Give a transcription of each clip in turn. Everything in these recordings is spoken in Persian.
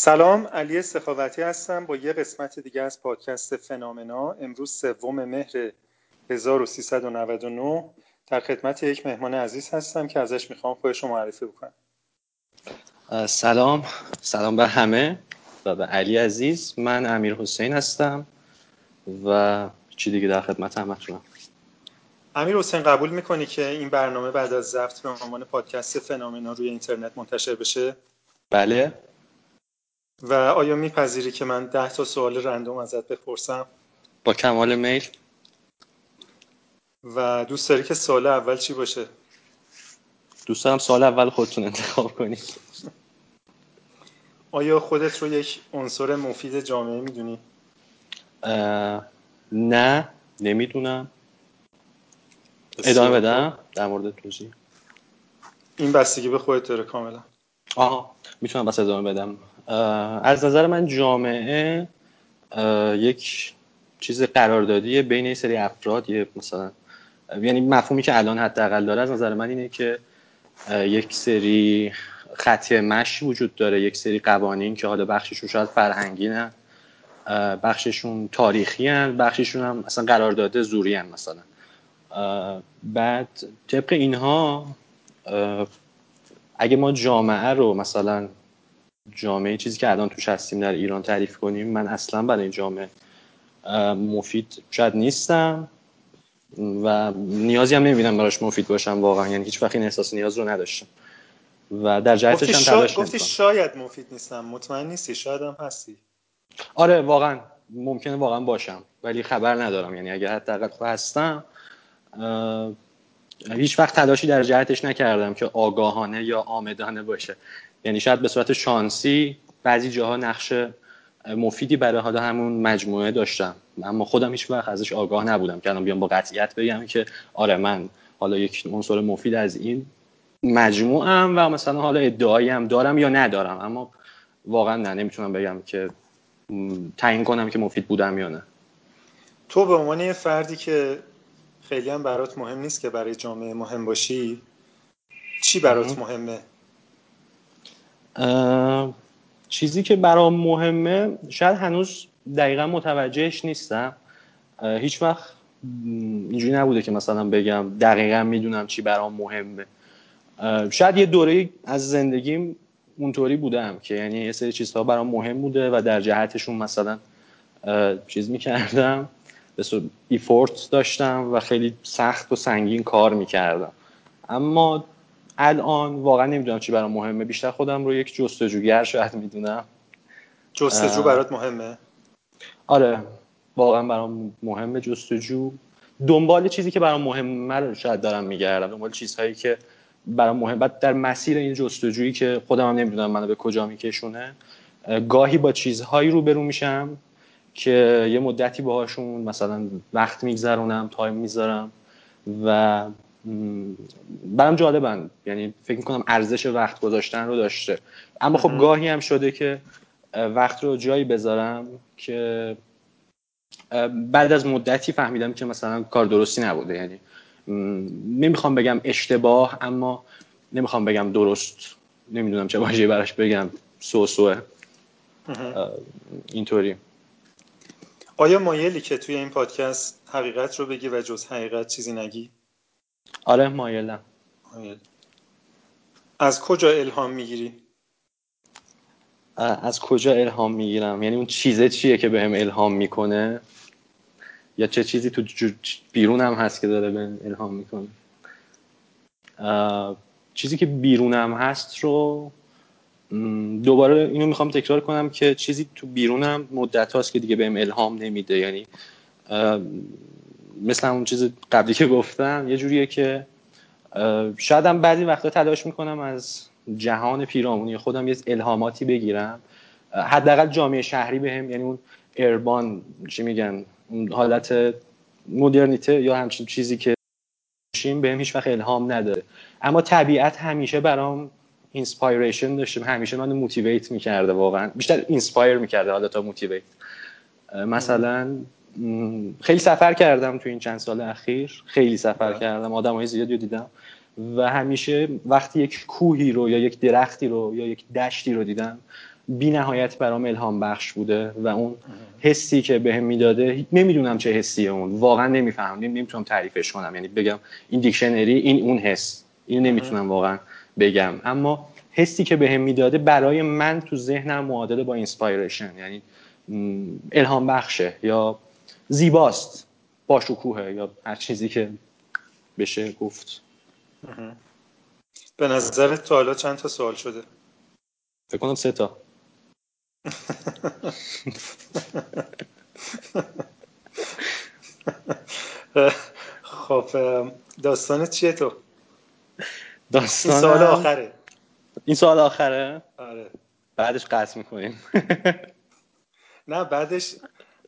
سلام علی سخاوتی هستم. با یه قسمت دیگه از پادکست فنامنا. امروز سوم مهر 1399 در خدمت یک مهمان عزیز هستم که ازش می‌خوام خودش رو معرفی بکنم. سلام. سلام به همه. و به علی عزیز. من امیر حسین هستم و چی دیگه در خدمت همتونم امیر حسین قبول می‌کنی که این برنامه بعد از ضبط به عنوان پادکست فنامنا روی اینترنت منتشر بشه؟ بله. و آیا میپذیری که من ده تا سوال رندوم ازت بپرسم؟ با کمال میل. و دوست داری که سوال اول چی باشه؟ دوست دارم سوال اول خودتون انتخاب کنی آیا خودت رو یک عنصر مفید جامعه می‌دونی؟ نه نمی‌دونم. ادامه بدم؟ در مورد توضیح. این بستگی به خودت داره کاملا. آها می‌تونم بس ادامه بدم. از نظر من جامعه یک چیز قراردادی بین یه سری افراد یه مثلا یعنی مفهومی که الان حداقل داره از نظر من اینه که یک سری خط مشی وجود داره یک سری قوانین که حالا بخششون شاید فرهنگی نه بخششون تاریخی هن بخششون هم مثلا قرارداد زوری هن مثلا. بعد طبق اینها اگه ما جامعه رو مثلا جامعه چیزی که الان توش هستیم در ایران تعریف کنیم من اصلا برای این جامعه مفید شاید نیستم و نیازی هم نمی‌بینم براش مفید باشم واقعا. یعنی هیچ وقت این احساس نیاز رو نداشتم. و در جهتش هم تلاش شا... گفتی شاید مفید نیستم. مطمئن نیستی؟ شاید هم هستی. آره واقعا. ممکنه واقعا باشم. ولی خبر ندارم. یعنی اگر حداقل هستم هیچ وقت تلاشی در جهتش نکردم که آگاهانه یا آمدانه باشه. یعنی شاید به صورت شانسی بعضی جاها نقش مفیدی برای حالا همون مجموعه داشتم. اما خودم هیچ وقت ازش آگاه نبودم که الان بیام با قطعیت بگم که آره من حالا یک عنصر مفید از این مجموعم و مثلا حالا ادعایی هم دارم یا ندارم. اما واقعا نه نمی‌تونم بگم که تعیین کنم که مفید بودم یا نه. تو به عنوان یه فردی که خیلی هم برات مهم نیست که برای جامعه مهم باشی چی برات مهمه؟ چیزی که برام مهمه شاید هنوز دقیقا متوجهش نیستم. هیچ وقت اینجوری نبوده که مثلا بگم دقیقا می‌دونم چی برام مهمه. شاید یه دوره از زندگیم اونطوری بودم که یعنی یه سری چیزها برام مهم بوده و در جهتشون مثلا چیز می‌کردم. ایفورت داشتم و خیلی سخت و سنگین کار می‌کردم. اما الان واقعا نمی‌دونم چی برام مهمه. بیشتر خودم رو یک جستجوگر شاید می‌دونم. جستجو برات مهمه؟ آره. واقعا برام مهمه جستجو. دنبال چیزی که برام مهمه رو شاید دارم میگردم. دنبال چیزهایی که برام مهم در مسیر این جستجویی که خودم هم نمی‌دونم منو به کجا میکشونه گاهی با چیزهایی روبرو میشم که یه مدتی باهاشون مثلا وقت میگذرونم تایم می‌ذارم و برام جالبن یعنی فکر می‌کنم ارزش وقت گذاشتن رو داشته. اما خب گاهی هم شده که وقت رو جایی بذارم که بعد از مدتی فهمیدم که مثلا کار درستی نبوده. یعنی نمی‌خوام بگم اشتباه اما نمی‌خوام بگم درست. نمی‌دونم چه واژه‌ای براش بگم. سو سوه اینطوری. آیا مایلی که توی این پادکست حقیقت رو بگی و جز حقیقت چیزی نگی؟ آره مایلم. مایل. از کجا الهام می‌گیری؟ از کجا الهام می‌گیرم؟ یعنی اون چیزه چیه که بهم الهام می‌کنه؟ یا چه چیزی تو بیرونم هست که داره بهم الهام می‌کنه؟ چیزی که بیرونم هست رو دوباره اینو می‌خوام تکرار کنم که چیزی تو بیرونم مدت هاست که دیگه بهم الهام نمیده. یعنی مثل اون چیز قبلی که گفتم یه جوریه که شاید هم بعضی وقتا تلاش می‌کنم از جهان پیرامونی خودم یه الهاماتی بگیرم. حداقل جامعه شهری بهم یعنی اون urban چی میگن اون حالت مدرنیته یا همچین چیزی که شیم بهم هیچ وقت الهام نداره اما طبیعت همیشه برام inspiration داشته. همیشه منو motivate می‌کرده واقعا. بیشتر inspire می‌کرده حالا تا motivate مثلا خیلی سفر کردم تو این چند سال اخیر. خیلی سفر کردم. آدم های زیادی رو دیدم. و همیشه وقتی یک کوهی رو یا یک درختی رو یا یک دشتی رو دیدم بی نهایت برام الهام بخش بوده و اون حسی که بهم می‌داده نمی‌دونم چه حسیه اون. واقعا نمی‌فهمم. نمی‌تونم تعریفش کنم. یعنی بگم این dictionary این اون حس. اینو نمی‌تونم واقعا بگم. اما حسی که بهم می‌داده برای من تو ذهنم معادله با inspiration یعنی الهام بخشه یا زیباست. با شکوهه یا هر چیزی که بشه گفت. به نظرت تا حالا چند تا سوال شده؟ فکر کنم سه تا. خب داستان چیه تو؟ داستان این سوال آخره. این سوال آخره؟ آره. بعدش قطع می‌کنیم. نه بعدش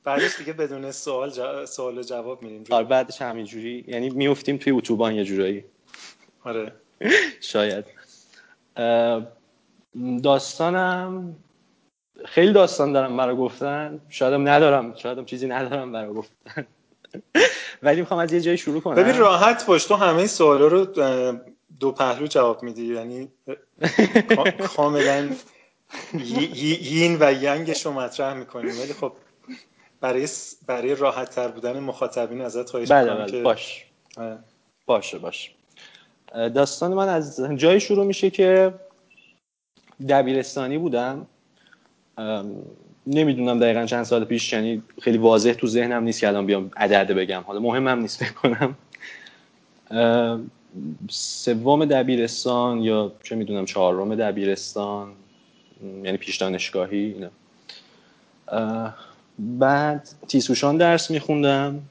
بعدش دیگه بدون سوال جا... سوال و جواب میریم آره بعدش همینجوری. یعنی میفتیم توی اتوبان یه جورایی. آره. شاید. داستانم خیلی داستان دارم برای گفتن. شایدم ندارم. شایدم چیزی ندارم برای گفتن. ولی می‌خوام از یه جایی شروع کنم. ببین راحت باش. تو همه سوالا رو دو پهلو جواب میدی. یعنی کاملا یین و ینگش رو مطرح می‌کنی. ولی خب برای برای راحت تر بودن مخاطبین ازت خواهش بله بله. که باش. باشه باشه. داستان من از جایی شروع میشه که دبیرستانی بودم. نمی‌دونم دقیقا چند سال پیش یعنی خیلی واضح تو ذهنم نیست که الان بیام عدد بگم. حالا مهمم نیست بکنم سوم دبیرستان یا چه می‌دونم چهارم دبیرستان یعنی پیش دانشگاهی اینا. بعد تیسوشان درس میخوندم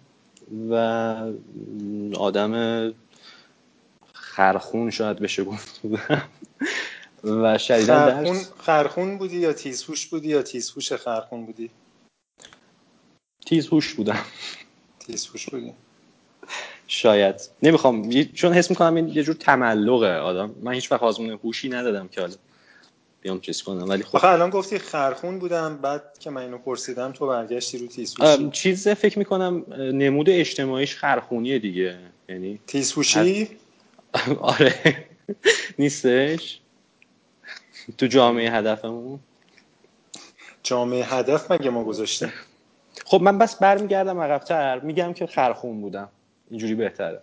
و آدم خرخون شاید بشه گفت. بودم و شدیدا خرخون درس خرخون بودی یا تیزهوش بودی یا تیزهوش خرخون بودی؟ تیزهوش بودم. تیزهوش بودی. شاید. نمی‌خوام. چون حس می‌کنم این یه جور تملقه آدم. من هیچ وقت آزمون هوشی ندادم که حالا. بیام چیز کنم. ولی خب آخه الان گفتی خرخون بودم بعد که من اینو پرسیدم تو برگشتی رو تیزهوشی چیز فکر می‌کنم نمود اجتماعیش خرخونیه دیگه. یعنی تیزهوشی آره. نیستش؟ تو جامعه هدفمون؟ جامعه هدف مگه ما گذاشتیم خب من بس برمیگردم عقبتر. میگم که خرخون بودم. اینجوری بهتره.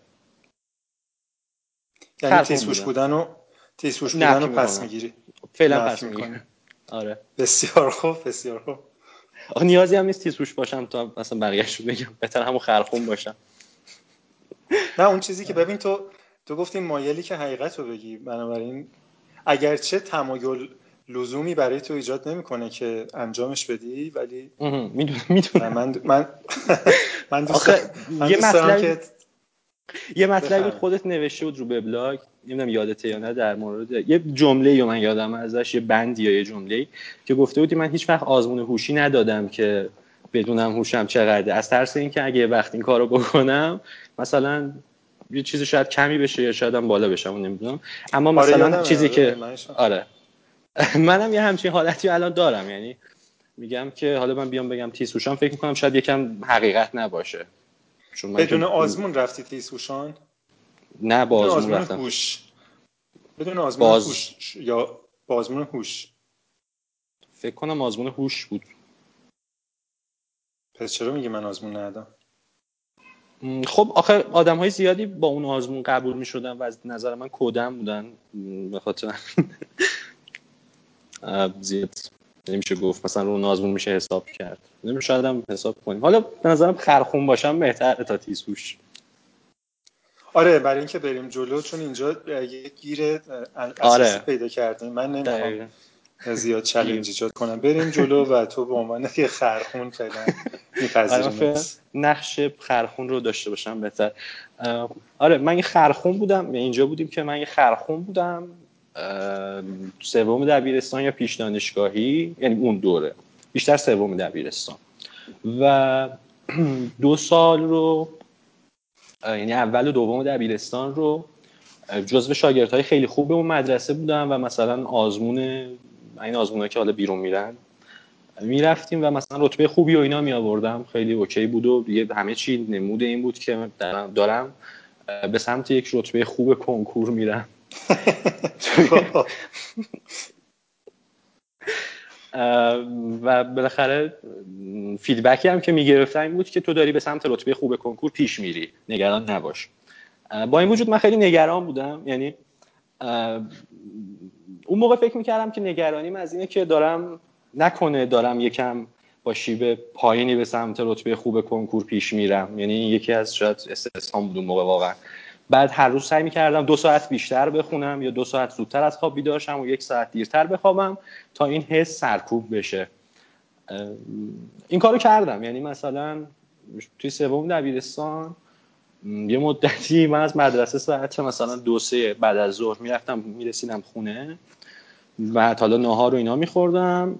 یعنی بودم. بودن و تیزهوش نفی بودن رو پس. می‌گیری. فعلا پس. میگم آره. بسیار خوب بسیار خوب. نیازی هم نیست تیزهوش باشم تا مثلا بقیه‌شو بگم. بهتر همون خرخون باشم. نه اون چیزی که ببین تو تو گفتی مایلی که حقیقت رو بگی. بنابراین اگرچه تمایل لزومی برای تو ایجاد نمی‌کنه که انجامش بدی ولی می‌دونم می‌دونم. من من من دوست من یه دوست مطلبی- که یه مطلبی. خودت نوشته بود رو وبلاگ نمی‌دونم یادته یا نه در مورد یه جمله رو من یادم ازش یه بندی یا یه جمله که گفته بودی من هیچ وقت آزمون هوشی ندادم که بدونم هوشم چقدره. از ترس اینکه اگه وقت این کارو بکنم مثلا یه چیزی شاید کمی بشه یا شاید هم بالا بشه اون نمی‌دونم. اما آره، مثلا یادمه، چیزی آره، که شم. آره منم یه همچین حالتی الان دارم یعنی میگم که حالا من بیام بگم تیز هوشم فکر می‌کنم شاید یکم حقیقت نباشه. چون من بدون آزمون رفتی تیزهوشان نه با بدون آزمون آزمون رفتم. هوش. بدون آزمون باز- هوش. یا با آزمون هوش. فکر کنم آزمون هوش بود. پس چرا میگی من آزمون ندادم؟ خب آخه آدم های زیادی با اون آزمون قبول می شدن و از نظر من کودم بودن. به خاطر زیاد نمیشه گفت. مثلا رو اون آزمون میشه حساب کرد. نمیشه هم حساب کنیم حالا به نظرم خرخون باشم بهتره تا تیز هوش آره برای اینکه بریم جلو چون اینجا یه گیر آره. پیدا کردیم. من نمی‌خوام. زیاد چلنج ایجاد کنم. بریم جلو و تو به عنوان یه خرخون فعلا میپذیریم. نقش خرخون رو داشته باشم بهتر. آره من یه خرخون بودم. اینجا بودیم که من یه خرخون بودم. سوم دبیرستان یا پیش دانشگاهی؟ یعنی اون دوره. بیشتر سوم دبیرستان. و دو سال رو یعنی اول و دوم دبیرستان رو جزو شاگردهای خیلی خوب اون مدرسه بودم و مثلا آزمون این آزمونایی که حالا بیرون میرن می‌رفتیم و مثلا رتبه خوبی و اینا می آوردم خیلی اوکی بود و دیگه همه چی نمود این بود که دارم, به سمت یک رتبه خوب کنکور میرم. و بالاخره فیدبکی هم که می‌گرفتم این بود که تو داری به سمت رتبه خوب کنکور پیش میری. نگران نباش. با این وجود من خیلی نگران بودم. یعنی اون موقع فکر می‌کردم که نگرانیم از اینه که دارم نکنه دارم یکم با شیب پایینی به سمت رتبه خوب کنکور پیش میرم. یعنی یکی از شاید استثنام بود اون موقع واقعا. بعد هر روز سعی می‌کردم دو ساعت بیشتر بخونم یا دو ساعت زودتر از خواب بیدار شم و یک ساعت دیرتر بخوابم تا این حس سرکوب بشه. این کارو کردم. یعنی مثلا توی سوم دبیرستان یه مدتی من از مدرسه ساعت مثلا دو سه بعد از ظهر می‌رفتم می‌رسیدم خونه بعد حالا ناهار رو اینا میخوردم.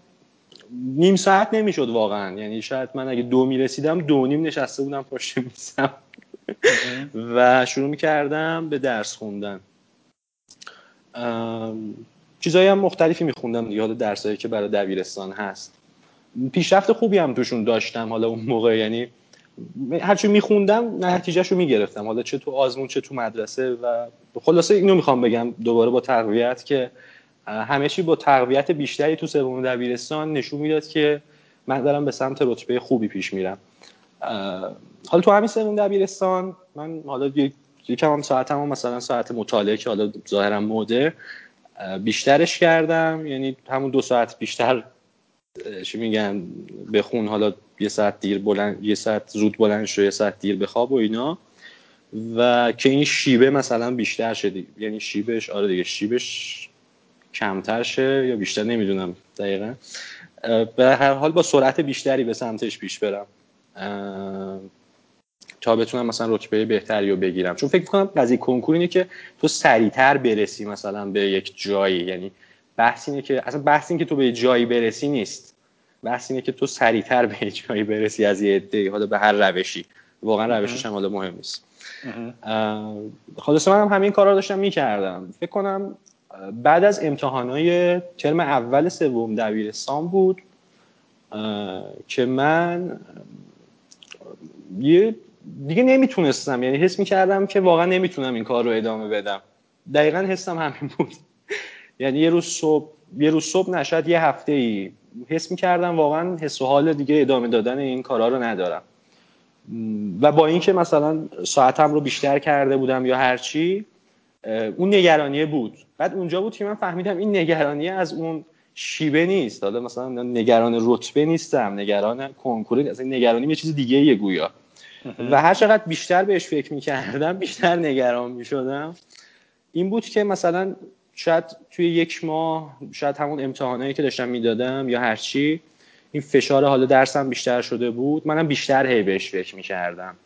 نیم ساعت نمی‌شد واقعا. یعنی شاید من اگه دو می‌رسیدم دو نیم نشسته بودم پشت میزم. و شروع می‌کردم به درس خوندن. چیزایی هم مختلفی میخوندم حالا درسایی که برای دبیرستان هست. پیشرفت خوبی هم توشون داشتم حالا اون موقع یعنی هرچی میخوندم نتیجهش رو می‌گرفتم. حالا چه تو آزمون چه تو مدرسه و خلاصه اینو می‌خوام بگم دوباره با تقویت که همه چی با تقویت بیشتری تو سوم دبیرستان نشون می‌داد که من دارم به سمت رتبه خوبی پیش میرم. حالا تو همین سوم دبیرستان من حالا یکم هم ساعتم هم مثلا ساعت مطالعه که حالا ظاهرا موده بیشترش کردم. یعنی همون دو ساعت بیشتر چی میگن بخون حالا یه ساعت دیر بلند یه ساعت زود بلند شو یه ساعت دیر بخواب و اینا. و که این شیبه مثلا بیشتر شده یعنی شیبش آره دیگه شیبش کمتر شه یا بیشتر نمی‌دونم دقیقا. به هر حال با سرعت بیشتری به سمتش پیش برم. تا بتونم مثلا رتبه بهتری رو بگیرم. چون فکر می‌کنم قضیه کنکور اینه که تو سریعتر برسی مثلا به یک جایی. یعنی بحث اینه که اصلا بحث اینه که تو به جایی برسی نیست. بحث اینه که تو سریعتر به جایی برسی از یه عده. حالا به هر روشی. واقعا روشش هم حالا مهم نیست. خلاص منم همین کارا داشتم می‌کردم. فکر کنم بعد از امتحانای ترم اول سوم دبیرستان بود که من یه دیگه نمی‌تونستم. یعنی حس می‌کردم که واقعا نمی‌تونم این کار رو ادامه بدم. دقیقا حسم همین بود. یعنی یه روز صبح یه روز صبح نشد یه هفته ای حس می‌کردم واقعا حس و حال دیگه ادامه دادن این کارا رو ندارم. و با اینکه مثلا ساعتم رو بیشتر کرده بودم یا هرچی اون نگرانیه بود. بعد اونجا بود که من فهمیدم این نگرانیه از اون شیبه نیست. حالا مثلا نگران رتبه نیستم نگران کنکور اصلا نگرانی یه چیز دیگه یه گویا. و هر چقدر بیشتر بهش فکر می‌کردم بیشتر نگران می‌شدم. این بود که مثلا شاید توی یک ماه شاید همون امتحانایی که داشتم می‌دادم یا هرچی این فشار حالا درسم بیشتر شده بود. منم بیشتر هی بهش فکر می‌کردم.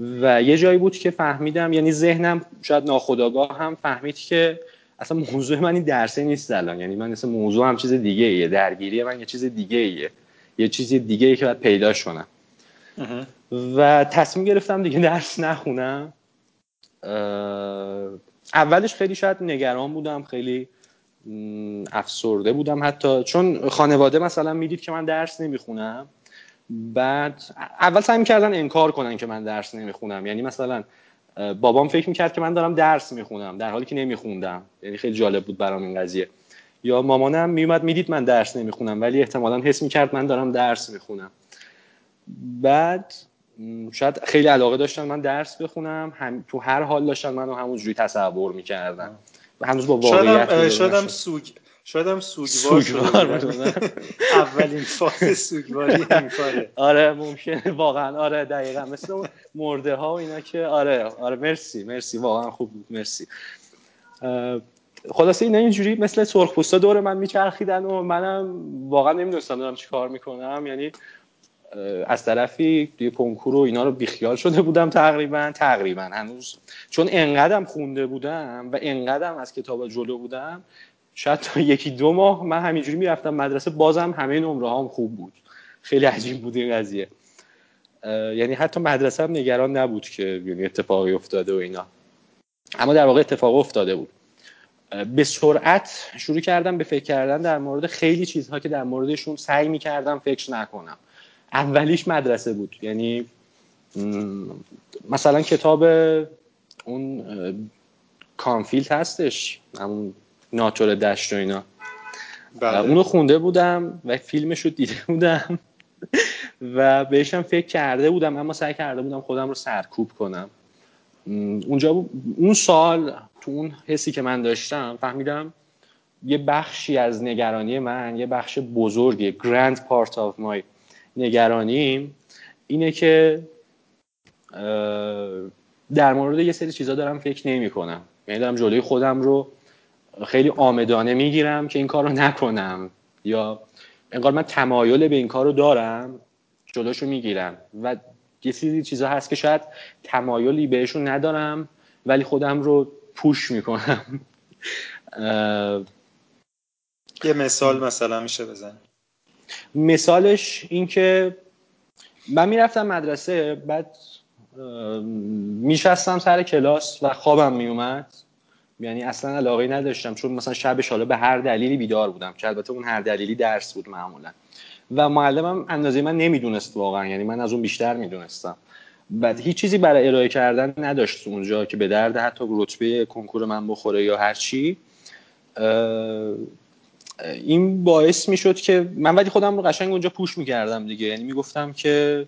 و یه جایی بود که فهمیدم یعنی ذهنم شاید ناخداگاه هم فهمید که اصلا موضوع من این درسه نیست الان. یعنی من اصلا موضوع هم چیز دیگه ایه. درگیری من یه چیز دیگه ایه. یه چیزی دیگه ای که باید پیداش کنم و تصمیم گرفتم دیگه درس نخونم. اولش خیلی شاید نگران بودم. خیلی افسرده بودم حتی. چون خانواده مثلا می‌دید که من درس نمی‌خونم. بعد اول سعی می‌کردن انکار کنن که من درس نمی‌خونم. یعنی مثلا بابام فکر می‌کرد که من دارم درس می‌خونم در حالی که نمیخوندم. یعنی خیلی جالب بود برام این قضیه. یا مامانم میومد می‌دید من درس نمی‌خونم ولی احتمالا حس می‌کرد من دارم درس می‌خونم. بعد شاید خیلی علاقه داشتن من درس بخونم هم تو هر حال داشتن منو همونجوری تصور می‌کردن. و هنوز با واقعیت شدم سوگ شدم سوگوار سوگوار اولین فاز سوگواری این کاره. آره ممکنه. واقعا. آره دقیقا. مثل مرده ها و اینا که آره آره. مرسی مرسی. واقعا خوب بود. مرسی. خلاصه اینا اینجوری مثل سرخپوستا دور من میچرخیدن و منم واقعا نمی‌دونستم دارم چی کار می‌کنم. یعنی از طرفی توی کنکور و اینا رو بیخیال شده بودم تقریبا. تقریبا. هنوز چون انقدرم خونده بودم و انقدرم از کتاب جلو بودم شاید تا یکی دو ماه من همینجوری می‌رفتم مدرسه بازم همه نمره هم خوب بود. خیلی عجیب بود این قضیه. یعنی حتی مدرسه هم نگران نبود که یعنی اتفاقی افتاده و اینا. اما در واقع اتفاق افتاده بود. به سرعت شروع کردم به فکر کردن در مورد خیلی چیزها که در موردشون سعی می‌کردم فکر نکنم. اولیش مدرسه بود. یعنی مثلا کتاب اون کانفیلد هستش همون ناتور دشت و اینا. بله. اونو خونده بودم و فیلمش رو دیده بودم. و بهشم فکر کرده بودم اما سعی کرده بودم خودم رو سرکوب کنم. اونجا اون سال تو اون حسی که من داشتم فهمیدم یه بخشی از نگرانی من یه بخش بزرگی grand part of my نگرانیم اینه که در مورد یه سری چیزا دارم فکر نمی کنم یعنی دارم جلوی خودم رو خیلی آمدانه می‌گیرم که این کار رو نکنم. یا انگار من تمایل به این کار رو دارم جلوشو می‌گیرم. و یه سری چیزا هست که شاید تمایلی بهشون ندارم ولی خودم رو پوش می‌کنم. یه مثال مثلا میشه بزن مثالش این که من می‌رفتم مدرسه بعد میشستم سر کلاس و خوابم میومد یعنی اصلا علاقه نداشتم چون مثلا شبش حالا به هر دلیلی بیدار بودم که البته اون هر دلیلی درس بود معمولا. و معلمم اندازه من نمی‌دونست واقعا یعنی من از اون بیشتر می‌دونستم. بعد هیچ چیزی برای ارائه کردن نداشت اونجا که به درد حتی رتبه کنکور من بخوره یا هر چی. این باعث می‌شد که من ولی خودم رو قشنگ اونجا پوش می‌کردم دیگه. یعنی می‌گفتم که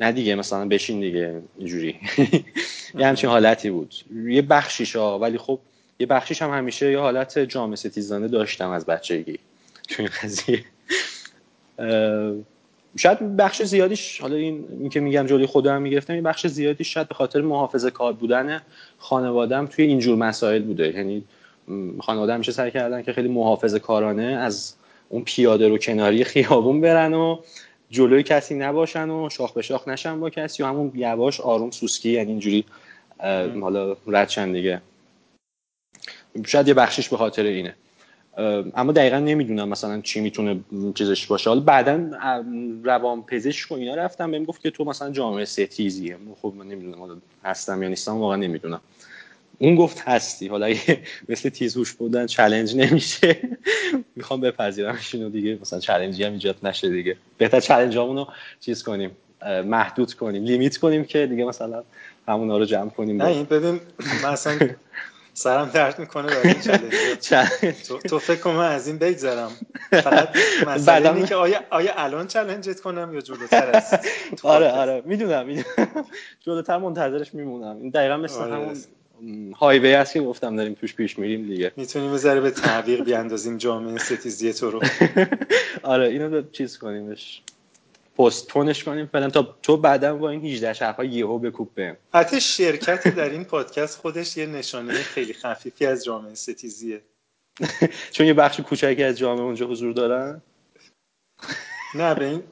نه دیگه مثلا بشین دیگه اینجوری. یه همچین حالتی بود. یه بخشیش ها ولی خب یه بخشیش هم همیشه یه حالت جامعه ستیزانه داشتم از بچگی. تو این قضیه. شاید بخش زیادیش حالا این, این که میگم جلوی خودم می‌گرفتم این بخش زیادیش شاید به خاطر محافظه کار بودن خانوادم توی اینجور مسائل بوده. یعنی خانواده همیشه سعی کردن که خیلی محافظه کارانه از اون پیاده رو کناری خیابون برن و جلوی کسی نباشن و شاخ به شاخ نشن با کسی و همون یواش آروم سوسکی یعنی اینجوری حالا ردشن دیگه. شاید یه بخشش به خاطر اینه. اما دقیقا نمی‌دونم مثلا چی می‌تونه چیزش باشه. حالا بعدا روان پزشک و اینا رفتم بهم گفت که تو مثلا جامعه ستیزیه خب من نمی‌دونم هستم یا نیستم واقعا نمی‌دونم. اون گفت هستی. حالا اگه مثل تیزهوش بودن challenge نمیشه. می‌خوام بپذیرمش اینو دیگه. مثلا challenge ی هم ایجاد نشه دیگه. بهتر challenge رو چیز کنیم محدود کنیم. limit کنیم که دیگه مثلا همونا رو جمع کنیم. نه این ببین مثلا سرم درد می‌کنه برای این تو, تو فکر کنم از این بگذرم. فقط مسئله اینه که آیا, آیا الان challenge ت کنم یا جلوتر است آره آره. می‌دونم می‌دونم. جلوتر منتظرش میمونم. این دقیقا مثل آره. همون هایوی هست که گفتم داریم توش پیش میریم دیگه. می‌تونیم ذره به تعویق بیاندازیم جامعه ستیزی تو رو. آره اینو چیز کنیمش پستپونش کنیم فعلا تا تو بعدا با این 18 شهرها یهو بکوب بهم حتی شرکت در این پادکست خودش یه نشانه خیلی خفیفی از جامعه ستیزیه. چون یه بخش کوچکی از جامعه اونجا حضور دارن؟ نه به این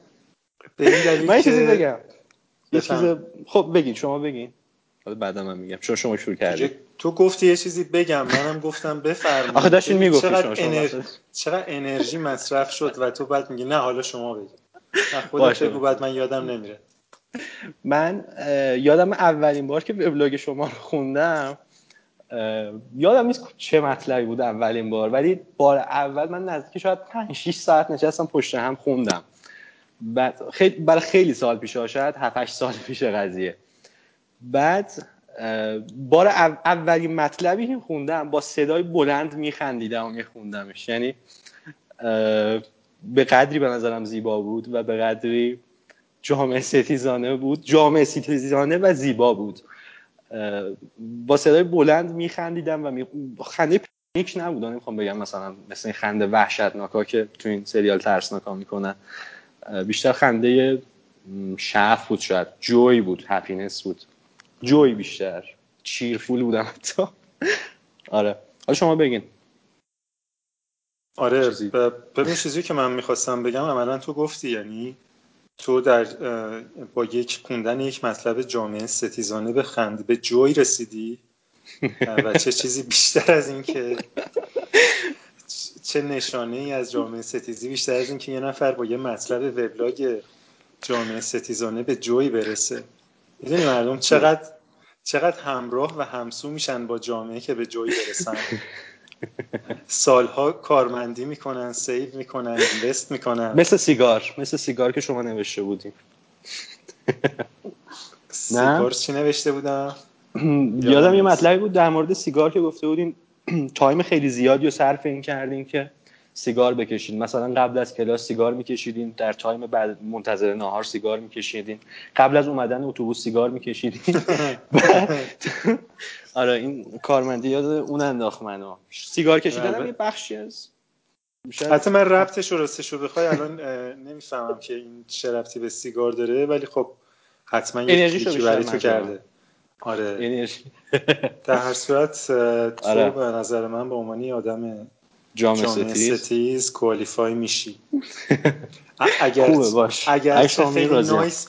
به این دلیل من چیزی بگم. یه چیز خب بگین شما بگین. بعدا من میگم. چون شما شروع کردی. تو گفتی یه چیزی بگم منم گفتم بفرمایید. آخه داشتین می‌گفتی چقدر, انر... چقدر انرژی مصرف شد و تو بعد میگی نه حالا شما بگی خودت بگو بعد من یادم نمیره. من یادم اولین بار که وبلاگ شما رو خوندم یادم نیست چه مطلبی بود اولین بار ولی بار اول من نزدیک شاید 5 6 ساعت نشستم پشت هم خوندم. بعد خیلی برای خیلی سال پیش شاید 7 8 سال پیش قضیه. بعد بار اولین مطلبی که خوندم با صدای بلند میخندیدم و میخوندمش. یعنی به قدری به نظرم زیبا بود و به قدری جامعه ستیزانه بود. جامعه ستیزانه و زیبا بود. با صدای بلند میخندیدم و می... خنده پنیک نبود. نمی‌خوام بگم مثلا مثل این خنده وحشتناکا که تو این سریال ترسناکا می‌کنن. بیشتر خنده شعف بود شاید. جوی بود هپینس بود. جوی بیشتر. چیرفول بودم حتی. آره. حالا شما بگین. آره ببین چیزی که من می‌خواستم بگم عملا تو گفتی یعنی تو در با یک خوندن یک مطلب جامعه ستیزانه به خند به جوی رسیدی. و چه چیزی بیشتر از این که چه نشانه ای از جامعه ستیزی بیشتر از این که یه نفر با یه مطلب وبلاگ جامعه ستیزانه به joy برسه. می‌دونی مردم چقدر چقدر همراه و همسو میشن با جامعه که به joy برسن؟ سالها کارمندی می‌کنن save می‌کنن invest می‌کنن. مثل سیگار مثل سیگار که شما نوشته بودیم سیگار چی نوشته بودم یادم یه مطلبی بود در مورد سیگار که گفته بودین time خیلی زیادی رو صرف این کردین که سیگار بکشید مثلا قبل از کلاس سیگار میکشیدین در time بعد منتظر ناهار سیگار میکشیدین. قبل از اومدن اتوبوس سیگار میکشیدین. آره این کارمندی یاد اون انداخت منو. سیگار کشیدن هم یه بخشی از حتی من ربطش رو راستش رو بخوای الان نمی‌فهمم که این چه ربطی به سیگار داره ولی خب حتما یه کلیکی برای تو کرده. آره. در هر صورت تو آره. به نظر من به عنوان آدم جامعه ستیز, ستیز کوالیفای میشی. اگر باش. اگر نایس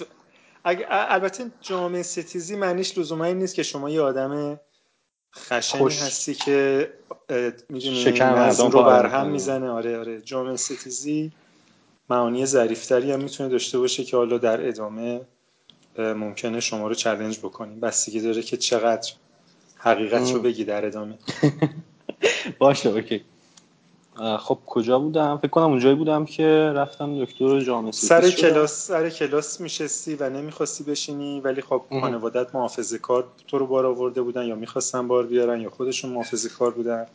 اگر البته جامعه ستیزی معنیش لزوما این نیست که شما یه آدم خوش. هستی که می‌دونی نظم رو برهم می‌زنه. آره آره. جامعه ستیزی معانی ظریفتری هم می‌تونه داشته باشه که حالا در ادامه ممکنه شما رو چلنج بکنیم. بستگی داره که چقدر حقیقت رو بگی در ادامه. باشه اوکی. خب کجا بودم؟ فکر کنم اونجایی بودم که رفتم دکتر جامعه سر کلاس سر کلاس میشستی و نمی‌خواستی بشینی ولی خب خانوادت محافظه کار تو رو بار آورده بودن یا می‌خواستن بار بیارن یا خودشون محافظه کار بودن.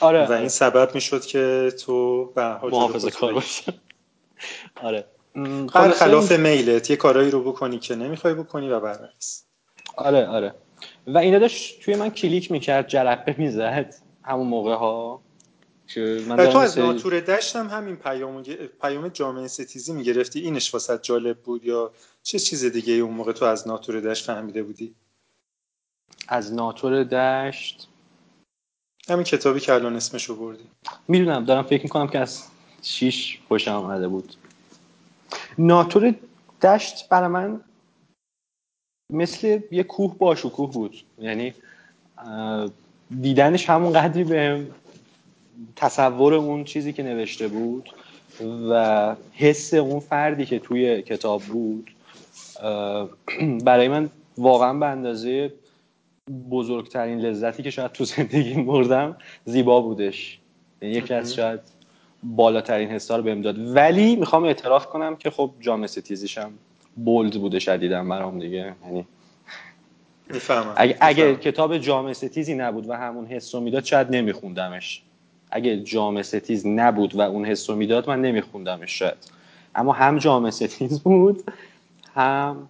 آره. و این سبب می‌شد که تو به محافظه کار باشه آره. هر خلاف میلت یه کارایی رو بکنی که نمی‌خوای بکنی و برعکس. آره آره. و اینا داشت توی من کلیک می‌کرد جرقه می‌زد همون موقع ها من تو از. ناتور دشت هم همین پیام, پیام جامعه ستیزی می‌گرفتی. اینش واسه جالب بود یا چه چیز دیگه اون موقع تو از ناتور دشت فهمیده بودی؟ از ناتور دشت؟ همین کتابی که الان اسمشو بردی. می‌دونم دارم فکر می‌کنم که از شیش خوشم آمده بود. ناتور دشت برای من مثل یه کوه با شکوه بود. یعنی دیدنش همون قدری به تصور اون چیزی که نوشته بود و حس اون فردی که توی کتاب بود برای من واقعا به اندازه بزرگترین لذتی که شاید تو زندگی مردم زیبا بودش. یعنی یکی از شاید بالاترین حسا رو بهم داد. ولی می‌خوام اعتراف کنم که خب جامعه ستیزیشم bold بوده شدیدم برام دیگه. یعنی اگه, اگه کتاب جامعه ستیزی نبود و همون حس رو می‌داد شاید نمیخوندمش. اگه جامعه ستیز نبود و اون حس رو می‌داد من نمیخوندمش شاید. اما هم جامعه ستیز بود هم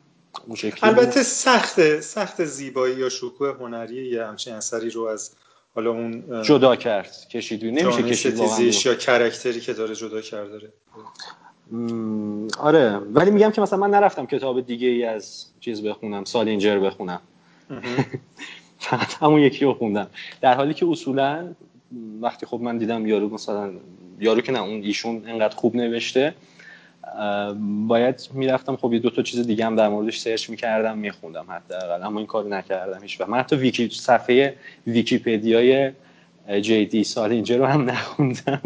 البته سخت سخت زیبایی یا شکوه هنری یه همچین اثری رو از حالا اون جدا کرد کشید نمیشه کشید یا کرکتری که داره جدا کرد داره آره. ولی میگم که مثلا من نرفتم کتاب دیگه ای از چیز بخونم سالینجر بخونم. فقط همون یکی رو خوندم. در حالی که اصولا وقتی خب من دیدم یارو مثلا یارو که نه اون ایشون انقدر خوب نوشته باید می‌رفتم خب یه دو تا چیز دیگه هم در موردش search می‌کردم میخوندم حداقل. اما این کارو نکردم هیچ من حتی ویکی صفحه ویکیپدیای جی دی سالینجر رو هم نخوندم.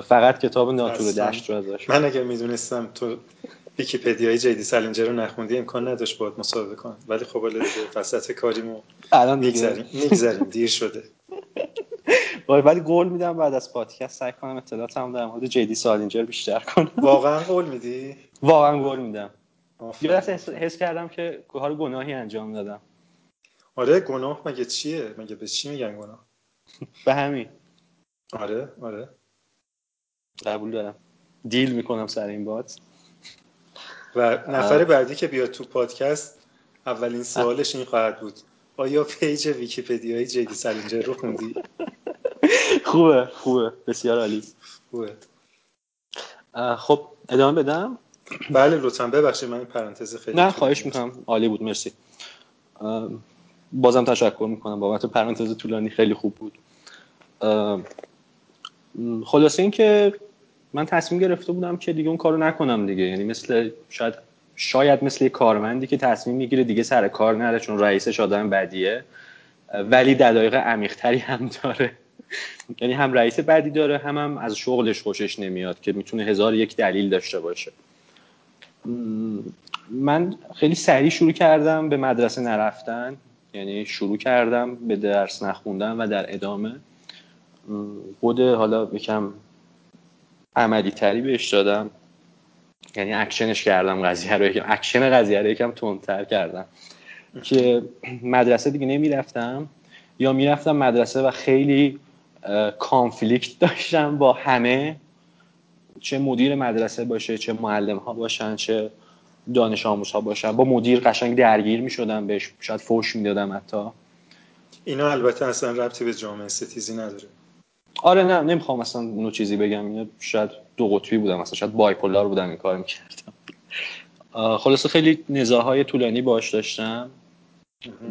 فقط کتاب ناتور دشت رو ازش. من اگر می‌دونستم تو ویکیپدیای جی دی سالینجر رو نخوندی امکان نداشت باید مصاحبه کنم. ولی خب وسط کاریمو الان می‌گذاریم می‌گذاریم دیر شده. ولی قول میدم بعد از پادکست سعی کنم اطلاعاتم در مورد جی دی سالینجر بیشتر کنم. واقعا قول میدی؟ واقعا قول میدم. یه حس, حس کردم که کار گناهی انجام دادم. آره گناه مگه چیه؟ مگه به چی میگن گناه؟ به همین. آره آره. قبول دارم. deal می‌کنم سر این بات. و نفر بعدی که بیاد تو پادکست اولین سوالش این خواهد بود. آیا page ویکیپدیای جی دی سالینجر رو خوندی؟ خوبه خوبه. بسیار عالی. خوبه. خب ادامه بدم؟ بله لطفا. ببخشید من این پرانتز خیلی نه خواهش می‌کنم. عالی بود مرسی. بازم تشکر می‌کنم بابت پرانتز طولانی خیلی خوب بود. خلاصه این که من تصمیم گرفته بودم که دیگه اون کارو نکنم دیگه. یعنی مثل شاید شاید مثل یه کارمندی که تصمیم می‌گیره دیگه سر کار نره چون رئیسش آدم بدیه. ولی دقایق عمیقتری هم داره. یعنی هم رئیس بدی داره هم, هم از شغلش خوشش نمیاد که می‌تونه هزار یک دلیل داشته باشه. من خیلی سریع شروع کردم به مدرسه نرفتن. یعنی شروع کردم به درس نخوندن و در ادامه. خود حالا یکم عملی تری بهش دادم. یعنی اکشنش کردم قضیه رو یکم اکشن قضیه رو یکم تندتر کردم. که مدرسه دیگه نمی‌رفتم. یا می‌رفتم مدرسه و خیلی کانفلیکت داشتم با همه. چه مدیر مدرسه باشه چه معلم ها باشن چه دانش آموز ها باشن. با مدیر قشنگ درگیر می شدم بهش شاید فوش دادم حتی. اینا البته اصلا ربطی به جامعه ستیزی نداره. آره نه نمی‌خوام اصلا اونو چیزی بگم. اینا شاید دو قطبی بودم مثلا شاید بایپولار بودم این کار می‌کردم خلاصه خیلی نزاهای طولانی باش داشتم.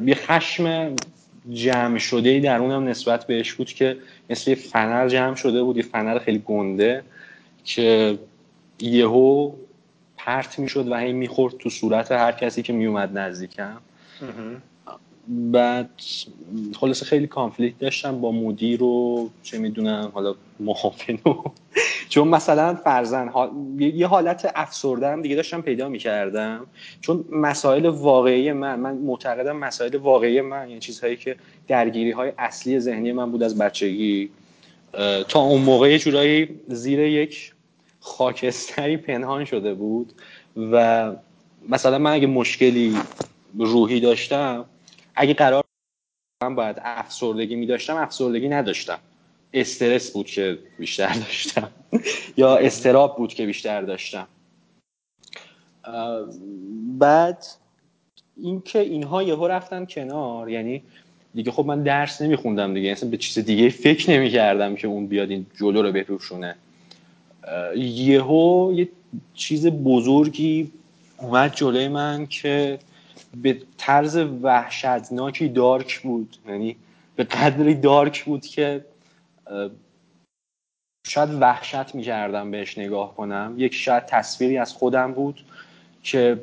یه خشم جمع شده ای در اونم نسبت بهش بود که مثل فنر جمع شده بود یه فنر خیلی گنده که یهو پرت می‌شد و هی می‌خورد تو صورت هر کسی که میومد نزدیکم. بعد خلاصه خیلی کانفلیکت داشتم با مدیر و چه می‌دونم حالا محافن چون مثلا فرزن یه حالت افسردم دیگه داشتم پیدا می‌کردم. چون مسائل واقعی من من معتقدم مسائل واقعی من یعنی چیزهایی که درگیری های اصلی ذهنی من بود از بچگی. تا اون موقع یه جورایی زیر یک خاکستری پنهان شده بود و مثلا من اگه مشکلی روحی داشتم اگه قرار من باید افسردگی می داشتم افسردگی نداشتم. استرس بود که بیشتر داشتم. یا استراب بود که بیشتر داشتم. بعد اینکه اینها یهو رفتن کنار یعنی دیگه خب من درس نمیخوندم دیگه. اصلا به چیز دیگه فکر نمی‌کردم که اون بیاد این جلو رو بپوشونه. یهو یه چیز بزرگی اومد جلوی من که به طرز وحشتناکی دارک بود. یعنی به قدری دارک بود که شاید وحشت می‌کردم بهش نگاه کنم. یک شاید تصویری از خودم بود که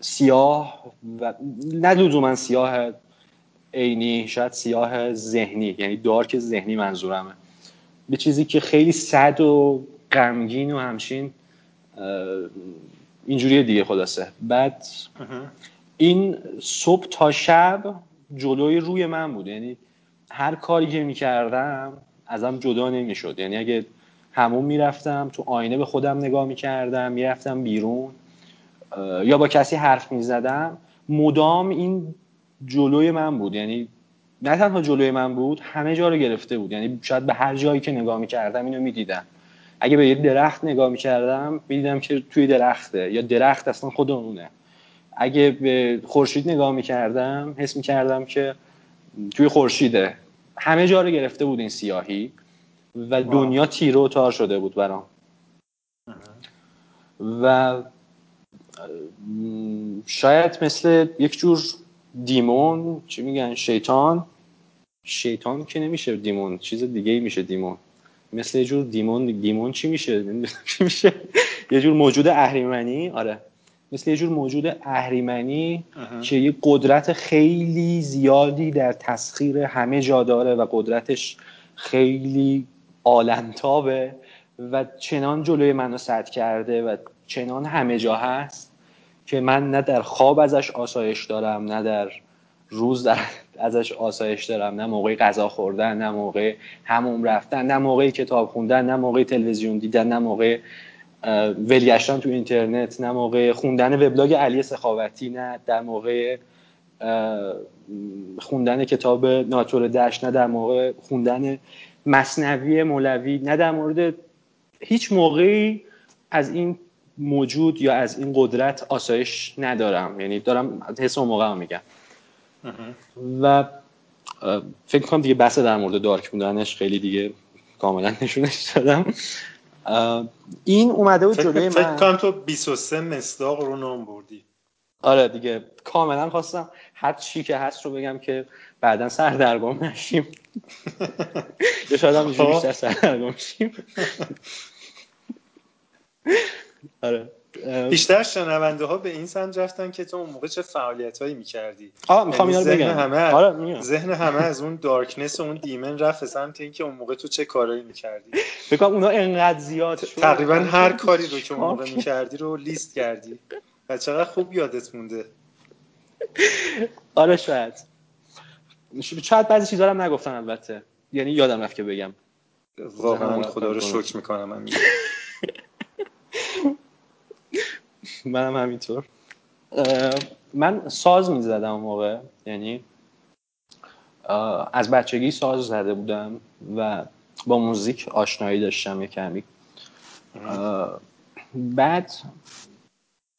سیاه و نه لزوما سیاه عینی شاید سیاه ذهنی یعنی دارک ذهنی منظورمه. به چیزی که خیلی صد و غمگین و همچین اینجوری دیگه خلاصه. بعد این صبح تا شب جلوی روی من بود. یعنی هر کاری که می‌کردم ازم جدا نمی‌شد. یعنی اگه همون می‌رفتم تو آینه به خودم نگاه می‌کردم می‌رفتم بیرون یا با کسی حرف می‌زدم مدام این جلوی من بود. یعنی نه تنها جلوی من بود همه جا رو گرفته بود. یعنی شاید به هر جایی که نگاه می‌کردم اینو می‌دیدم. اگه به یه درخت نگاه می‌کردم می‌دیدم که توی درخته یا درخت اصلا خود اونه. اگه به خورشید نگاه می‌کردم حس می‌کردم که توی خورشیده. همه جا رو گرفته بود این سیاهی و دنیا تیره و تار شده بود برام. و شاید مثل یک جور دیمون چی میگن؟ شیطان. شیطان که نمیشه دیمون چیز دیگه ای میشه دیمون. مثل یه جور دیمون دیمون چی میشه؟ چی میشه. یه جور موجود اهریمنی. آره. مثل یه جور موجود اهریمنی که یه قدرت خیلی زیادی در تسخیر همه جا داره و قدرتش خیلی عالمتابه و چنان جلوی منو سد کرده و چنان همه جا هست که من نه در خواب ازش آسایش دارم نه در روز در ازش آسایش دارم. نه موقع غذا خوردن نه موقع هموم رفتن نه موقع کتاب خوندن نه موقع تلویزیون دیدن نه موقع ولگشتن تو اینترنت نه موقع خوندن وبلاگ علی سخاوتی نه در موقع خوندن کتاب ناتور دشت نه در موقع خوندن مصنوی مولوی نه در مورد هیچ موقعی از این موجود یا از این قدرت آسایش ندارم. یعنی دارم حس اون موقع میگم. و فکر کنم دیگه بحث در مورد دارک بودنش خیلی دیگه کاملا نشونش دادم. این اومده بود جلوی من. فکر کنم تو 23 مصداق رو نام بردی. آره دیگه کاملا خواستم هر چی که هست رو بگم که بعدا سردرگم نشیم. یا شاید هم خب. بیشتر سردرگم شیم. آره. بیشتر شنونده ها به این سمت رفتن که تو اون موقع چه فعالیت هایی می‌کردی؟ آه می‌خوام اینا رو ذهن بگم. همه آره ذهن همه از اون دارکنس و اون دیمن رفت به سمت اینکه اون موقع تو چه کارایی می‌کردی؟ فکر کنم اونا انقدر زیاد شد. تقریبا هر کاری رو که اون موقع. می‌کردی رو لیست کردی. و چقدر خوب یادت مونده. آره شاید. شاید بعضی چیزا هم نگفتم البته. یعنی یادم رفت که بگم. واقعا خدا رو. شکر می‌کنم من منم همینطور. من ساز می‌زدم اون موقع. یعنی از بچگی ساز زده بودم و با موزیک آشنایی داشتم یه کمی بعد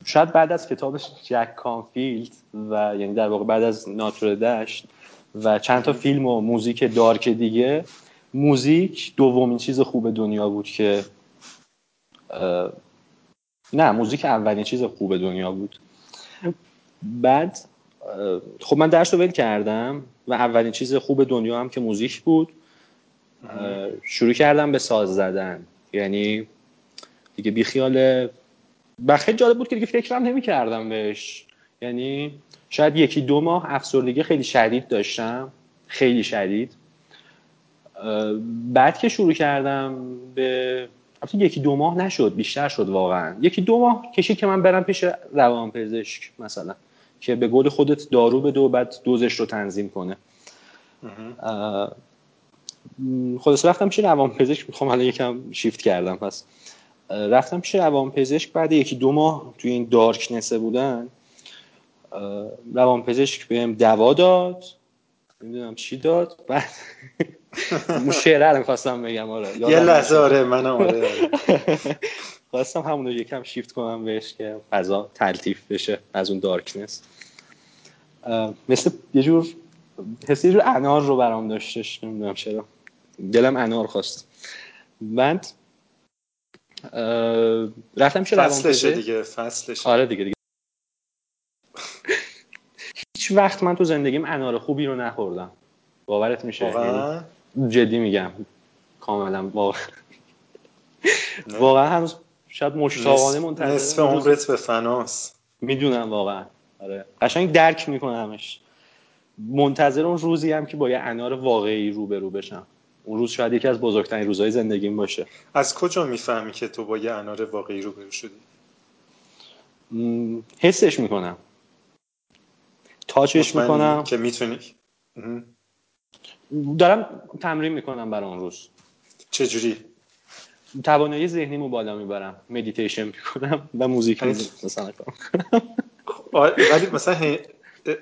شاید بعد از کتاب جک کانفیلد و یعنی در واقع بعد از ناتور دشت و چند تا فیلم و موزیک dark دیگه موزیک دومین چیز خوب دنیا بود که نه موزیک اولین چیز خوب دنیا بود. بعد خب من درس رو ول کردم و اولین چیز خوب دنیا هم که موزیک بود شروع کردم به ساز زدن. یعنی دیگه بیخیال و خیلی جالب بود که دیگه فکرم نمی کردم بهش. یعنی شاید یکی دو ماه افسردگی خیلی شدید داشتم. خیلی شدید. بعد که شروع کردم به یکی دو ماه نشد بیشتر شد واقعا. یکی دو ماه کشید که من برم پیش روانپزشک مثلا که به گل خودت دارو بده و بعد دوزش رو تنظیم کنه. خلاص رفتم پیش روانپزشک می‌خوام حالا یکم شیفت کردم پس رفتم پیش روانپزشک بعد یکی دو ماه توی این دارکنسه بودن روانپزشک بهم دوا داد نمی‌دونم چی داد بعد اون شعره رو خواستم بگم آره. یه لحظه آره منم آره, آره. خواستم همون رو یکم شیفت کنم بهش که فضا تلطیف بشه از اون دارکنس. مثل یه جور حس یه جور انار رو برام داشتش نمی‌دونم چرا. دلم انار خواست. بعد رفتم چه فصلشه دیگه فصلشه. آره دیگه دیگه. هیچ وقت من تو زندگیم انار خوبی رو نخوردم. باورت میشه؟ یعنی جدی میگم. کاملا واقعا. واقعا هنوز شاید مشتاقانه منتظر نصف عمرت به فناس می‌دونم واقعا. آره. قشنگ درک میکنمش. منتظر اون روزی هم که با یه انار واقعی روبرو بشم. اون روز شاید یکی از بزرگترین روزهای زندگیم باشه. از کجا می‌فهمی که تو با یه انار واقعی روبرو شدی؟ حسش می‌کنم. تاچش می‌کنم. که می‌تونی دارم تمرین می‌کنم برای اون روز. چجوری؟ توانایی ذهنیمو بالا می‌برم. مدیتیشن می‌کنم و موزیک مثلا کنم ولی مثلا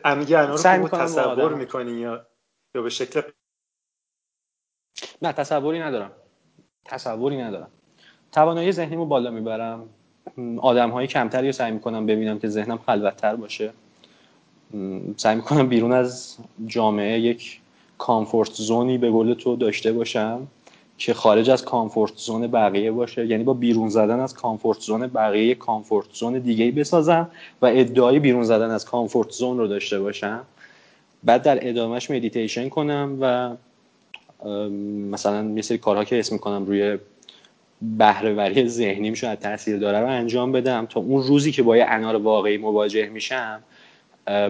امیگه انار رو تصور می‌کنی یا یا به شکل نه تصوری ندارم. تصوری ندارم. توانایی ذهنیمو بالا می‌برم. آدم های کمتری رو سعی می‌کنم ببینم که ذهنم خلوتتر باشه. سعی می‌کنم بیرون از جامعه یک comfort zone ی به قول تو داشته باشم که خارج از comfort zone بقیه باشه. یعنی با بیرون زدن از comfort zone بقیه comfort zone دیگه بسازم و ادعای بیرون زدن از comfort zone رو داشته باشم. بعد در ادامهش مدیتیشن کنم و مثلا یه سری کارها که اسم می‌کنم روی بهرهوری ذهنیم شاید تاثیر داره رو انجام بدم تا اون روزی که با یه انار واقعی مواجه میشم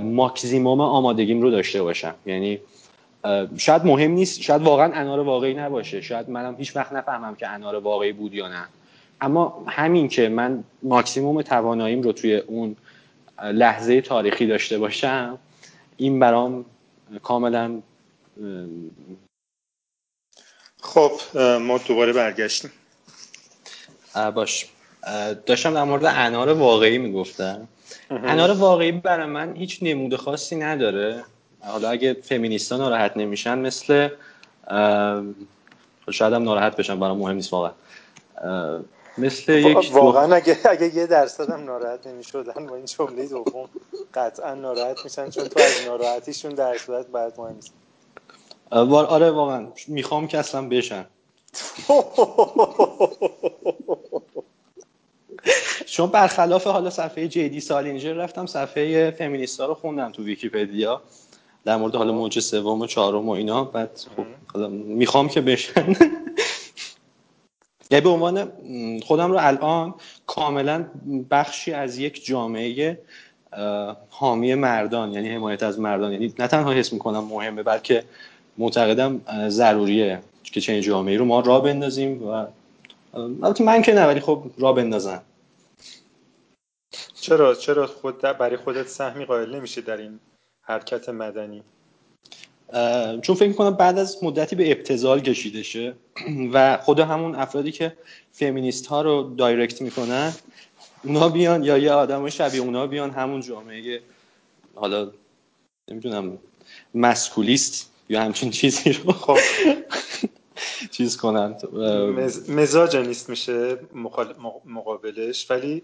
ماکزیموم آمادگیم رو داشته باشم. یعنی شاید مهم نیست شاید واقعا انار واقعی نباشه. شاید منم هیچ وقت نفهمم که انار واقعی بود یا نه. اما همین که من ماکسیموم تواناییم رو توی اون لحظه تاریخی داشته باشم این برام کاملا خب ما دوباره برگشتیم. باش. داشتم در مورد انار واقعی می‌گفتم. انار واقعی برای من هیچ نمود خاصی نداره. حالا اگه فمینیستا ناراحت نمیشن مثل شاید هم ناراحت بشن برای مهم نیست واقعا. مثل یک واقعا اگه اگه یه درصد هم ناراحت نمی‌شدن با این جمله دوم قطعا ناراحت میشن چون تو از ناراحتیشون در صورت بعد مهم نیست. آره واقعا. می‌خوام که اصلا بشن. چون برخلاف حالا صفحه جدی سالینجر رفتم صفحه فمینیستا رو خوندم تو ویکیپدیا. در مورد حالا موج سوم و چهارم و اینا بعد خب حالا می‌خوام که بشن. یعنی به عنوان خودم رو الان کاملا بخشی از یک جامعه حامی مردان یعنی حمایت از مردان. یعنی نه تنها حس می‌کنم مهمه بلکه معتقدم ضروریه که چنین جامعه رو ما را بندازیم و البته من که نه ولی خب را بندازن. چرا چرا خود برای خودت سهمی قائل نمیشه در این حرکت مدنی. چون فکر می‌کنم بعد از مدتی به ابتزال کشیده شه و خود همون افرادی که فمینیست ها رو دایرکت می‌کنن اونا بیان یا یه آدم شبیه اونا بیان همون جامعه حالا نمی‌دونم مسکولیست یا همچین چیزی رو خب. چیز کنند مزاج نیست میشه مقابلش ولی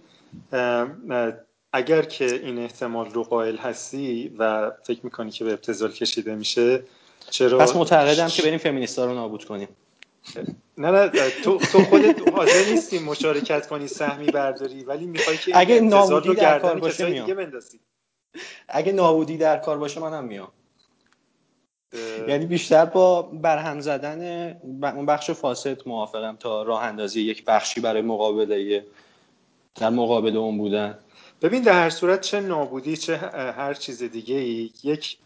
اگر که این احتمال رو قائل هستی و فکر می‌کنی که به ابتزال کشیده میشه چرا؟ پس معتقدم که بریم فمینیستا رو نابود کنیم. نه نه تو, تو خودت حاضر نیستی مشارکت کنی سهمی برداری ولی می‌خوای که اگه نابودی در کار باشه میام. اگه نابودی در کار باشه منم میام. یعنی بیشتر با برهم زدن اون بخش فاسد موافقم تا راه اندازی یک بخشی برای مقابله در مقابل اون بودن. ببین در هر صورت چه نابودی چه هر چیز دیگه ای یک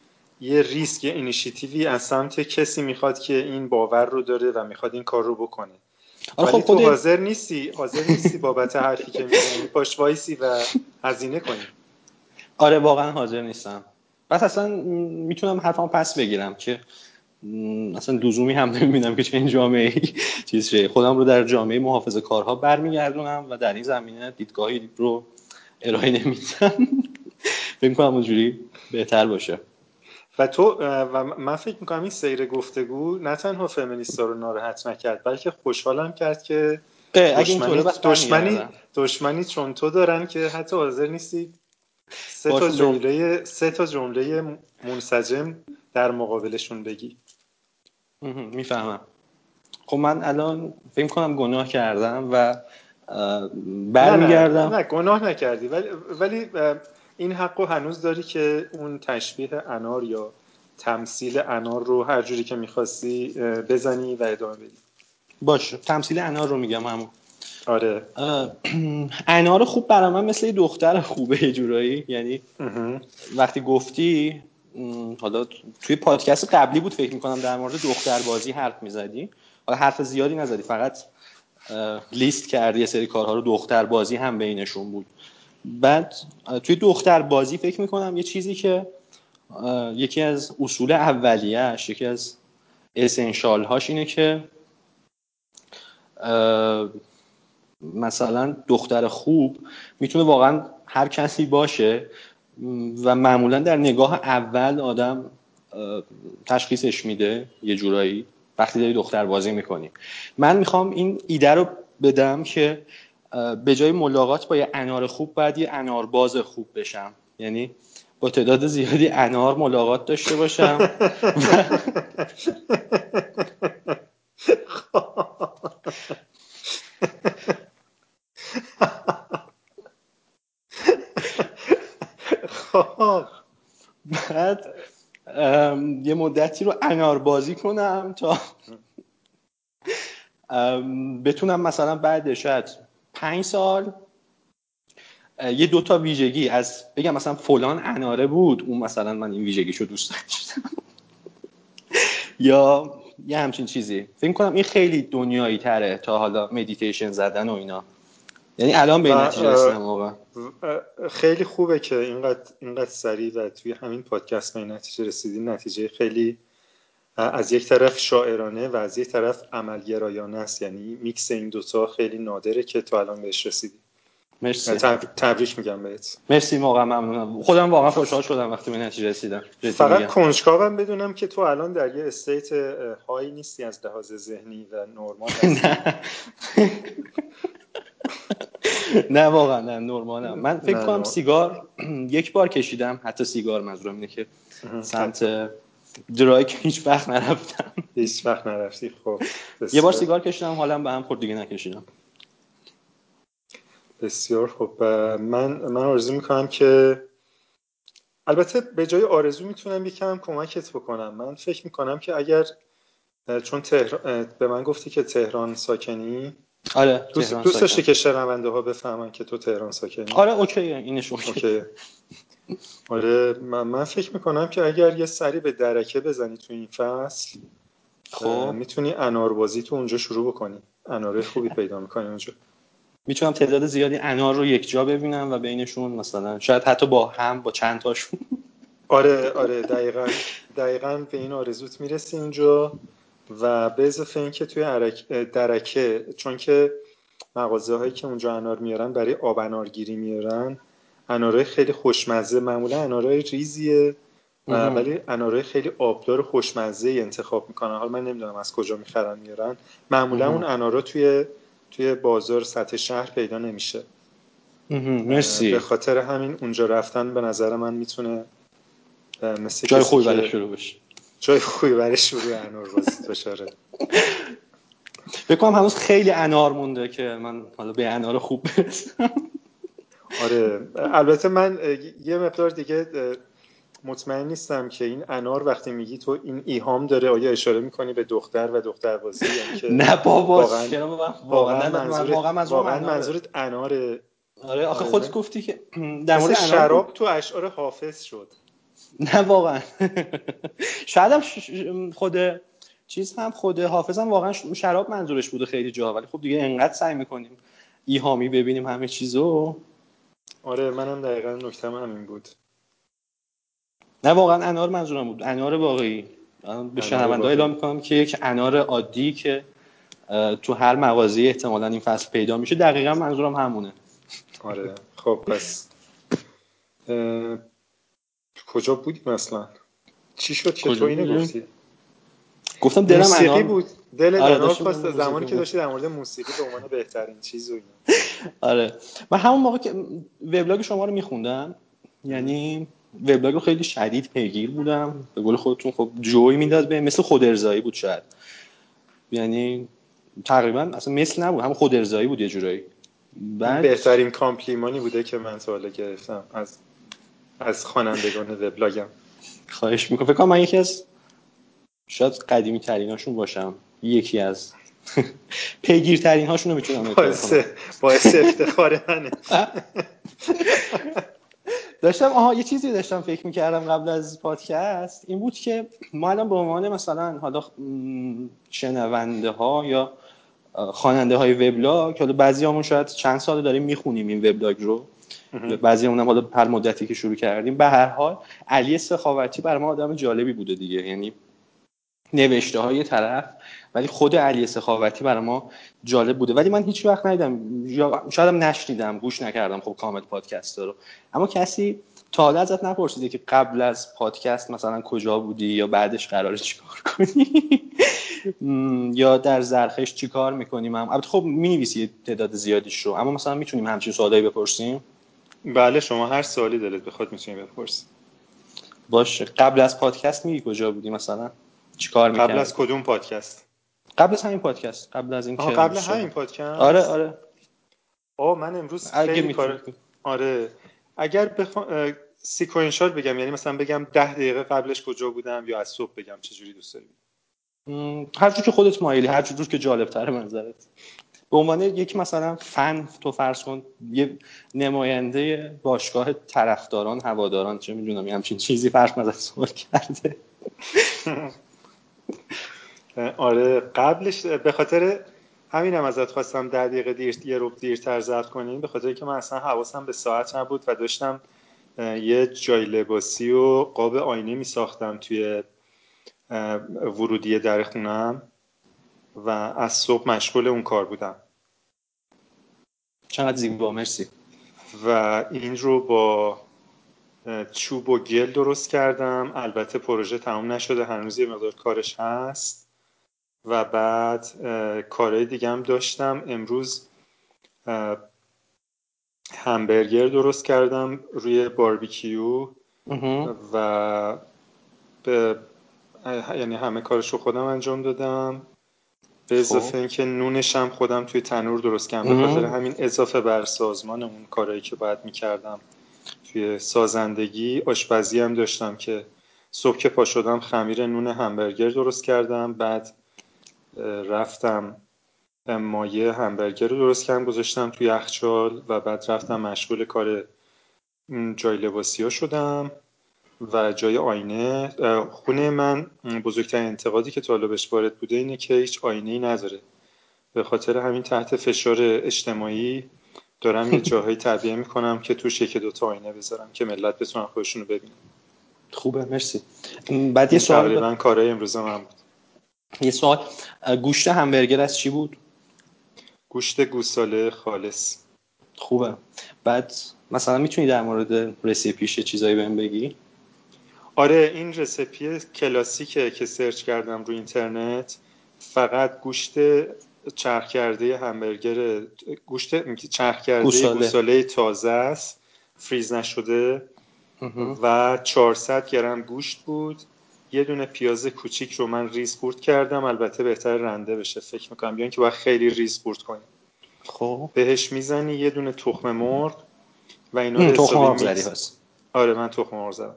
یه ریسک یه اینیشیتیوی از سمت کسی می‌خواد که این باور رو داره و می‌خواد این کار رو بکنه. آره ولی خب تو حاضر نیستی حاضر نیستی بابت حرفی که می‌زنی. پاش وایسی و هزینه کنی. آره واقعا حاضر نیستم. پس اصلا می‌تونم حرفم پس بگیرم که اصلا لزومی هم نمی‌بینم که چه این جامعه چیز شه. خودم رو در جامعه محافظه کارها برمیگردونم و در این زمینه دیدگاهی رو ارائه نمیدم فکر کنم اونجوری بهتر باشه. و تو و من فکر می‌کنم این سیر گفتگو نه تنها فمینیستا رو ناراحت نکرد بلکه خوشحالم کرد که دشمنی, دشمنی, دشمنی چون تو دارن که حتی حاضر نیستی سه تا جمله سه تا جمله منسجم در مقابلشون بگی. می‌فهمم. خب من الان فکر کنم گناه کردم و برمیگردم نه, نه, نه, گناه نکردی. ولی ولی این حقو هنوز داری که اون تشبیه انار یا تمثیل انار رو هر جوری که می‌خواستی بزنی و ادامه بدی. باش تمثیل انار رو میگم همون. آره. انار خوب برای من مثل دختر خوبه یه جورایی. یعنی وقتی گفتی حالا توی پادکست قبلی بود فکر می‌کنم در مورد دختر بازی حرف می‌زدی. حالا حرف زیادی نزدی فقط لیست کردی یه سری کارها رو. دختر بازی هم بینشون بود. بعد توی دختر بازی فکر می‌کنم یه چیزی که یکی از اصول اولیهش یکی از اسنشال هاش اینه که مثلا دختر خوب می‌تونه واقعا هر کسی باشه و معمولا در نگاه اول آدم تشخیصش میده یه جورایی. وقتی داری دختر بازی می‌کنی. من می‌خوام این ایده رو بدم که به جای ملاقات با یه انار خوب باید یه انار باز خوب بشم. یعنی با تعداد زیادی انار ملاقات داشته باشم. بعد یه مدتی رو انار بازی کنم تا بتونم مثلا بعد شاید پنج سال یه دوتا ویژگی از بگم مثلا فلان اناره بود اون مثلا من این ویژگیشو دوست داشتم. یا یه همچین چیزی. فکر کنم این خیلی دنیایی تره تا حالا مدیتیشن زدن و اینا. یعنی الان به نتیجه رسیدم واقعا. خیلی خوبه که اینقدر اینقدر سریع و توی همین پادکست به نتیجه رسیدی نتیجه خیلی از یک طرف شاعرانه و از یک طرف عملگرایانه است. یعنی میکس این دوتا خیلی نادره که تو الان بهش رسیدی مرسی. تبریک میگم بهت. مرسی واقعا ممنونم. خودم واقعا خوشحال شدم وقتی به نتیجه رسیدم. فقط کنجکاوم بدونم که تو الان در یه استیت های نیستی از لحاظ ذهنی و نرمال. نه واقعا نه نرمالم من فکر کنم سیگار یک بار کشیدم حتی سیگار منظورم اینه که سمت درایک هیچ وقت نرفتم. هیچ وقت نرفتی. خب یه بار سیگار کشیدم حالا به هم خورد دیگه نکشیدم. بسیار خب. من من آرزو می‌کنم که البته به جای آرزو می‌تونم یکم کمکت بکنم. من فکر می‌کنم که اگر چون تهر... به من گفتی که تهران ساکنی آره دوست, دوست داشتی که شنونده ها بفهمن که تو تهران ساکنی؟ آره اوکیه اینش اوکی. آره من, من فکر می‌کنم که اگر یه سری به درکه بزنی تو این فصل خب. می‌تونی اناربازی تو اونجا شروع بکنی. اناره خوبی پیدا می‌کنی اونجا. می‌تونم تعداد زیادی انار رو یک جا ببینم و بینشون مثلا شاید حتی با هم با چند تاشون. آره آره دقیقا دقیقا به این آرزوت می‌رسی اونجا. و به اضافه این که توی درکه چون که مغازه هایی که اونجا انار میارن برای آب انارگیری میارن انارای خیلی خوشمزه معمولا انارای ریزیه ولی انارای خیلی آبدار خوشمزه انتخاب می‌کنن. حالا من نمی‌دونم از کجا می‌خرن میارن. معمولا اون انارا توی توی بازار سطح شهر پیدا نمیشه. مرسی. به خاطر همین اونجا رفتن به نظر من می‌تونه مثل جای خوبی برای شروع بشه. جای خوبی برای شروع انار بازی بشاره بکنم هنوز خیلی انار مونده که من حالا به انار خوب برسم. آره البته من یه مقدار دیگه مطمئن نیستم که این انار وقتی میگی تو این ایهام داره آیا اشاره می‌کنی به دختر و دختر بازی؟ یعنی که نه بابا واقعا واقعا منظورت واقعا منظورت انار آره آخه خودت گفتی که در مورد شراب تو اشعار حافظ شد. نه واقعا. شاید هم خود چیز هم خود حافظ هم واقعا شراب منظورش بوده خیلی جا ولی خب دیگه انقدر سعی می‌کنیم ایهامی ببینیم همه چیزو. آره منم دقیقا نکتم همین بود. نه واقعا انار منظورم بود. انار واقعی. به شنونده اعلام می‌کنم که یک انار عادی که تو هر مغازه احتمالا این فصل پیدا میشه دقیقا منظورم همونه. آره. خب پس کجا بودیم اصلا چی شد؟ چطور اینو گفتی گفتم دلم موسیقی انار بود. دل آره خواست زمانی که داشتی در مورد موسیقی به عنوان بهترین چیز و آره. من همون موقع که وبلاگ شما رو میخوندم یعنی وبلاگ رو خیلی شدید پیگیر بودم. به قول خودتون خب جوی می‌داد به مثل خود ارزایی بود شاید. یعنی تقریبا اصلا مثل نبود هم خود ارزایی بود یه جورایی. بعد بهترین کامپلیمانی بوده که من تا حالا گرفتم. از از خوانندگان وبلاگم. خواهش می‌کنم. فکر کنم من یکی از شاید قدیمی تریناشون باشم. یکی از پیگیرترین هاشون رو می‌تونم باعث باعث افتخار منه. داشتم آها یه چیزی داشتم فکر می‌کردم قبل از پادکست این بود که ما الان به عنوان مثلا حالا شنونده ها یا خواننده های وبلاگ حالا بعضی همون شاید چند سال داریم می‌خونیم این وبلاگ رو. بعضی هم حالا هر مدتی که شروع کردیم. به هر حال علی سخاوتی برای ما آدم جالبی بوده دیگه. یعنی نوشته های طرف ولی خود علی سخاوتی برای ما جالب بوده. ولی من هیچ وقت ندیدم. یا شاید هم نشنیدم. گوش نکردم خب کامل پادکست رو. اما کسی تا حالا ازت نپرسیده که قبل از پادکست مثلا کجا بودی یا بعدش قراره چیکار کنی؟ یا در زرخش چیکار می‌کنیم البته خب می‌نویسی تعداد زیادیش رو. اما مثلا می‌تونیم همچین سوالایی بپرسیم؟ بله شما هر سوالی دلت بخواد می‌تونی بپرسید باشه. قبل از پادکست میگی کجا بودی مثلا؟ چیکار می‌کردی قبل از کدوم پادکست؟ قبل از همین پادکست. قبل از اینکه قبل همین پادکست؟ آره آره. آه من امروز خیلی کار آره. اگر بخوام سیکوئنشال بگم یعنی مثلا بگم ده دقیقه قبلش کجا بودم یا از صبح بگم چه جوری دوست داری؟ هر که خودت مایلی هر جور که جالب تره منظرت به عنوان یک مثلا فن تو فرض کن یه نماینده باشگاه طرفداران هواداران چه می‌دونم همچین چیزی فرض نظر سوال کرده. آره قبلش به خاطر همینم ازت خواستم ده دقیقه دیر یه رو دیرتر ضبط کنیم به خاطر که من اصلا حواسم به ساعت نبود و داشتم یه جای لباسی و قاب آینه می ساختم توی ورودی در خونم. و از صبح مشغول اون کار بودم. چقدر زیبا مرسی. و این رو با چوب و گل درست کردم. البته پروژه تمام نشده هنوز یه مقدار کارش هست. و بعد کارهای دیگه هم داشتم. امروز همبرگر درست کردم روی باربیکیو. و به یعنی همه کارش رو خودم انجام دادم. به اضافه خب. اینکه نونش هم خودم توی تنور درست کردم. به خاطر همین اضافه بر سازمان اون کارهایی که باید می‌کردم. توی سازندگی آشپزی هم داشتم که صبح که پا شدم خمیر نون همبرگر درست کردم. بعد رفتم مایه همبرگر رو درست کردم گذاشتم توی یخچال و بعد رفتم مشغول کار جای لباسی ها شدم. و جای آینه خونه من بزرگترین انتقادی که طالبش وارد بوده اینه که هیچ آینه ای نداره. به خاطر همین تحت فشار اجتماعی دارم یه جاهایی تعبیه می‌کنم که توش یکی دوتا آینه بذارم که ملت بتونن خودشون رو ببینن. خوبه مرسی. بعد یه سوال تقریبا کارهای امروز هم بود. یه سوال. گوشت همبرگر از چی بود؟ گوشت گوساله خالص. خوبه. بعد مثلا می‌تونی در مورد recipe ش چیزایی بهم بگی؟ آره این recipe کلاسیکه که search کردم رو اینترنت. فقط گوشت چرخ کرده همبرگر گوشت چرخ کرده گوساله تازه است. فریز نشده. و 400 گرم گوشت بود. یه دونه پیاز کوچیک رو من ریز خورد کردم. البته بهتر رنده بشه فکر می‌کنم. بیان که باید خیلی ریز خورد کنیم. خب. بهش می‌زنی یه دونه تخم مرغ و اینا تخم مرغ هست آره من تخم مرغ زدم.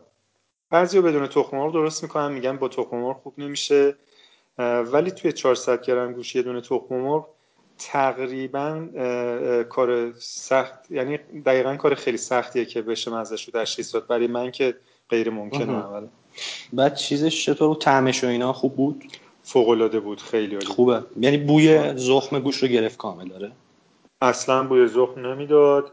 بعضی بدون تخم مرغ درست می‌کنن میگن با تخم مرغ خوب نمیشه. ولی توی 400 گرم گوشت یه دونه تخم مرغ تقریبا کار سخت یعنی دقیقا کار خیلی سختیه که بشه مزش رو تشخیص داد. برای من که غیر ممکنه اول بعد چیزش چطور تعمش و اینا خوب بود؟ فوق العاده بود خیلی عالی خوبه. یعنی بوی زخم گوش رو گرفت کامل داره اصلا بوی زخم نمی‌داد.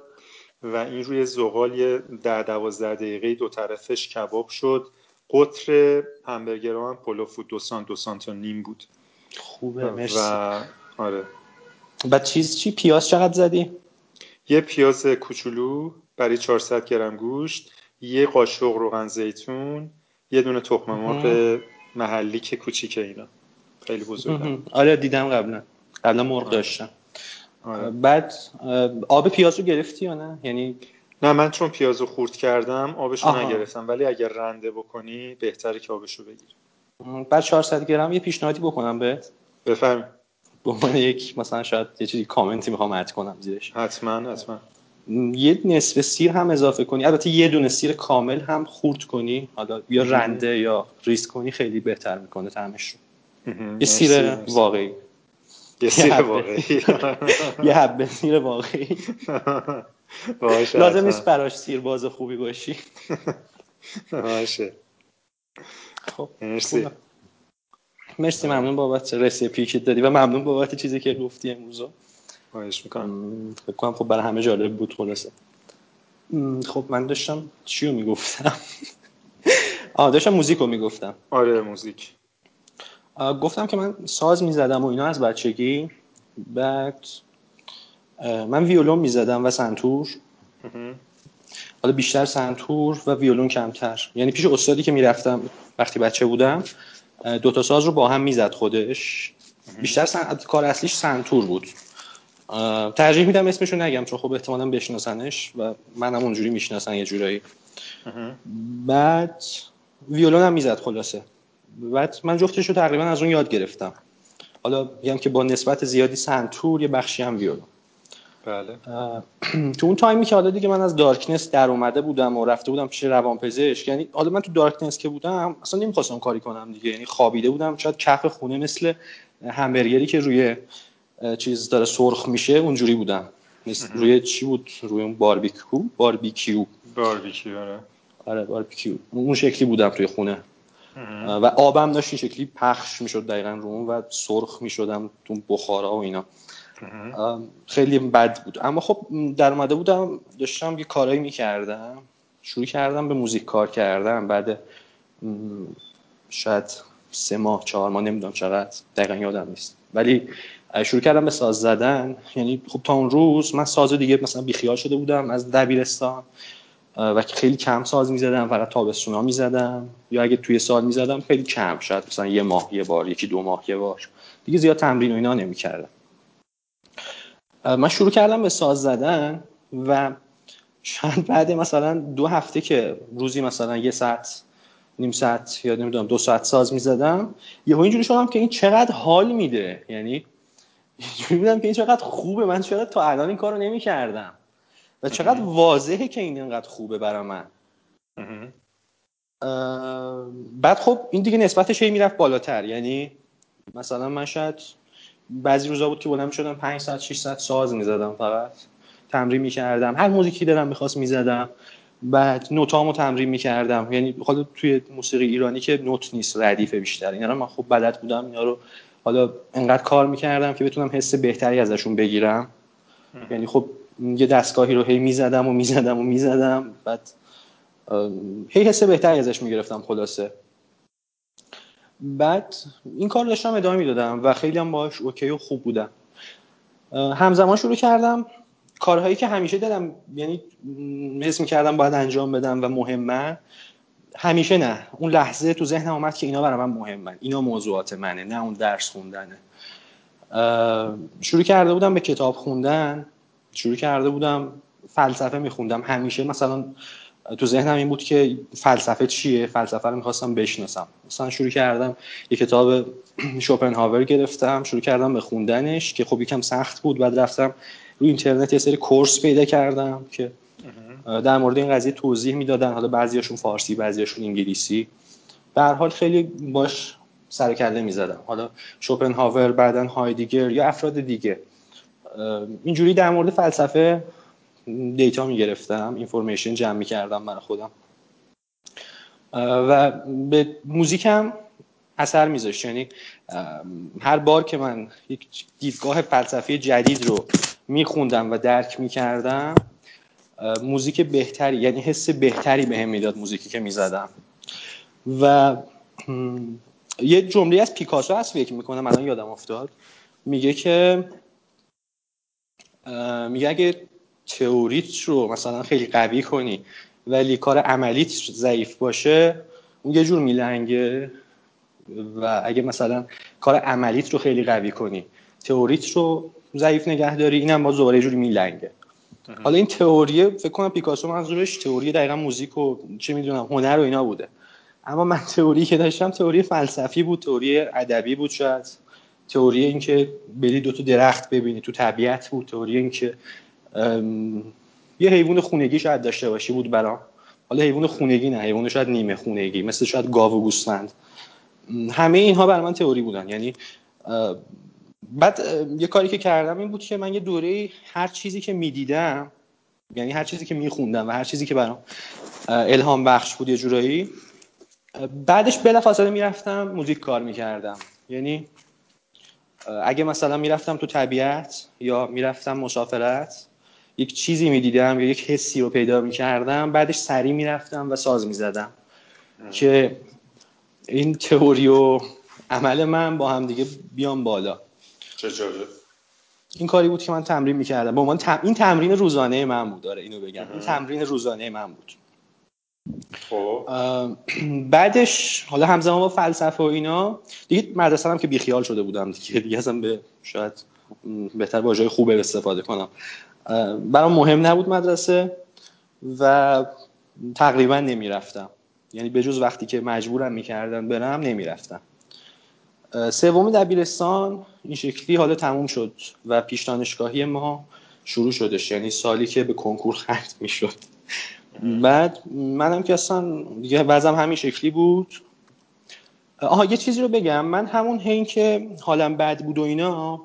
و این روی زغال یه ده دوازده دقیقه دو طرفش کباب شد. قطر همبرگر هم پلو فود دو سانت دو سانت و نیم بود. خوبه مرسی. و آره. بعد چیز چی؟ پیاز چقدر زدی؟ یه پیاز کوچولو برای 400 گرم گوشت یه قاشق روغن زیتون یه دونه تخم مرغ محلی که کوچیکه اینا. خیلی بزرگه آره دیدم قبلا. قبلا مرغ آره. داشتم. آره. بعد آب پیاز رو گرفتی یا نه؟ یعنی نه من چون پیاز رو خورد کردم آبش رو نگرفتم. ولی اگر رنده بکنی بهتره که آبش رو بگیر بعد 400 گرم یه پیشنهادی بکنم بهت. بفرم به عنوان یک مثلا شاید یه چیزی کامنتی می‌خوام اد کنم زیرش. حتما حتما. یه نصف سیر هم اضافه کنی. البته یه دونه سیر کامل هم خورد کنی. حالا یا رنده یا ریز کنی خیلی بهتر می‌کنه طعمش رو. یه سیر واقعی. یه سیر واقعی. یه حبه سیر واقعی. لازم نیست براش سیر باز خوبی باشی. باشه. خب مرسی. مرسی ممنون بابت رسیپی که دادی و ممنون بابت چیزی که گفتی امروز. خواهش می‌کنم. فکر کنم خب برای همه جالب بود خلاصه. خب من داشتم چی رو می‌گفتم؟ آه داشتم موزیک رو می‌گفتم. آره موزیک. گفتم که من ساز می‌زدم و اینا از بچگی. بعد من ویولون می‌زدم و سنتور. حالا بیشتر سنتور و ویولون کمتر. یعنی پیش استادی که می‌رفتم وقتی بچه بودم دوتا ساز رو با هم می‌زد خودش. بیشتر سن... کار اصلیش سنتور بود. ترجیح میدم اسمشو نگم چون خب احتمالا بشناسنش و منم اونجوری می‌شناسن یه جورایی. بعد ویولون هم می‌زد خلاصه. بعد من جفتش رو تقریبا از اون یاد گرفتم. حالا میگم که با نسبت زیادی سنتور یه بخشی هم ویولون بله. تو اون تایمی که حالا دیگه من از دارکنس در اومده بودم و رفته بودم پیش روانپزشک یعنی حالا من تو دارکنس که بودم اصلا نمی‌خواستم کاری کنم دیگه یعنی خوابیده بودم. شاید کف خونه مثل همبرگری که روی چیز داره سرخ میشه اونجوری بودم. روی چی بود؟ روی اون باربیکیو؟ باربیکیو. باربیکیو آره. آره باربیکیو. اون شکلی بودم توی خونه. و آبم داشت این شکلی پخش می‌شد دقیقا رو اون و سرخ می‌شدم تو بخارا و اینا. خیلی بد بود. اما خب در اومده بودم داشتم یه کارایی می‌کردم. شروع کردم به موزیک کار کردم بعد شاید سه ماه چهار ماه نمی‌دونم چقدر دقیقا یادم نیست. ولی شروع کردم به ساز زدن. یعنی خب تا اون روز من ساز دیگه مثلا بیخیال شده بودم. از دبیرستان و خیلی کم ساز می‌زدم فقط تابستونا می‌زدم. یا اگه توی سال می‌زدم خیلی کم شاید مثلا یه ماه یه بار یکی دو ماه یه بار. دیگه زیاد تمرین و اینا نمی‌کردم. من شروع کردم به ساز زدن و شاید بعد مثلا دو هفته که روزی مثلا یه ساعت نیم ساعت یا نمی‌دونم دو ساعت ساز می‌زدم یهو اینجوری شدم که این چقدر حال میده. یعنی اینجوری بودم که این چقدر خوبه من چقدر تا الان این کارو نمی‌کردم. و چقدر واضحه که این اینقدر خوبه برا من. بعد خب این دیگه نسبتش هی می‌رفت بالاتر. یعنی مثلا من شاید بعضی روزا بود که بلند شدم 5 ساعت 6 ساعت ساز می‌زدم فقط. تمرین می‌کردم. هر موزیکی دلم می‌خواست می‌زدم. بعد نوتامو تمرین می‌کردم. یعنی حالا توی موسیقی ایرانی که نوت نیست ردیف بیشتر. اینا رو من خوب بلد بودم. اینا رو حالا انقدر کار می‌کردم که بتونم حس بهتری ازشون بگیرم. یعنی خب یه دستگاهی رو هی می‌زدم و می‌زدم و می‌زدم. بعد هی حس بهتری ازش می‌گرفتم خلاصه. بعد این کار داشتم ادامه می‌دادم و خیلی هم باش اوکی و خوب بودم. همزمان شروع کردم. کارهایی که همیشه دلم یعنی حس می‌کردم باید انجام بدم و مهمه همیشه نه. اون لحظه تو ذهنم اومد که اینا برای من مهمن. اینا موضوعات منه نه اون درس خوندنه. شروع کرده بودم به کتاب خوندن. شروع کرده بودم فلسفه میخوندم. همیشه مثلا تو ذهنم این بود که فلسفه چیه؟ فلسفه رو می‌خواستم بشناسم. مثلا شروع کردم یه کتاب شوپنهاور گرفتم شروع کردم به خوندنش که خب یکم سخت بود. بعد رفتم روی اینترنت یه سری کورس پیدا کردم که در مورد این قضیه توضیح می‌دادن. حالا بعضیاشون فارسی بعضیاشون انگلیسی. به حال خیلی باش سر کله می‌زدم. حالا شوپنهاور بعدا هایدیگر یا افراد دیگه. اینجوری در مورد فلسفه دیتا می‌گرفتم اینفورمیشن جمع می‌کردم برای خودم. و به موزیکم اثر میذاشت. یعنی هر بار که من یک دیدگاه فلسفی جدید رو میخوندم و درک می‌کردم موزیک بهتری یعنی حس بهتری بهم به می‌داد موزیکی که می‌زدم. و یه جمله از پیکاسو هست فکر می‌کنم الان یادم افتاد. میگه که میگه اگه تئوریت رو مثلا خیلی قوی کنی ولی کار عملیت ضعیف باشه اون یه جور میلنگه. و اگه مثلا کار عملیت رو خیلی قوی کنی تئوریت رو ضعیف نگه داری اینم با دوباره یه جوری میلنگه. حالا این تئوریه فکر کنم پیکاسو منظورش تئوری دقیقا موزیک و چه می‌دونم هنر و اینا بوده. اما من تئوری که داشتم تئوری فلسفی بود تئوری ادبی بود شاید. تئوری اینکه بری دو تا درخت ببینی تو طبیعت بود تئوری اینکه یه حیوان خونگی شاید داشته باشی بود برام حالا حیوان خونگی نه حیوان شاید نیمه خونگی مثل شاید گاو و گوسفند. همه اینها برای من تئوری بودن. یعنی بعد یه کاری که کردم این بود که من یه دوره هر چیزی که می‌دیدم یعنی هر چیزی که میخوندم و هر چیزی که برام الهام بخش بود یه جورایی بعدش بلافاصله می‌رفتم موزیک کار می‌کردم. یعنی اگه مثلا می‌رفتم تو طبیعت یا می‌رفتم مسافرت یک چیزی می‌دیدم یا یک حسی رو پیدا می‌کردم بعدش سریع می‌رفتم و ساز می‌زدم. که این تئوری و عمل من با هم دیگه بیام بالا. این کاری بود که من تمرین می‌کردم. با من این تمرین روزانه من بود. داره اینو بگم. این تمرین روزانه من بود. بعدش حالا همزمان با فلسفه و اینا دیگه مدرسه هم که بیخیال شده بودم دیگه دیگه ازم به شاید بهتر واژه خوبه استفاده کنم. برام مهم نبود مدرسه و تقریبا نمی‌رفتم. یعنی به جز وقتی که مجبورم می‌کردن برم نمی‌رفتم. سوم دبیرستان این شکلی حالا تموم شد و پیش دانشگاهی ما شروع شدش. یعنی سالی که به کنکور ختم می‌شد. بعد منم که اصلا دیگه وضعم همین شکلی بود. آها یه چیزی رو بگم. من همون هین که حالم بد بود و اینا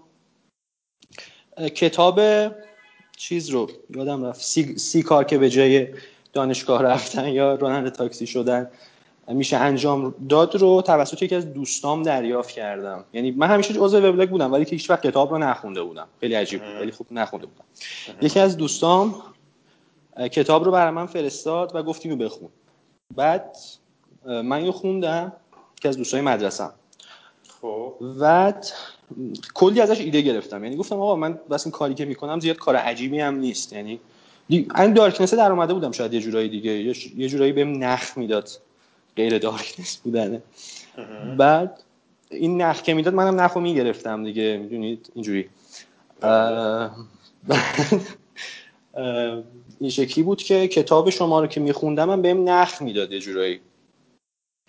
کتاب چیز رو یادم رفت. سی, سی کار که به جای دانشگاه رفتن یا راننده تاکسی شدن میشه انجام داد رو توسط یکی از دوستام دریافت کردم. یعنی من همیشه عضو وبلاگ بودم ولی که هیچ وقت کتاب رو نخونده بودم. خیلی عجیب بود ولی خوب نخونده بودم. یکی از دوستام کتاب رو برای من فرستاد و گفت اینو بخون. بعد من اینو خوندم که از دوستای مدرسم. خب. بعد کلی ازش ایده گرفتم. یعنی گفتم آقا من بس این کاری که می‌کنم زیاد کار عجیبی هم نیست. یعنی این دارکنسه در اومده بودم شاید یه جورایی دیگه. یه جورایی بهم نخ می‌داد. غیر دارکنس بودنه. بعد این نخ که می‌داد منم نخو می‌گرفتم دیگه. می‌دونید؟ اینجوری. این شکلی بود که کتاب شما رو که میخوندم من بهم نخ می‌داد یه جورایی.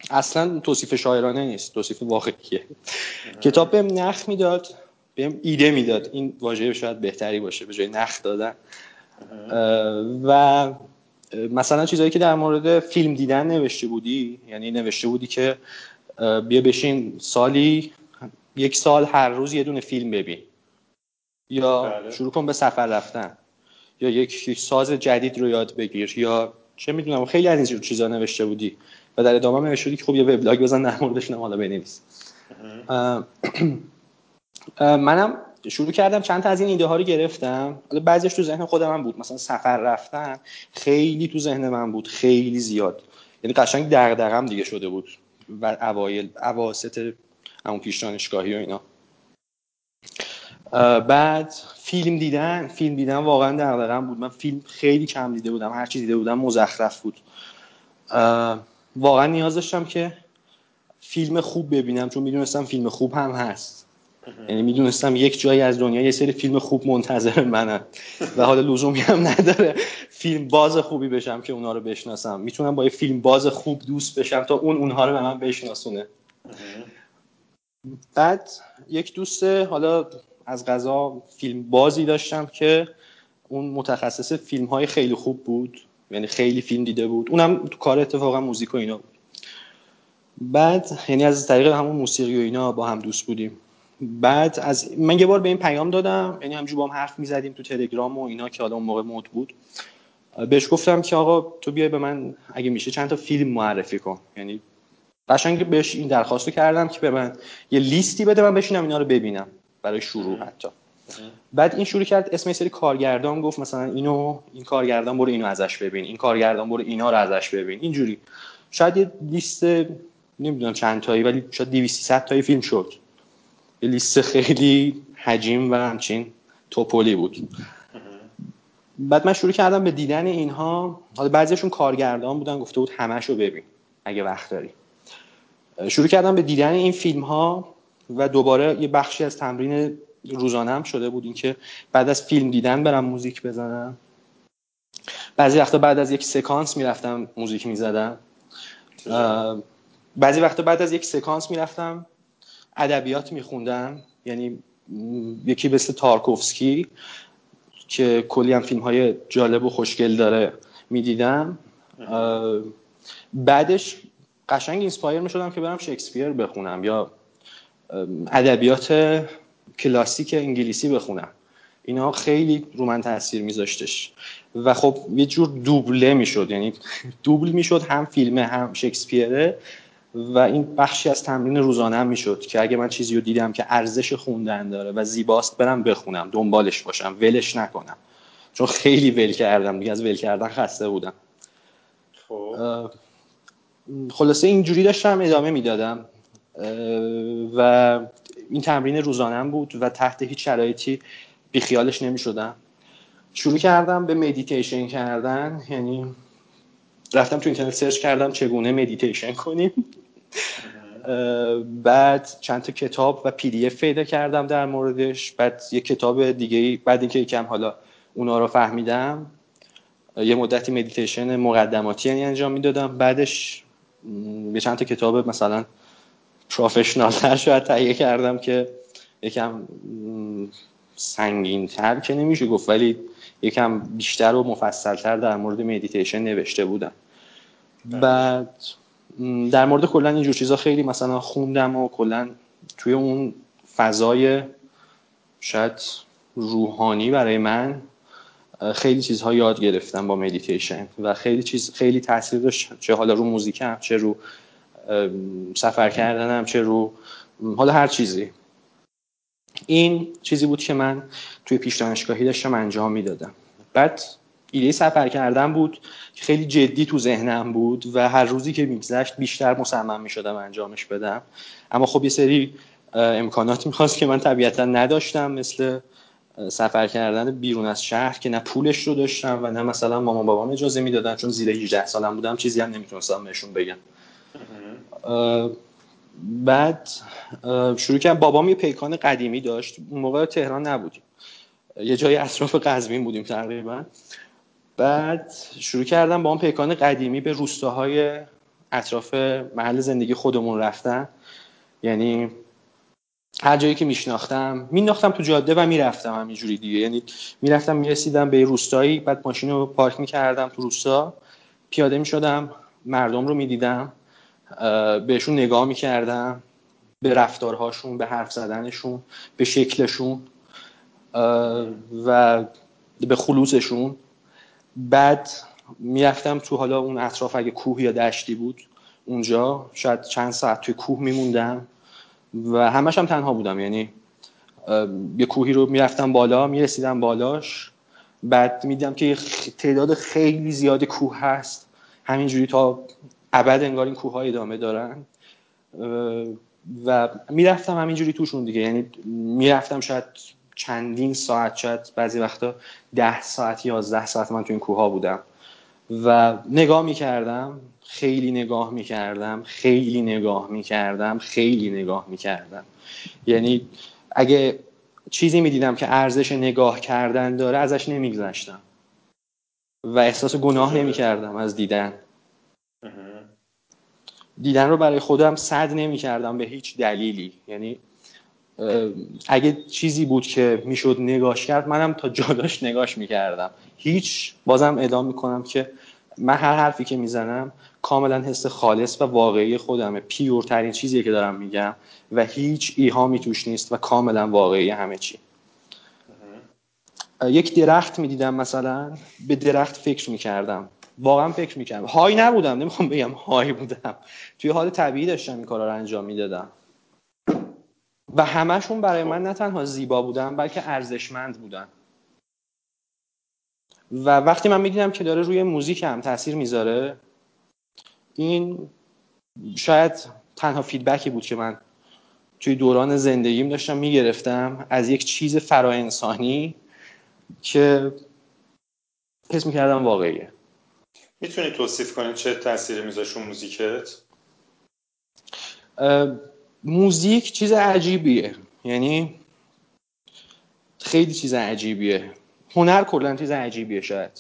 اصلا توصیف شاعرانه نیست توصیف واقعیه. کتاب بهم نخ می‌داد بهم ایده می‌داد. این واژه شاید بهتری باشه به جای نخ دادن. و مثلا چیزایی که در مورد فیلم دیدن نوشته بودی یعنی نوشته بودی که بیا بشین سالی یک سال هر روز یه دونه فیلم ببین. یا بله. شروع کن به سفر رفتن. یا یک ساز جدید رو یاد بگیر یا چه می‌دونم خیلی از این چیزا نوشته بودی و در ادامه نوشته بودی که خب یه وبلاگ بزن در موردش حالا بنویس. منم شروع کردم چند تا از این ایده ها رو گرفتم. حالا بعضیش تو ذهن خودم هم بود. مثلا سفر رفتن خیلی تو ذهن من بود خیلی زیاد. یعنی قشنگ دغدغه‌ام دیگه شده بود و اوایل اواسط همون پیش دانشگاهی و اینا. بعد فیلم دیدن فیلم دیدن واقعا دغدغه‌ام بود. من فیلم خیلی کم دیده بودم هر چی دیده بودم مزخرف بود. واقعا نیاز داشتم که فیلم خوب ببینم چون می‌دونستم فیلم خوب هم هست. یعنی می‌دونستم یک جایی از دنیا یه سری فیلم خوب منتظر منن. و حالا لزومی هم نداره فیلم باز خوبی بشم که اونا رو بشناسم. می‌تونم با یه فیلم باز خوب دوست بشم تا اون اونها رو به من بشناسونه. بعد یک دوست حالا از غذا فیلم بازی داشتم که اون متخصص فیلم های خیلی خوب بود. یعنی خیلی فیلم دیده بود. اونم تو کار اتفاقا موزیک و اینا بود. بعد یعنی از طریق همون موسیقی و اینا با هم دوست بودیم. بعد از من یه بار به این پیام دادم. یعنی همجور با هم حرف می‌زدیم تو تلگرام و اینا که حالا اون موقع مود بود. بهش گفتم که آقا تو بیای به من اگه میشه چند تا فیلم معرفی کن. یعنی قشنگ بهش این درخواست کردم که به من یه لیستی بده من بشینم اینا رو ببینم. برای شروع حتی بعد این شروع کرد اسم سری کارگردان گفت مثلا اینو این کارگردان برو اینو ازش ببین این کارگردان برو اینا رو ازش ببین. اینجوری. شاید یه لیست نمی‌دونم چند تایی ولی شاید 200 تایی فیلم شد. یه لیست خیلی حجیم و همچین توپولی بود. بعد من شروع کردم به دیدن اینها. حالا بعضیشون کارگردان بودن گفته بود همشو ببین اگه وقت داری. شروع کردم به دیدن این فیلم ها و دوباره یه بخشی از تمرین روزانه شده بود اینکه بعد از فیلم دیدن برم موزیک بزنم. بعضی وقتا بعد از یک سکانس می‌رفتم موزیک می‌زدم. بعضی وقتا بعد از یک سکانس می‌رفتم ادبیات میخوندم. یعنی یکی مثل تارکوفسکی که کلی هم فیلم های جالب و خوشگل داره می‌دیدم. بعدش قشنگ inspire می‌شدم که برم شکسپیر بخونم یا ادبیات کلاسیک انگلیسی بخونم. اینا خیلی رو من تاثیر میذاشتش. و خب یه جور دوبله می‌شد یعنی دوبل می‌شد هم فیلم هم شکسپیره. و این بخشی از تمرین روزانه هم می‌شد که اگه من چیزی رو دیدم که ارزش خوندن داره و زیباست برم بخونم دنبالش باشم ولش نکنم. چون خیلی ول کردم دیگه از ول کردن خسته بودم. خب. خلاصه اینجوری داشتم ادامه می‌دادم. و این تمرین روزانم بود و تحت هیچ شرایطی بیخیالش نمی شدم شروع کردم به مدیتیشن کردن یعنی رفتم تو اینترنت search کردم چگونه مدیتیشن کنیم. بعد چند تا کتاب و PDF پیدا کردم در موردش. بعد یه کتاب دیگه بعد اینکه یکم حالا اونا رو فهمیدم یه مدتی مدیتیشن مقدماتی یعنی انجام می‌دادم. بعدش یه چند تا کتاب مثلا professional تر شاید تهیه کردم که یکم سنگین تر که نمیشه گفت ولی یکم بیشتر و مفصلتر در مورد مدیتیشن نوشته بودم بله. بعد در مورد کلا اینجور چیزا خیلی مثلا خوندم و کلا توی اون فضای شاید روحانی برای من خیلی چیزها یاد گرفتم با مدیتیشن و خیلی چیز خیلی تاثیر داشت چه حالا رو موزیکم چه رو سفر کردنم چه رو حالا هر چیزی. این چیزی بود که من توی پیش دانشگاهی داشتم انجام می‌دادم. بعد ایده سفر کردن بود که خیلی جدی تو ذهنم بود و هر روزی که میگذشت بیشتر مصمم می‌شدم انجامش بدم. اما خب یه سری امکاناتی می‌خواست که من طبیعتا نداشتم مثل سفر کردن بیرون از شهر که نه پولش رو داشتم و نه مثلا مامان بابام اجازه می‌دادن چون زیر 18 سالم بودم چیزی هم نمی‌تونستم بهشون بگم. بعد شروع کردم. بابام یه پیکان قدیمی داشت. موقع تهران نبودیم. یه جای اطراف قزوین بودیم تقریبا. بعد شروع کردم با اون پیکان قدیمی به روستاهای اطراف محل زندگی خودمون رفتن. یعنی هر جایی که میشناختم میناختم تو جاده و می‌رفتم همینجوری دیگه. یعنی می‌رفتم می‌رسیدم به روستایی بعد ماشین رو پارک می‌کردم تو روستا. پیاده می‌شدم مردم رو می‌دیدم. بهشون نگاه می‌کردم به رفتارهاشون به حرف زدنشون به شکلشون و به خلوصشون. بعد می‌رفتم تو حالا اون اطراف اگه کوه یا دشتی بود اونجا شاید چند ساعت توی کوه میموندم و همش هم تنها بودم. یعنی یه کوهی رو می‌رفتم بالا می‌رسیدم بالاش. بعد می‌دیدم که تعداد خیلی زیاد کوه هست. همینجوری تا ابد انگار این کوه های ادامه دارن. و می‌رفتم همینجوری توشون دیگه. یعنی می‌رفتم شاید چندین ساعت شاید بعضی وقتا ده ساعت یازده ساعت من تو این کوه ها بودم. و نگاه می‌کردم خیلی نگاه می‌کردم خیلی نگاه می‌کردم خیلی نگاه می‌کردم. یعنی اگه چیزی می‌دیدم که ارزش نگاه کردن داره ازش نمیگذشتم. و احساس گناه نمی‌کردم از دیدن. دیدن رو برای خودم صد نمی‌کردم به هیچ دلیلی. یعنی اگه چیزی بود که می‌شد نگاش کرد منم تا جاداش نگاش می‌کردم. هیچ بازم ادام می‌کنم که من هر حرفی که می‌زنم کاملا حس خالص و واقعی خودمه. پیورترین چیزی که دارم میگم و هیچ ایهامی توش نیست و کاملا واقعی همه چی. یک درخت می‌دیدم مثلا به درخت فکر می‌کردم. واقعا فکر می‌کردم. های نبودم نمی‌خوام بگم های بودم. توی حال طبیعی داشتم این کارا رو انجام می‌دادم. و همشون برای من نه تنها زیبا بودن بلکه ارزشمند بودن. و وقتی من می‌دیدم که داره روی موزیک هم تاثیر می‌ذاره این شاید تنها فیدبکی بود که من توی دوران زندگیم داشتم می‌گرفتم از یک چیز فراانسانی که حس می‌کردم واقعیه. می‌تونی توصیف کنی چه تاثیری میذاشت موزیکت؟ موزیک چیز عجیبیه. یعنی خیلی چیز عجیبیه. هنر کلا چیز عجیبیه شاید.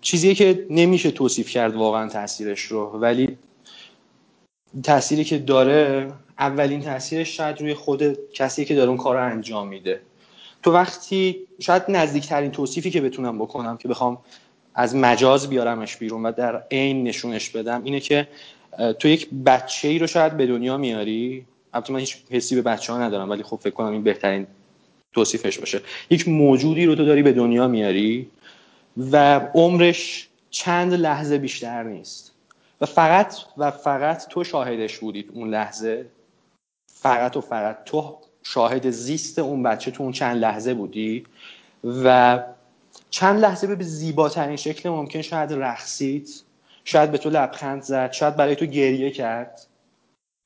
چیزیه که نمیشه توصیف کرد واقعا تاثیرش رو ولی تأثیری که داره اولین تاثیرش شاید روی خود کسی که داره اون کار رو انجام میده. تو وقتی شاید نزدیکترین توصیفی که بتونم بکنم که بخوام از مجاز بیارمش بیرون و در عین نشونش بدم اینه که تو یک بچه ای رو شاید به دنیا میاری؟ البته من هیچ حسی به بچه ها ندارم ولی خب فکر کنم این بهترین توصیفش باشه. یک موجودی رو تو داری به دنیا میاری و عمرش چند لحظه بیشتر نیست. و فقط و فقط تو شاهدش بودید اون لحظه. فقط و فقط تو شاهد زیست اون بچه تو اون چند لحظه بودی و چند لحظه به زیباترین شکل ممکن شاید رقصید. شاید به تو لبخند زد. شاید برای تو گریه کرد.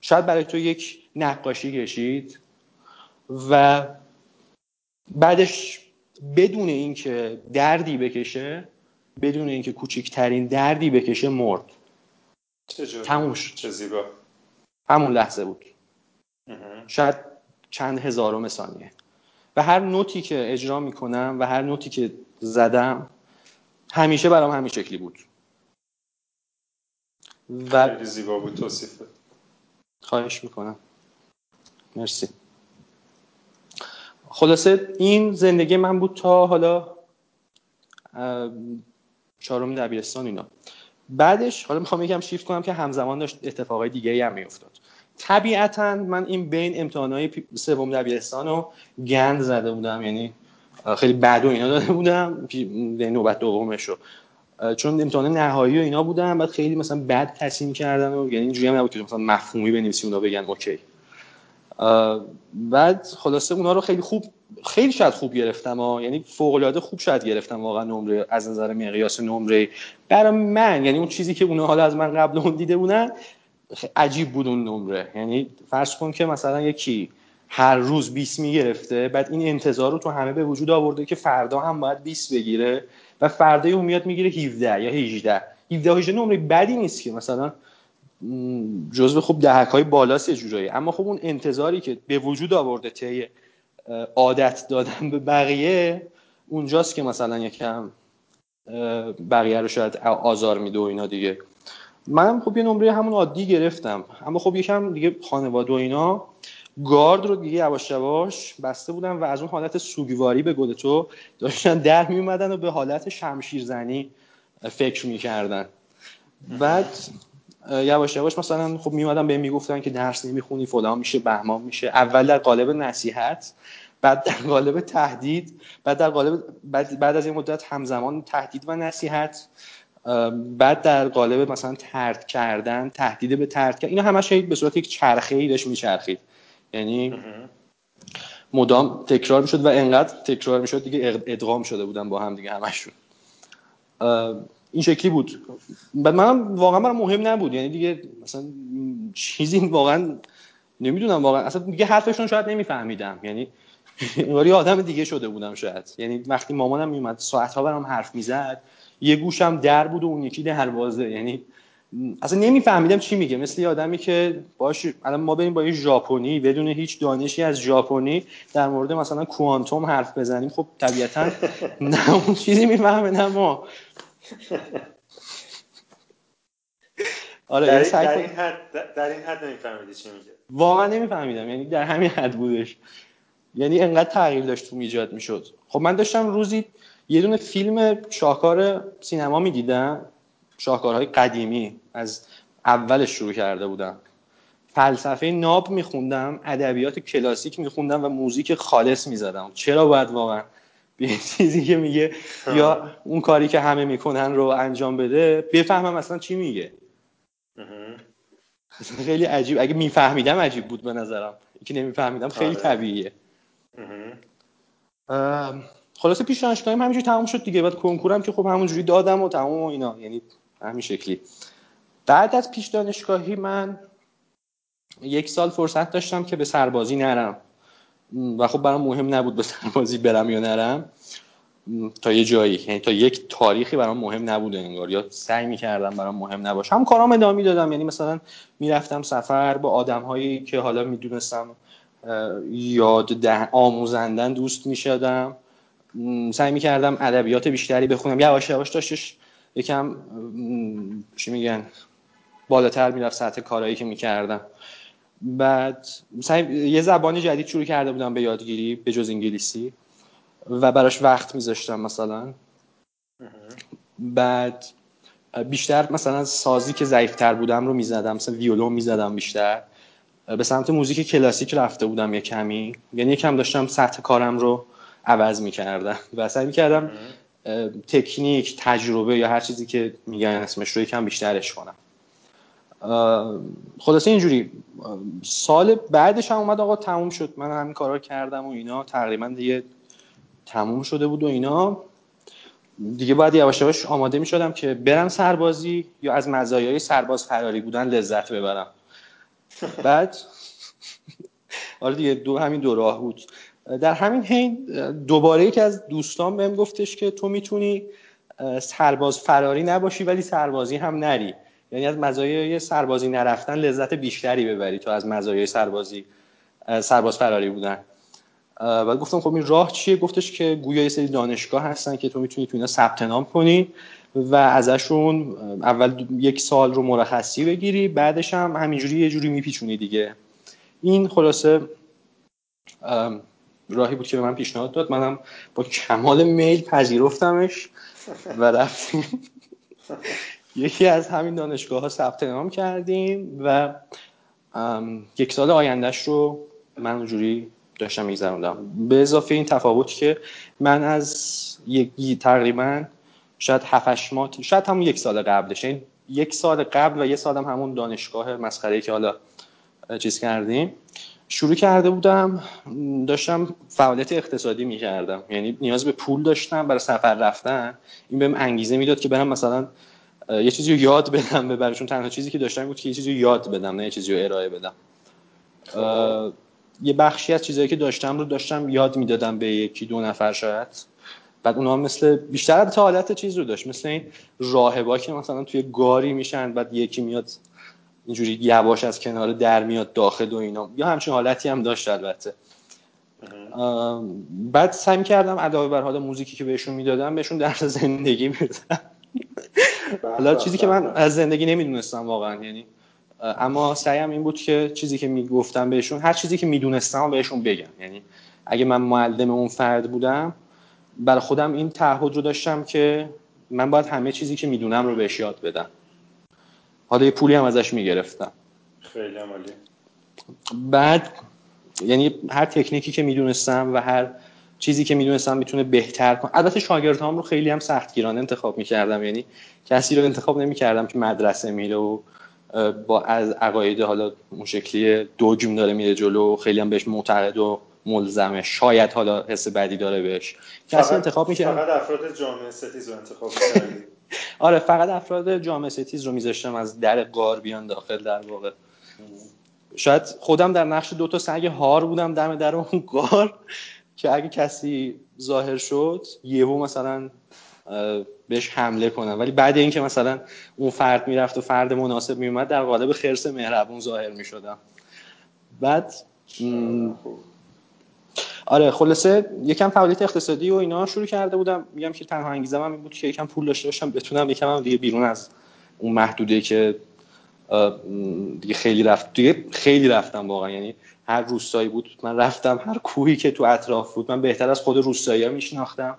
شاید برای تو یک نقاشی کشید. و بعدش بدون اینکه دردی بکشه بدون اینکه کوچکترین دردی بکشه مرد. تموم چه زیبا. همون لحظه بود. شاید چند هزارم ثانیه. و هر نوتی که اجرا می‌کنم و هر نوتی که زدم. همیشه برام همین شکلی بود. و خیلی زیبا بود توصیفه خواهش می‌کنم. مرسی. خلاصه این زندگی من بود تا حالا چهارم دبیرستان اینا. بعدش حالا می‌خوام یکم شیفت کنم که همزمان داشت اتفاقای دیگه هم میافتاد. طبیعتا من این بین امتحانهای سوم دبیرستان رو گند زده بودم. یعنی خیلی بد و اینا داده بودم. نوبت دومش رو چون امتحان نهایی و اینا بودم بعد خیلی مثلا بد تصمیم کردن و یعنی اینجوری هم نبود که مثلا مفهومی بنویسی اونا بگن اوکی. بعد خلاصه اونا رو خیلی خوب خیلی شاید خوب گرفتم ها. یعنی فوق العاده خوب شاید گرفتم واقعا نمره از نظر مقیاس نمره. برای من یعنی اون چیزی که اونا حالا از من قبل اون دیده بودن عجیب بود اون نمره. یعنی فرض کن که مثلا یکی هر روز 20 می‌گرفته. بعد این انتظار رو تو همه به وجود آورده که فردا هم باید 20 بگیره و فردا اون میاد می‌گیره 17 یا 18 17 18 نمره بدی نیست که مثلا جزو خوب دهک های بالاست یه جورایی. اما خب اون انتظاری که به وجود آورده طی عادت دادن به بقیه اونجاست که مثلا یکم بقیه رو شاید آزار میده و اینا دیگه. منم خب یه نمره همون عادی گرفتم. اما خب یکم دیگه خانواده و اینا گارد رو دیگه یواش یواش بسته بودن و از اون حالت سوگواری به گل تو داشتن در می اومدن و به حالت شمشیرزنی فکر می‌کردن. بعد یواش یواش مثلا خب میومدن به می‌گفتن که درس نمی‌خونی فلان میشه بهمان میشه. اول در قالب نصیحت بعد در قالب تهدید بعد در قالب بعد, بعد از این مدت همزمان تهدید و نصیحت بعد در قالب مثلا ترد کردن تهدید به ترد کردن اینا همش به صورت یک چرخه ای داشت میچرخید. یعنی مدام تکرار می‌شد و انقدر تکرار می‌شد دیگه ادغام شده بودن با هم دیگه همشون. این شکلی بود. بعد منم واقعا برام مهم نبود. یعنی دیگه مثلا چیزی واقعا نمی‌دونم. واقعا اصلا دیگه حرفشون شاید نمیفهمیدم. یعنی انگاری آدم دیگه شده بودم شاید. یعنی وقتی مامانم میومد ساعتها برام حرف می‌زد یه گوشم در بود و اون یکی دروازه یعنی اصلا نمیفهمیدم چی میگه. مثل یه آدمی که باش الان ما بریم با یه ژاپنی بدون هیچ دانشی از ژاپنی در مورد مثلا کوانتوم حرف بزنیم. خب طبیعتا نه اون چیزی می‌فهمه نه ما. آره در, در, این حد در این حد نمیفهمیدی چی میگه. واقعا نمیفهمیدم. یعنی در همین حد بودش. یعنی انقدر تغییر داشت تو ایجاد می‌شد. خب من داشتم روزی یه دونه فیلم شاهکار سینما می‌دیدم. شاهکارهای قدیمی از اولش شروع کرده بودم. فلسفه ناب میخوندم ادبیات کلاسیک میخوندم و موزیک خالص می‌زدم. چرا باید واقعا؟ به چیزی که میگه یا اون کاری که همه می‌کنن رو انجام بده بفهمم اصلا چی میگه. خیلی عجیب. اگه میفهمیدم عجیب بود به نظرم. که نمیفهمیدم خیلی آره. طبیعیه. خلاصه پیش دانشگاهیم همینجوری تموم شد دیگه. بعد کنکورم که خب همونجوری دادم و تمام و اینا. یعنی همین شکلی. بعد از پیش دانشگاهی من یک سال فرصت داشتم که به سربازی نرم. و خب برام مهم نبود به سربازی برم یا نرم. تا یه جایی یعنی تا یک تاریخی برام مهم نبوده انگار. یا سعی می‌کردم برام مهم نباشه. هم کارام ادامه دادم یعنی مثلا می‌رفتم سفر با آدم هایی که حالا می‌دونستم یاد ده آموزندن دوست می‌شدم. سعی می‌کردم ادبیات بیشتری بخونم. یواش یواش داشتش یکم چی میگن بالاتر می‌رفت سطح کارهایی که می‌کردم. بعد یه زبانی جدید شروع کرده بودم به یادگیری به جز انگلیسی و براش وقت میذاشتم مثلا. بعد بیشتر مثلا سازی که ضعیفتر بودم رو می‌زدم مثلا ویولون می‌زدم بیشتر. به سمت موزیک کلاسیک رفته بودم یه کمی. یعنی یکم داشتم سطح کارم رو عوض می‌کردم و سعی می‌کردم تکنیک تجربه یا هر چیزی که میگن اسمش رو یکم بیشترش کنم. خلاصه اینجوری سال بعدش هم اومد آقا تموم شد. من همین کارا کردم و اینا تقریبا دیگه تموم شده بود و اینا. دیگه باید یواش یواش آماده می شدم که برم سربازی یا از مزایای سرباز فراری بودن لذت ببرم. بعد آره دیگه دو همین دو راه بود. در همین حین دوباره یکی از دوستان بهم گفتش که تو می‌تونی سرباز فراری نباشی ولی سربازی هم نری. یعنی از مزایای سربازی نرفتن لذت بیشتری ببری تو از مزایای سربازی سرباز فراری بودن. بعد گفتم خب این راه چیه؟ گفتش که گویا یه سری دانشگاه هستن که تو می‌تونی تو اینا ثبت نام کنی و ازشون اول یک سال رو مرخصی بگیری بعدش هم همینجوری یه جوری میپیچونی دیگه. این خلاصه راهی بود که به من پیشنهاد داد. منم با کمال میل پذیرفتمش و رفتیم. یکی از همین دانشگاه ها ثبت نام کردیم و یک سال آیندهش رو من اونجوری داشتم میگذروندم. به اضافه این تفاوت که من از یک تقریبا شاید 7 ماه شاید همون یک سال قبلش. این یعنی یک سال قبل و یه سالم همون دانشگاه مسخره که حالا چیز کردیم. شروع کرده بودم داشتم فعالیت اقتصادی می‌کردم. یعنی نیاز به پول داشتم برای سفر رفتن. این بهم انگیزه می‌داد که برم مثلا یه چیزی رو یاد بدم به براشون. تنها چیزی که داشتم بود که یه چیزی رو یاد بدم نه یه چیزی رو ارائه بدم. یه بخشی از چیزایی که داشتم رو داشتم یاد می‌دادم به یکی دو نفر شاید. بعد اونها مثل بیشتر تا حالت چیز رو داشت. مثل این راهبا که مثلا توی گاری میشن بعد یکی میاد اینجوری یواش از کنار در میاد داخل و اینا. یا همچین حالتی هم داشت البته. بعد سعی کردم علاوه بر حال موزیکی که بهشون می‌دادم بهشون درس زندگی می‌دادم. حالا چیزی که من از زندگی نمی‌دونستم واقعا یعنی اما سعیم این بود که چیزی که می‌گفتم بهشون هر چیزی که می‌دونستم بهشون بگم. یعنی اگه من معلم اون فرد بودم برای خودم این تعهد رو داشتم که من باید همه چیزی که می‌دونم رو بهش یاد بدم. حالا یه پولی هم ازش می‌گرفتم. خیلی عمالی بعد یعنی هر تکنیکی که می‌دونستم و هر چیزی که می‌دونستم می‌تونه بهتر کنم البته شاگردهام رو خیلی هم سختگیرانه انتخاب می‌کردم. یعنی کسی رو انتخاب نمی‌کردم که مدرسه میره و با از عقاید حالا اون شکلی دوگم داره میره جلو خیلی هم بهش معتقد و ملزمه. شاید حالا حس بدی داره بهش. کسی انتخاب می‌کرد. فقط افراد جامعه ستیز رو انتخاب آره فقط افراد جامعه ستیز رو میذاشتم از در قار بیان داخل در واقع. شاید خودم در نقش دو تا سگ هار بودم دم در اون قار که اگه کسی ظاهر شد یهو مثلا بهش حمله کنم. ولی بعد اینکه مثلا اون فرد می‌رفت و فرد مناسب میومد در قالب خرس مهربون ظاهر می‌شدم. بعد آره خلاصه یکم فعالیت اقتصادی و اینا شروع کرده بودم. میگم که تنها انگیزه من این بود که یکم پول داشته باشم بتونم یکم هم دیگه بیرون از اون محدوده که دیگه خیلی رفت دیگه خیلی رفتم واقعا. یعنی هر روستایی بود من رفتم هر کوهی که تو اطراف بود من بهتر از خود روستایی میشناختم.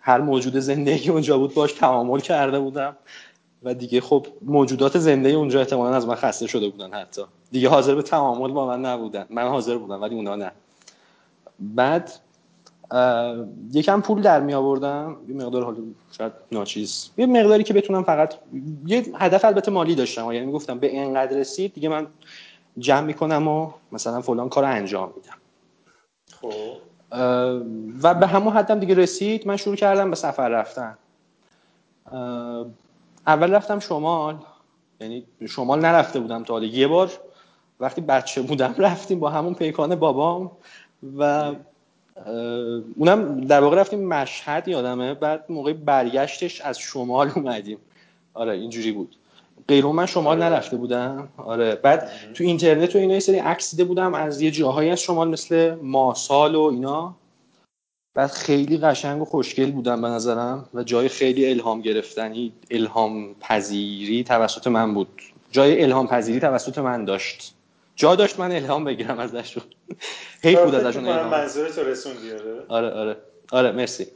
هر موجود زندگی اونجا بود باش تعامل کرده بودم. و دیگه خب موجودات زنده اونجا احتمالا از من خسته شده بودن حتی. دیگه حاضر به تعامل با من نبودن. من حاضر بودم ولی اونا نه. بعد یکم پول در می آوردم. یه مقدار حالا شاید ناچیز. یه مقداری که بتونم فقط یه هدف البته مالی داشتم. یعنی گفتم به اینقدر رسید دیگه من جمع می‌کنم و مثلا فلان کار انجام میدم. خب. و به همون حدم دیگه رسید من شروع کردم به سفر رفتن. اول رفتم شمال. یعنی شمال نرفته بودم تا حالا. یه بار وقتی بچه بودم رفتیم با همون پیکان بابام. و اونم در واقع رفتیم مشهد یادمه بعد موقع برگشتش از شمال اومدیم. آره اینجوری بود. غیر من شمال آره. نرفته بودم. آره بعد تو اینترنت و اینا یه سری عکس دیده بودم از یه جاهایی از شمال مثل ماسال و اینا. بعد خیلی قشنگ و خوشگل بودم به نظرم و جای خیلی الهام گرفتنی الهام پذیری توسط من بود. جای الهام پذیری توسط من داشت. جا داشت من الهام بگیرم ازش. حیف بود ازشون الهام. منظور تو رسوندی آره آره آره. آره مرسی.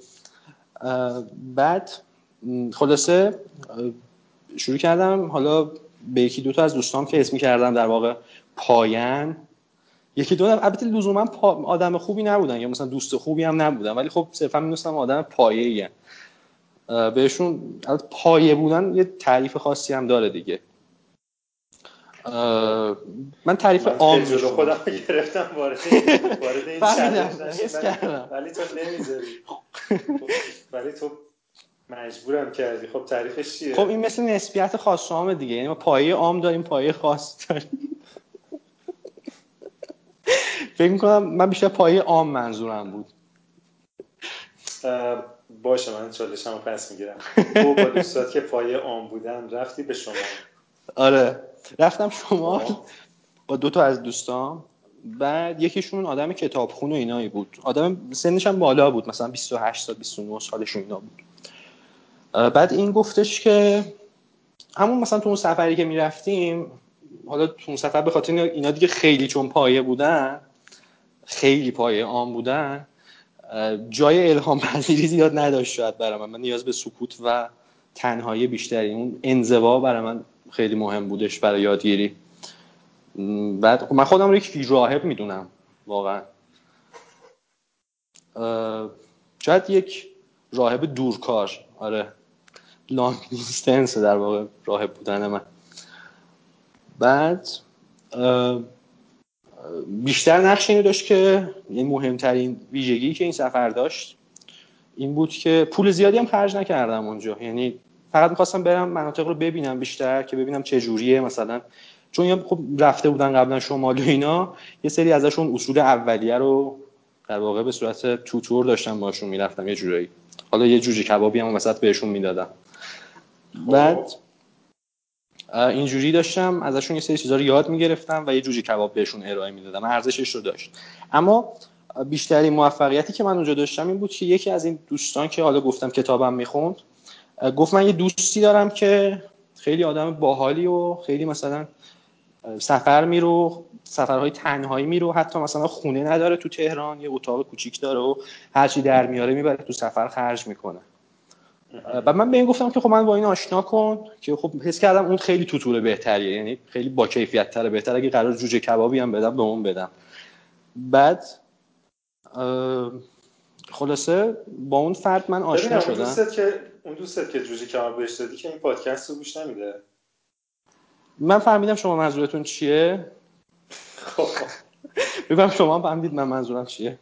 بعد خلاصه شروع کردم. حالا به یکی دوتا از دوستان که اسمی کردم در واقع پایان. یکی دو البته لزوما آدم خوبی نبودن یا مثلا دوست خوبی هم نبودن ولی خب صرفا می‌دونستم آدم پایه بهشون پایه بودن یه تعریف خاصی هم داره دیگه. من تعریف عام جلو خودم گرفتم وارد وارد این ولی تو نمی‌ذاری. ولی تو مجبورم کردی. خب تعریفش چیه؟ خب این مثل نسبیت خاص عام دیگه. یعنی ما پایه عام داریم پایه خاص داریم. فکر می‌کنم من بیشتر پایه عام منظورم بود. باشه من چالشمو پس می‌گیرم. تو با دوستات که پایه عام بودن رفتی به شما. آره. رفتم شمال با دو تا از دوستان بعد یکیشون آدم کتابخون و اینایی بود. آدم سنش هم بالا بود. مثلا 28 سال 29 سالش اینا بود. بعد این گفتش که همون مثلا تو اون سفری که می‌رفتیم حالا تو اون سفر به خاطر اینا دیگه خیلی چون پایه بودن خیلی پایه عام بودن جای الهام پذیری زیاد نداشت شاید برای من. من نیاز به سکوت و تنهایی بیشتری اون انزوا برای من خیلی مهم بودش برای یادگیری. بعد خب من خودم رو یک راهب می‌دونم واقعا. شاید یک راهب دورکار. آره. لانگ دیستنس در واقع راهب بودن من. بعد بیشتر نقش اینو داشت که این مهمترین ویژگی که این سفر داشت این بود که پول زیادی هم خرج نکردم اونجا. یعنی فقط می‌خواستم برم مناطق رو ببینم بیشتر که ببینم چه جوریه مثلا. چون خب رفته بودن قبلا شمال و اینا یه سری ازشون اصول اولیه رو در واقع به صورت توتور داشتم باشون می‌رفتم یه جورایی. حالا یه جوجه کبابی هم وسط بهشون می‌دادم. بعد اینجوری داشتم ازشون یه سری چیزا رو یاد می‌گرفتم و یه جوجه کباب بهشون ارائه می‌دادم ارزشش رو داشت. اما بیشترین موفقیتی که من اونجا داشتم این بود که یکی از این دوستان که حالا گفتم کتابم می‌خوند گفت من یه دوستی دارم که خیلی آدم باحالی و خیلی مثلا سفر میرو سفرهای تنهایی میرو حتی مثلا خونه نداره تو تهران یه اتاق کوچیک داره و هرچی در میاره می‌بره تو سفر خرج می‌کنه. و من به این گفتم که خب من با این آشنا کن که خب حس کردم اون خیلی توتور بهتریه یعنی خیلی با کیفیت تره بهتر. اگه قرار جوجه کبابی هم بدم به اون بدم. بعد خلاصه با اون فرد من آشنا شدم. که اون دوستت که جوجه کباب بهش دادی که این پادکست رو گوش نمیده. من فهمیدم شما منظورتون چیه. خب. بگم شما فهمیدید من منظورم چیه.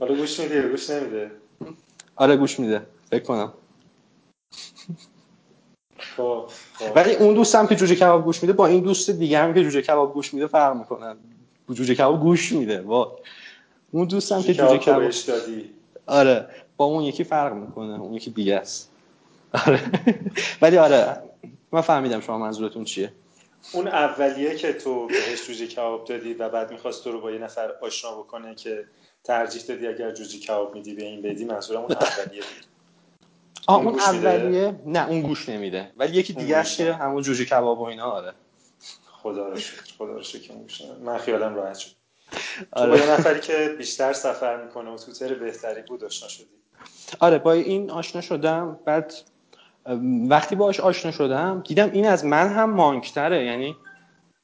حالا گوش میده گوش نمیده. آره گوش میده. فکر کنم. خب, خب. ولی اون دوستم که جوجه کباب گوش میده با این دوست دیگه هم که جوجه کباب گوش میده فرق می‌کنن جوجه کباب گوش میده با اون دوستم که جوجه کباب دادی. آره با اون یکی فرق می‌کنه اون یکی دیگه است. آره. ولی آره من فهمیدم شما منظورتون چیه. اون اولیه که تو بهش جوجه کباب دادی و بعد می‌خواست تو رو با یه نفر آشنا بکنه که ترجیح دادی اگر جوجه کباب میدی به این بدی منظورم اون اولیه بود. آه اون, اولیه؟ نه اون گوش نمیده. ولی یکی دیگه که همون جوجه کباب و اینا آره. خدا رو شکر خدا رو شکر من خیالم راحت شد. آره. با یه نفری که بیشتر سفر می‌کنه و توتر بهتری بود آشنا شدی آره با این آشنا شدم بعد وقتی باش آشنا شدم دیدم این از من هم مانکتره یعنی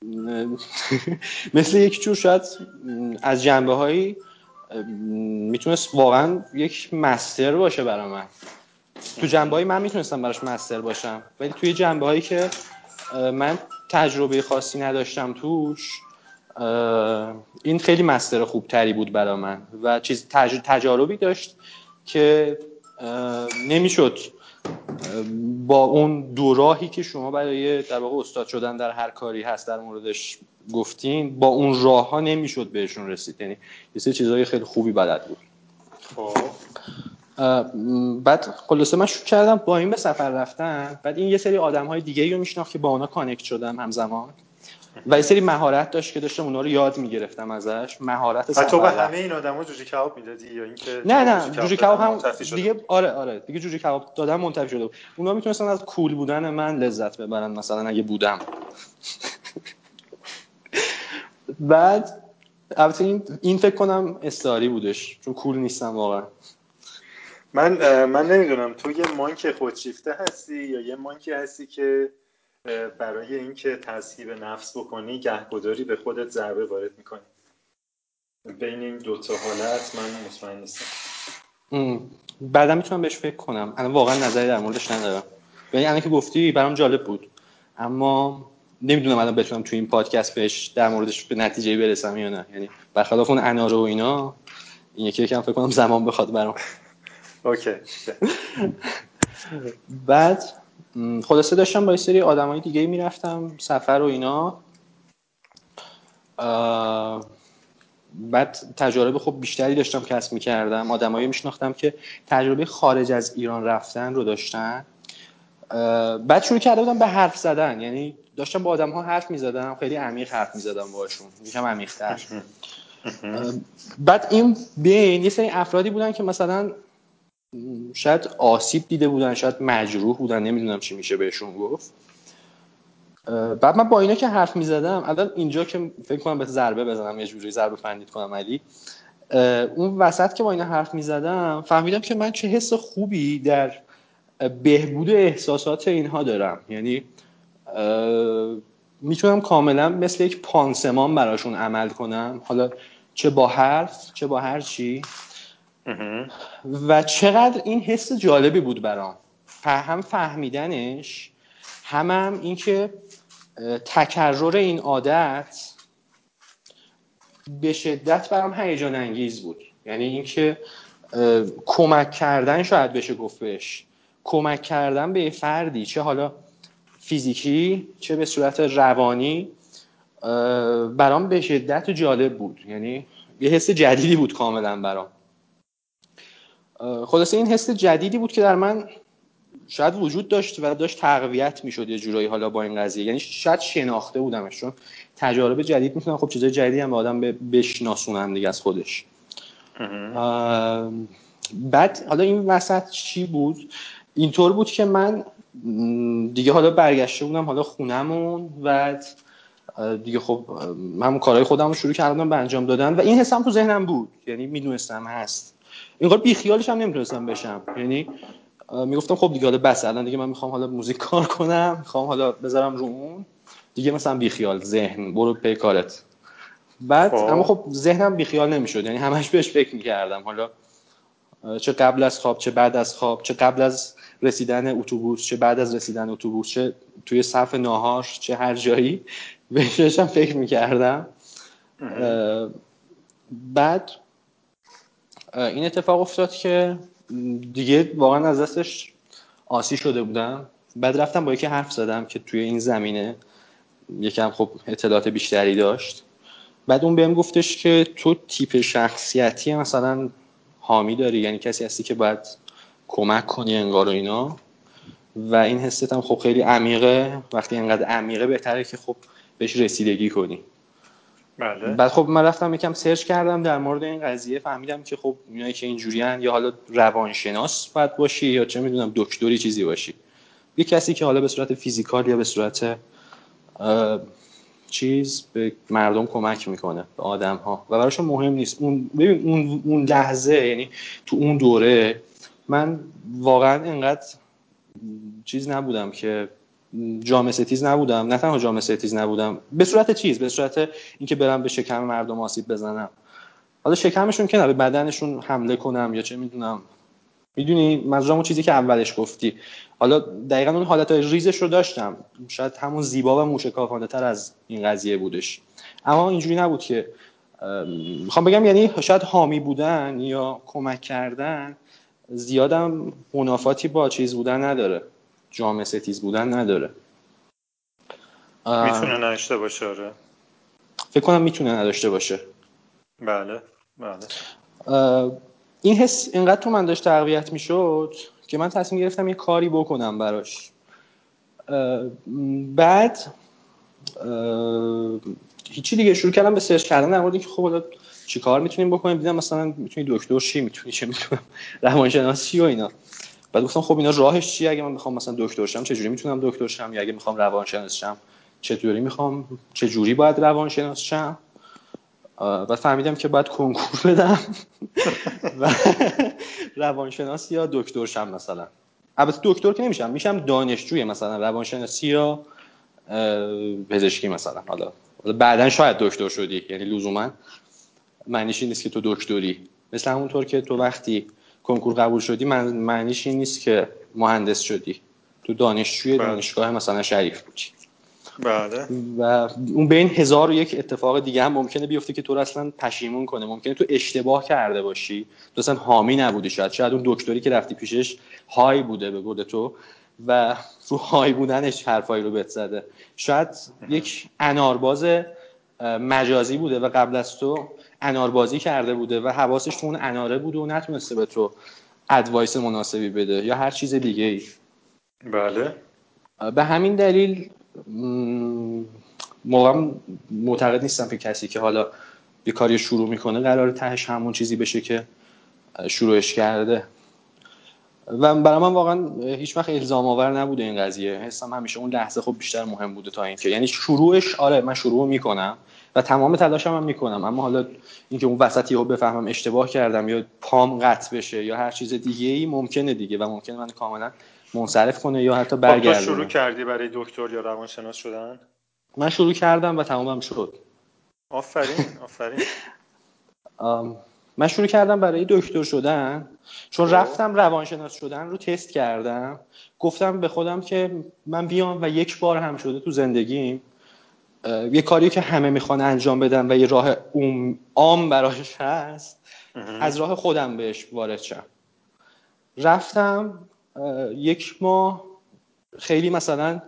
مثل یک جور شاید از جنبه هایی می‌تونست واقعا یک مستر باشه برای من تو جنبه های من می‌تونستم براش مستر باشم ولی توی جنبه هایی که من تجربه خاصی نداشتم توش این خیلی مستر خوبتری بود برای من و چیز تجاربی داشت که نمی‌شد با اون دو راهی که شما برای در واقع استاد شدن در هر کاری هست در موردش گفتین با اون راه ها نمی‌شد بهشون رسید. یعنی یه سری چیزهای خیلی خوبی بلد بود. خب. بعد خلاصه من شروع کردم با این به سفر رفتن. بعد این یه سری آدم های دیگه رو میشناخت که با اونا کانکت شدم همزمان. و یه سری مهارت داشت که داشتم اونا رو یاد می‌گرفتم ازش. مهارت سفر تو به همه این آدما جوجه کباب می‌دادی یا اینکه نه نه جوجه کباب هم دیگه آره آره دیگه جوجه کباب دادن منتفی شده بود. اونا می‌تونستن از کول بودن من لذت ببرن مثلا اگه بودم. بعد البته این این فکر کنم استاری بودش چون کول نیستم واقعا. من من نمی‌دونم تو یه مانک خودشیفته هستی یا یه مانکی هستی که برای اینکه تصحیب نفس بکنی گهگداری به خودت ضربه وارد می‌کنی. بین این دوتا حالت من مطمئن نیستم. بعدا می‌تونم بهش فکر کنم. الان واقعا نظری در موردش ندارم. یعنی الان که گفتی برام جالب بود. اما نمی‌دونم الان بتونم تو این پادکست بهش در موردش به نتیجه برسم یا نه. یعنی برخلاف اون اناره و اینا این یکی یکم فکر کنم زمان بخواد برام. اوکی. بعد خلاصه داشتم با یه سری آدمای دیگه می‌رفتم سفر و اینا. بعد تجربه خب بیشتری داشتم کسب می‌کردم. آدمایی میشناختم که تجربه خارج از ایران رفتن رو داشتن. بعد شروع کرده بودم به حرف زدن. یعنی داشتم با آدم ها حرف می‌زدم خیلی عمیق حرف می‌زدم باشون یکم عمیق‌تر. بعد این بین یه سری افرادی بودن که مثلا شاید آسیب دیده بودن شاید مجروح بودن نمی‌دونم چی میشه بهشون گفت. بعد من با اینا که حرف می‌زدم الان اینجا که فکر کنم به ضربه بزنم یه جوری ضربه فندید کنم علی. اون وسط که با اینا حرف می‌زدم فهمیدم که من چه حس خوبی در بهبود احساسات اینها دارم. یعنی می‌تونم کاملا مثل یک پانسمان براشون عمل کنم. حالا چه با حرف چه با هر چی. و چقدر این حس جالبی بود برام. هم فهمیدنش هم, هم اینکه تکرر این عادت به شدت برام هیجان انگیز بود. یعنی اینکه کمک کردن شاید بشه گفت بهش. کمک کردن به فردی چه حالا فیزیکی چه به صورت روانی برام به شدت جالب بود. یعنی یه حس جدیدی بود کاملا برام. خلاصه این حس جدیدی بود که در من شاید وجود داشت و داشت تقویت می‌شد یه جورایی حالا با این قضیه. یعنی شاید شناخته بودمش چون تجارب جدید می‌تونن خب چیزای جدیدی هم به آدم بشناسونن دیگه از خودش. بعد حالا این وسط چی بود؟ اینطور بود که من دیگه حالا برگشته بودم حالا خونمون و دیگه خب همون کارهای خودم رو شروع کردم به انجام دادن و این حسم تو ذهنم بود. یعنی می‌دونستم هست. اینقدر بیخیالش هم نمی‌تونستم بشم. یعنی می‌گفتم خب دیگه حالا بس الان دیگه من می‌خوام حالا موزیک کار کنم می‌خوام حالا بذارم رو اون. دیگه مثلا بیخیال ذهن برو پی کارت. بعد خب. اما خب ذهنم بیخیال نمی‌شد. یعنی همش بهش فکر می‌کردم. حالا چه قبل از خواب چه بعد از خواب چه قبل از رسیدن اتوبوس چه بعد از رسیدن اتوبوس چه توی صف ناهار چه هر جایی. بهش هم فکر می‌کردم. بعد این اتفاق افتاد که دیگه واقعا از دستش آسی شده بودم. بعد رفتم با یکی حرف زدم که توی این زمینه. یکم خب اطلاعات بیشتری داشت. بعد اون بهم گفتش که تو تیپ شخصیتی مثلا حامی داری یعنی کسی هستی که باید کمک کنی انگار و اینا. و این حست هم خب خیلی عمیقه. وقتی انقدر عمیقه بهتره که خب بهش رسیدگی کنی. بله. بعد خب من رفتم یکم سرچ کردم در مورد این قضیه فهمیدم که خب اینایی که اینجوریان یا حالا روانشناس باید باشی یا چه می‌دونم دکتری چیزی باشی. یه کسی که حالا به صورت فیزیکال یا به صورت چیز به مردم کمک می‌کنه به آدم ها و براشون مهم نیست. اون ببین اون اون لحظه یعنی تو اون دوره من واقعا انقدر چیز نبودم که جامعه ستیز نبودم. نه تنها جامعه ستیز نبودم به صورت چیز؟ به صورت اینکه برم به شکم مردم آسیب بزنم. حالا شکمشون که به بدنشون حمله کنم یا چه می‌دونم. می‌دونی منظورم اون چیزی که اولش گفتی. حالا دقیقا اون حالت ریزش رو داشتم. شاید همون زیبا و موشکافانه تر از این قضیه بودش. اما اینجوری نبود که می‌خوام بگم یعنی شاید حامی بودن یا کمک کردن زیادم منافاتی با چیز بودن نداره. جامعه ستیز بودن نداره. می‌تونه نداشته باشه آره. فکر کنم می‌تونه نداشته باشه. بله بله. این حس اینقدر تو من داشت تقویت می‌شد که من تصمیم گرفتم یه کاری بکنم براش. بعد هیچی دیگه شروع کردم به سرچ کردن در مورد که خب چی کار می‌تونیم بکنیم؟ دیدم مثلا می‌تونی دکتر شی می‌تونی چه می‌تونم روانشناسی و اینا. بعد گفتم خب اینا راهش چیه؟ اگه من می‌خوام مثلا دکتر شم چه جوری می‌تونم دکتر شم؟ یا اگه می‌خوام روانشناس شم چه جوری می‌خوام؟ چه جوری باید روانشناس شم؟ و فهمیدم که باید کنکور بدم. و روانشناس یا دکتر شم مثلا. البته دکتر که نمیشم میشم دانشجوی مثلا روانشناسی یا پزشکی مثلا. حالا بعدا شاید دکتر شدی یعنی لزوما معنیش نیست که تو دکتری. مثل همونطور که تو وقتی کنکور قبول شدی من معنیش این نیست که مهندس شدی. تو دانشجوی بله. دانشگاه مثلا شریف بودی. بله. و اون بین هزار و یک اتفاق دیگه هم ممکنه بیفته که تو رو اصلا پشیمون کنه. ممکنه تو اشتباه کرده باشی. تو اصلا حامی نبودی شاید. شاید اون دکتری که رفتی پیشش های بوده به گل تو و رو های بودنش حرفایی رو بهت زده. شاید یک انارباز مجازی بوده و قبل از تو اناربازی کرده بوده و حواسش تو اون اناره بوده و نتونسته به تو ادوایس مناسبی بده یا هر چیز دیگه ای. بله. به همین دلیل موقع معتقد نیستم که کسی که حالا یه کاری شروع می‌کنه قرار تهش همون چیزی بشه که شروعش کرده. و برای من واقعا هیچ وقت الزام آور نبوده این قضیه. حسم همیشه اون لحظه خب بیشتر مهم بوده تا اینکه. یعنی شروعش آره من شروع می‌کنم. و تمام تلاشم هم می‌کنم. اما حالا اینکه اون وسطی رو بفهمم اشتباه کردم یا پام قطع بشه یا هر چیز دیگه ای ممکنه دیگه و ممکنه من کاملا منصرف کنه یا حتی برگردونه خب شروع کردی برای دکتر یا روانشناس شدن؟ من شروع کردم و تمامم شد. آفرین آفرین. من شروع کردم برای دکتر شدن. چون خب. رفتم روانشناس شدن رو تست کردم. گفتم به خودم که من بیام و یک بار هم شده تو زندگیم. یه کاری که همه می‌خوان انجام بدن و یه راه عام برایش هست از راه خودم بهش وارد شم. رفتم یک ماه خیلی مثلا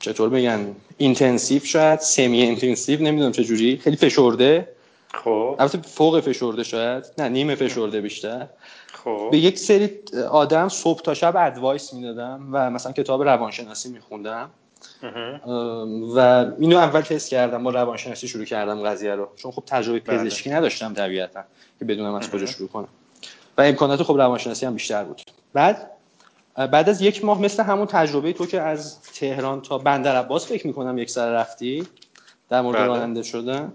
چطور بگم intensive شاید semi intensive نمی‌دونم چجوری خیلی فشرده. خب. البته فوق فشرده شاید نه نیمه فشرده بیشتر. خب. به یک سری آدم صبح تا شب advice می‌دادم و مثلا کتاب روانشناسی میخوندم. و اینو اول تست کردم با روانشناسی شروع کردم قضیه رو. چون خب تجربه بله. پزشکی نداشتم طبیعتا که بدونم از کجا شروع کنم. و امکانات خب روانشناسی هم بیشتر بود. بعد بعد از یک ماه مثل همون تجربه تو که از تهران تا بندر عباس فکر می‌کنم یک سر رفتی در مورد بله. راننده شدن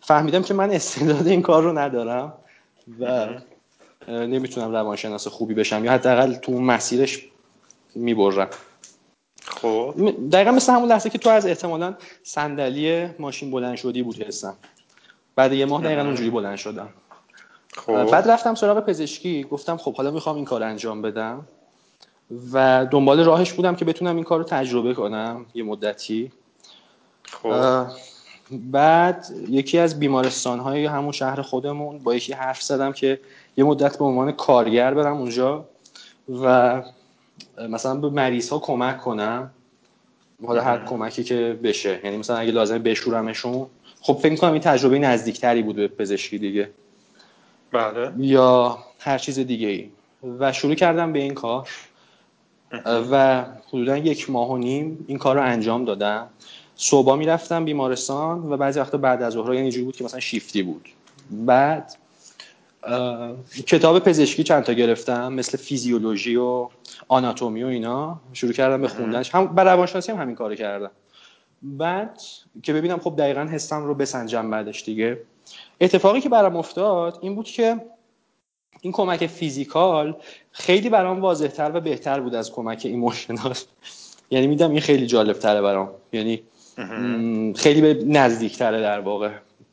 فهمیدم که من استعداد این کار رو ندارم و نمی‌تونم روانشناس خوبی بشم یا حداقل تو اون مسیرش می‌برم. خب. دقیقا مثل همون لحظه که تو از احتمالا صندلی ماشین بلند شدی بود حسم بعد یه ماه دقیقا اونجوری بلند شدم. خب. بعد رفتم سراغ پزشکی. گفتم خب حالا می‌خوام این کار انجام بدم. و دنبال راهش بودم که بتونم این کار رو تجربه کنم یه مدتی. خب. بعد یکی از بیمارستان های همون شهر خودمون با یکی حرف زدم که یه مدت به عنوان کارگر برم اونجا و مثلا به مریض ها کمک کنم حالا هر کمکی که بشه. یعنی مثلا اگه لازمه بشورمشون. خب فکر کنم این تجربه نزدیکتری بود به پزشکی دیگه. بله. یا هر چیز دیگه ای. و شروع کردم به این کار. و حدودا یک ماه و نیم این کار رو انجام دادم. صبح می‌رفتم بیمارستان و بعضی وقتا بعد از ظهر یعنی اینجوری بود که مثلا شیفتی بود. بعد کتاب پزشکی چند تا گرفتم مثل فیزیولوژی و آناتومی و اینا. شروع کردم به خوندنش. هم برای روانشناسی هم همین کارو کردم. بعد که ببینم خب دقیقا حسم رو بسنجم بعدش دیگه. اتفاقی که برام افتاد این بود که این کمک physical خیلی برام واضحتر و بهتر بود از کمک emotional. یعنی دیدم این خیلی جالب تره برام. یعنی خیلی بهم نزدیکتره در واقع.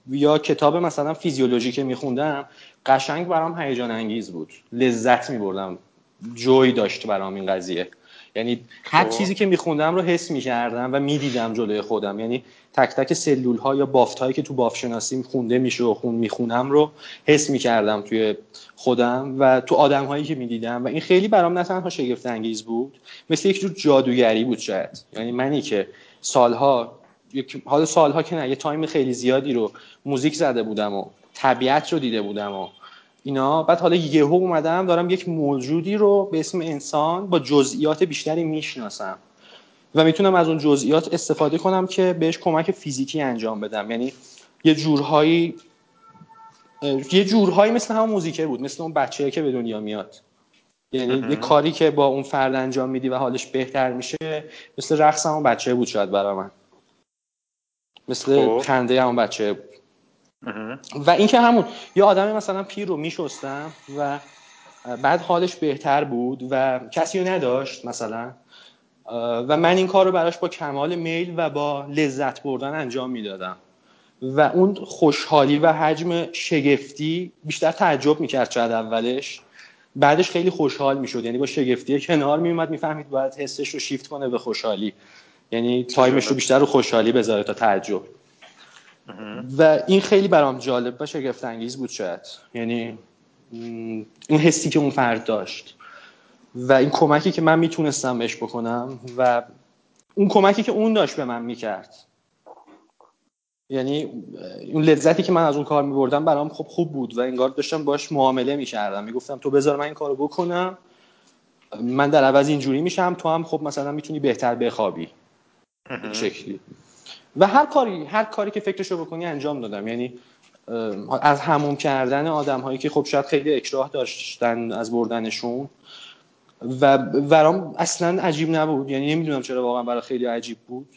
یا کتاب مثلا فیزیولوژی که میخوندم قشنگ برام هیجان انگیز بود. لذت میبردم. joy ای داشت برام این قضیه. یعنی هر خب. چیزی که میخوندم رو حس می‌کردم و می‌دیدم جلوی خودم. یعنی تک تک سلول ها یا بافت هایی که تو بافت شناسی خونده میشه و خون می‌خونم رو حس می‌کردم توی خودم و تو آدم هایی که می‌دیدم. و این خیلی برام نه تنها شگفت انگیز بود مثل یک جور جادوگری بود شاید. یعنی منی که سالها حالا سالها که نه یه time خیلی زیادی رو موزیک زده بودم و طبیعت رو دیده بودم و اینا. بعد حالا یهو اومدم دارم یک موجودی رو به اسم انسان با جزئیات بیشتری می‌شناسم و می‌تونم از اون جزئیات استفاده کنم که بهش کمک فیزیکی انجام بدم. یعنی یه جورهایی یه جورهایی مثل همون موزیکه بود مثل اون بچه که به دنیا میاد. یعنی یه کاری که با اون فرد انجام میدی و حالش بهتر میشه مثل رقص همون بچه بود شاید برا من. مثل خب. خنده همون بچه بود. و اینکه همون یه آدم مثلا پیر رو میشستم و بعد حالش بهتر بود و کسی رو نداشت مثلا و من این کار رو براش با کمال میل و با لذت بردن انجام می‌دادم. و اون خوشحالی و حجم شگفتی بیشتر تعجب می‌کرد شاید اولش. بعدش خیلی خوشحال می‌شد یعنی با شگفتی کنار میومد می‌فهمید باید حسش رو شیفت کنه به خوشحالی. یعنی تایمش رو بیشتر رو خوشحالی بذاره تا تعجب. و این خیلی برام جالب و شگفت انگیز بود شاید. یعنی این حسی که اون فرد داشت. و این کمکی که من می‌تونستم بهش بکنم و اون کمکی که اون داشت به من می‌کرد. یعنی اون لذتی که من از اون کار میبردم برام خب خوب بود و انگار داشتم باش معامله می‌کردم. می‌گفتم تو بذار من این کارو بکنم من در عوض اینجوری میشم تو هم خب مثلا می‌تونی بهتر بخوابی. شکلی. و هر کاری هر کاری که فکرشو بکنی انجام دادم. یعنی از هموم کردن آدم هایی که خب شاید خیلی اکراه داشتن از بردنشون و برام اصلا عجیب نبود. یعنی نمی‌دونم چرا واقعا برای خیلی عجیب بود.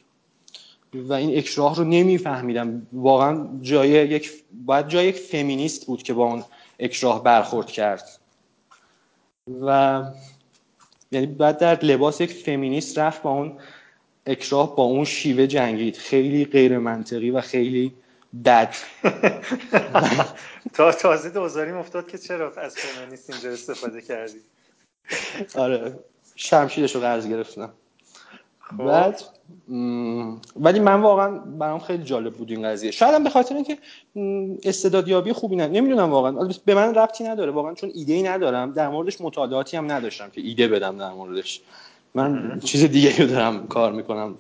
و این اکراه رو نمیفهمیدم. واقعا جای یک باید جای یک فمینیست بود که با اون اکراه برخورد کرد. و یعنی بعد در لباس یک فمینیست رفت با اون اکراه با اون شیوه جنگید. خیلی غیر منطقی و خیلی بد. تا تازه دوزاریم افتاد که چرا از فمینیست اینجا استفاده کردی؟ آره. شمشیرش رو قرض گرفتم. خب. بعد ولی من واقعا برام خیلی جالب بود این قضیه. شاید هم به خاطر اینکه استعدادیابی خوبی نه نمی‌دونم واقعا. به من ربطی نداره. واقعا چون ایده ای ندارم. در موردش مطالعاتی هم نداشتم که ایده بدم در موردش. من چیز دیگه رو دارم کار می‌کنم.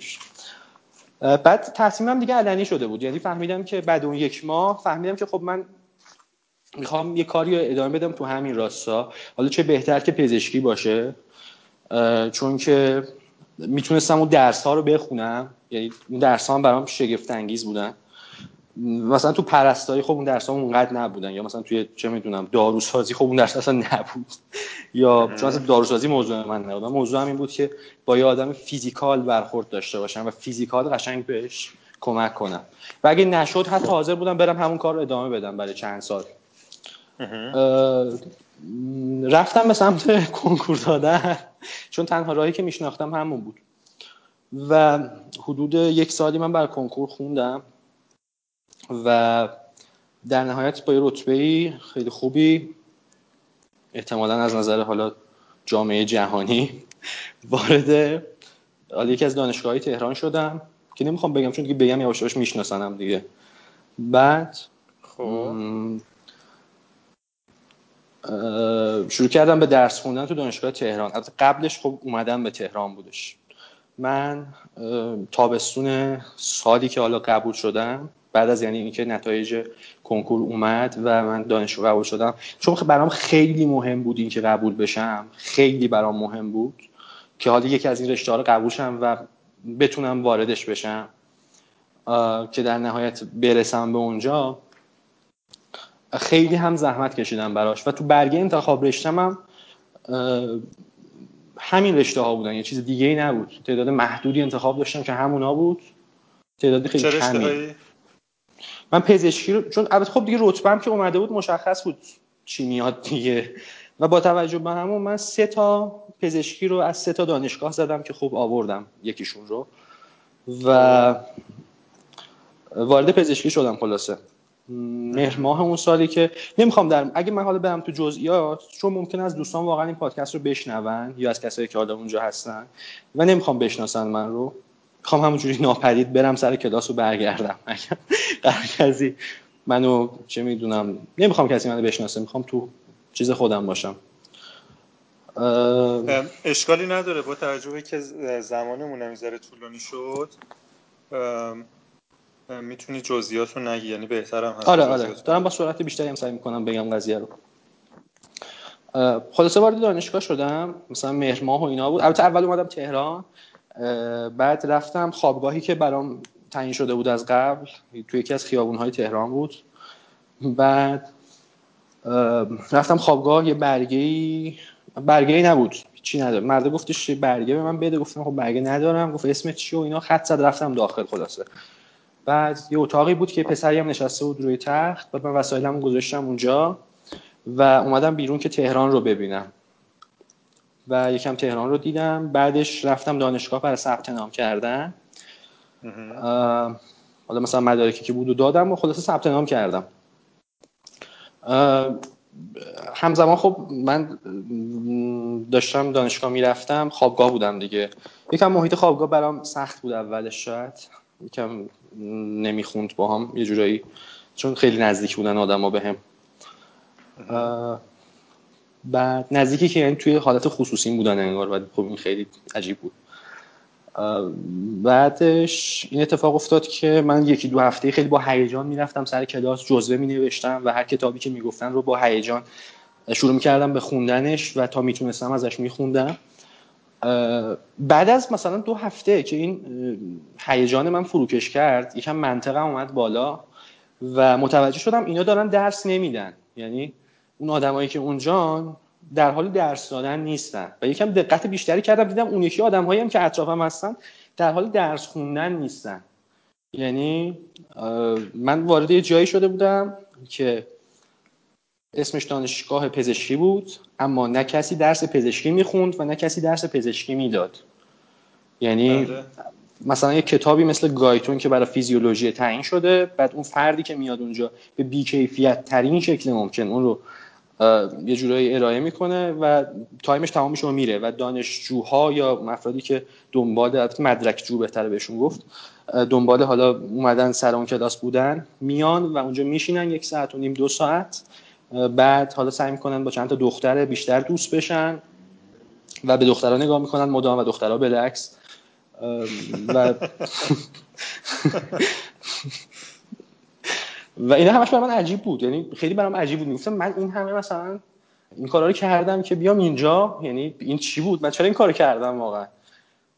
بعد تصمیمم دیگه علنی شده بود. یعنی فهمیدم که بعد اون یک ماه فهمیدم که خب من می‌خوام یه کاری رو ادامه بدم تو همین راستا. حالا چه بهتر که پزشکی باشه. چون که می‌تونستم اون درس ها رو بخونم. یعنی اون درس ها هم برام شگفت انگیز بودن. مثلا تو پرستاری خب اون درس ها اونقدر نبودن یا مثلا توی چه می‌دونم داروسازی خب اون درس اصلا نبود. یا چون اصلا داروسازی موضوع من نبود. موضوع هم این بود که با یه آدم فیزیکال برخورد داشته باشم و فیزیکال قشنگ بهش کمک کنم. و اگه نشد حتی حاضر بودم برم همون کار رو ادامه بدم برای چند سال. رفتم به سمت کنکور دادن. چون تنها راهی که میشناختم همون بود. و حدود یک سالی من بر کنکور خوندم. و در نهایت با یه رتبه خیلی خوبی احتمالا از نظر حالا جامعه جهانی وارد حالا یکی از دانشگاهی تهران شدم که نمی‌خوام بگم چون دیگه بگم یواش یواش میشناسنم دیگه. بعد خب. شروع کردم به درس خوندن تو دانشگاه تهران. از قبلش خب اومدم به تهران بودش. من تابستون سالی که حالا قبول شدم بعد از یعنی اینکه نتایج کنکور اومد و من دانشگاه قبول شدم. چون برام خیلی مهم بود اینکه قبول بشم. خیلی برام مهم بود که حالا یکی از این رشته رو قبول شم و بتونم واردش بشم. که در نهایت برسم به اونجا. خیلی هم زحمت کشیدم براش و تو برگه انتخاب رشتم هم همین رشته ها بودن. یه چیز دیگه ای نبود. تعداد محدودی انتخاب داشتم که همونا بود. تعدادی خیلی کمی. من پزشکی رو چون البته خب دیگه رتبم که اومده بود مشخص بود چی میاد دیگه. و با توجه به همون من سه تا پزشکی رو از سه تا دانشگاه زدم که خوب آوردم یکیشون رو. و وارد پزشکی شدم خلاصه. مهر ماه اون سالی که نمی‌خوام در اگه من حالا برم تو جزئیات چون ممکن از دوستان واقعا این پادکست رو بشنون یا از کسایی که حالا اونجا هستن و نمی‌خوام بشناسن من رو. می‌خوام همونجوری ناپدید برم سر کلاس رو برگردم. اگر کسی منو چه می‌دونم نمی‌خوام کسی منو بشناسه می‌خوام تو چیز خودم باشم. اشکالی نداره با توجه که زمانمون نمی‌ذاره طولانی شد می‌تونی جزئیات رو نگی یعنی بهترم هست. آره آره. دارم با سرعت بیشتری هم سعی می‌کنم بگم قضیه رو. خلاصه وارد دانشگاه شدم مثلا مهر ماه و اینا بود. البته اول اومدم تهران بعد رفتم خوابگاهی که برام تعیین شده بود از قبل. توی یکی از خیابونهای تهران بود. بعد رفتم خوابگاه یه برگه ای برگه ای نبود. چی نداره مرده گفتش برگه؟ به من بده. گفتم خب برگه ندارم. گفت اسمت چی و اینا. خط زد رفتم داخل خلاصه. بعد یه اتاقی بود که پسری هم نشسته بود روی تخت. بعد من وسایلمو گذاشتم اونجا و اومدم بیرون که تهران رو ببینم. و یکم تهران رو دیدم. بعدش رفتم دانشگاه برای ثبت نام کردن. حالا مثلا مدارکی که بود و دادم و خلاصه ثبت نام کردم. همزمان خب من داشتم دانشگاه می‌رفتم خوابگاه بودم دیگه. یکم محیط خوابگاه برام سخت بود اولش شاید. یکم نمی‌خوند با هم. یه جورایی چون خیلی نزدیک بودن آدما به هم. بعد نزدیکی که یعنی توی حالت خصوصی بودن انگار و خب این خیلی عجیب بود. بعدش این اتفاق افتاد که من یکی دو هفته خیلی با هیجان می‌رفتم سر کلاس جزوه می نوشتم و هر کتابی که می‌گفتن رو با هیجان شروع می‌کردم به خوندنش و تا می‌تونستم ازش میخوندم. بعد از مثلا دو هفته که این هیجان من فروکش کرد یکم منطقه اومد بالا و متوجه شدم اینا دارن درس نمیدن. یعنی اون آدمایی که اونجان در حال درس دادن نیستن. و یکم دقت بیشتری کردم دیدم اون یکی آدمایی هم که اطرافم هستن در حال درس خوندن نیستن. یعنی من وارد یه جایی شده بودم که اسمش دانشگاه پزشکی بود اما نه کسی درس پزشکی می‌خوند و نه کسی درس پزشکی می‌داد. یعنی بله. مثلا یه کتابی مثل گایتون که برای فیزیولوژی تعیین شده بعد اون فردی که میاد اونجا به بیکیفیت ترین شکل ممکن اون رو یه جورایی ارائه می‌کنه و time ش تمام میشه و میره و دانشجوها یا افرادی که دنبال مدرک‌جو بهتره بهشون گفت دنبال حالا اومدن سر اون کلاس بودن میان و اونجا میشینن یک ساعت و نیم دو ساعت بعد حالا سعی می‌کنن با چند تا دختر بیشتر دوست بشن و به دخترها نگاه می‌کنن مدام و دخترها بالعکس و و اینا همش برای من عجیب بود. یعنی خیلی برام عجیب بود. می‌گفتم من این همه مثلا این کارا رو کردم که بیام اینجا. یعنی این چی بود؟ من چرا این کارو کردم واقعا؟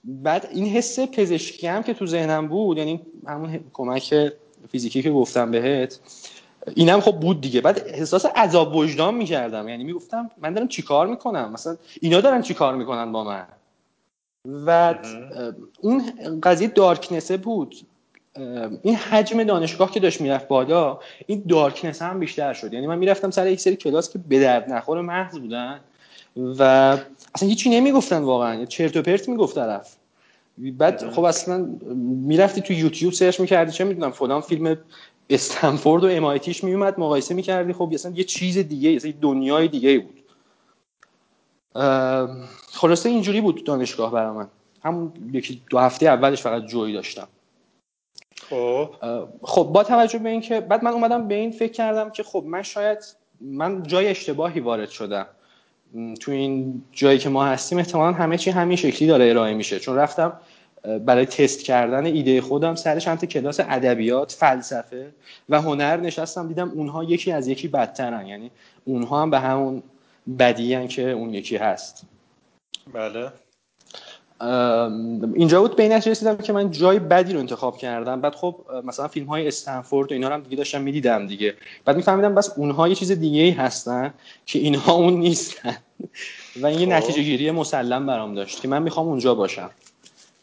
بعد این حس پزشکی هم که تو ذهنم بود یعنی همون کمک فیزیکی که گفتم بهت اینم خب بود دیگه. بعد احساس عذاب وجدان می‌کردم. یعنی می‌گفتم من دارم چیکار می‌کنم؟ مثلا اینا دارن چیکار می‌کنن با من؟ و اون قضیه دارکنسه بود. این حجم دانشگاه که داشت می‌رفت بالا این دارکنس هم بیشتر شد. یعنی من می‌رفتم سر یک سری کلاس که به درد نخور محض بودن و اصلا هیچی نمی‌گفتن واقعا. چرت و پرت می‌گفت طرف. بعد خب اصلا می‌رفتی تو یوتیوب سرچ می‌کردی چه می‌دونم فلان فیلم استنفورد و امایتیش میومد مقایسه می‌کردی. خب اصلا یه چیز دیگه یه دنیای دیگه بود. خلاصه اینجوری بود دانشگاه برای من. همون یکی دو هفته اولش فقط جوی داشتم. خب. خب با توجه به اینکه بعد من اومدم به این فکر کردم که خب من شاید من جای اشتباهی وارد شدم. تو این جایی که ما هستیم احتمالا همه چی همین شکلی داره ارائه میشه. چون رفتم برای تست کردن ایده خودم سر چند کلاس ادبیات فلسفه و هنر نشستم. دیدم اونها یکی از یکی بدترن. یعنی اونها هم به همون بدی که اون یکی هست. بله. اینجا بود به رسیدم که من جای بدی رو انتخاب کردم. بعد خب مثلا فیلم های استنفورد و اینا رو هم دیگه داشتم می‌دیدم دیگه. بعد میفهمیدم بس اونها یه چیز دیگه ای هستن که اینها اون نیستن. و این یه خب. نتیجه گیری مسلم برام داشت که من می‌خوام اونجا باشم.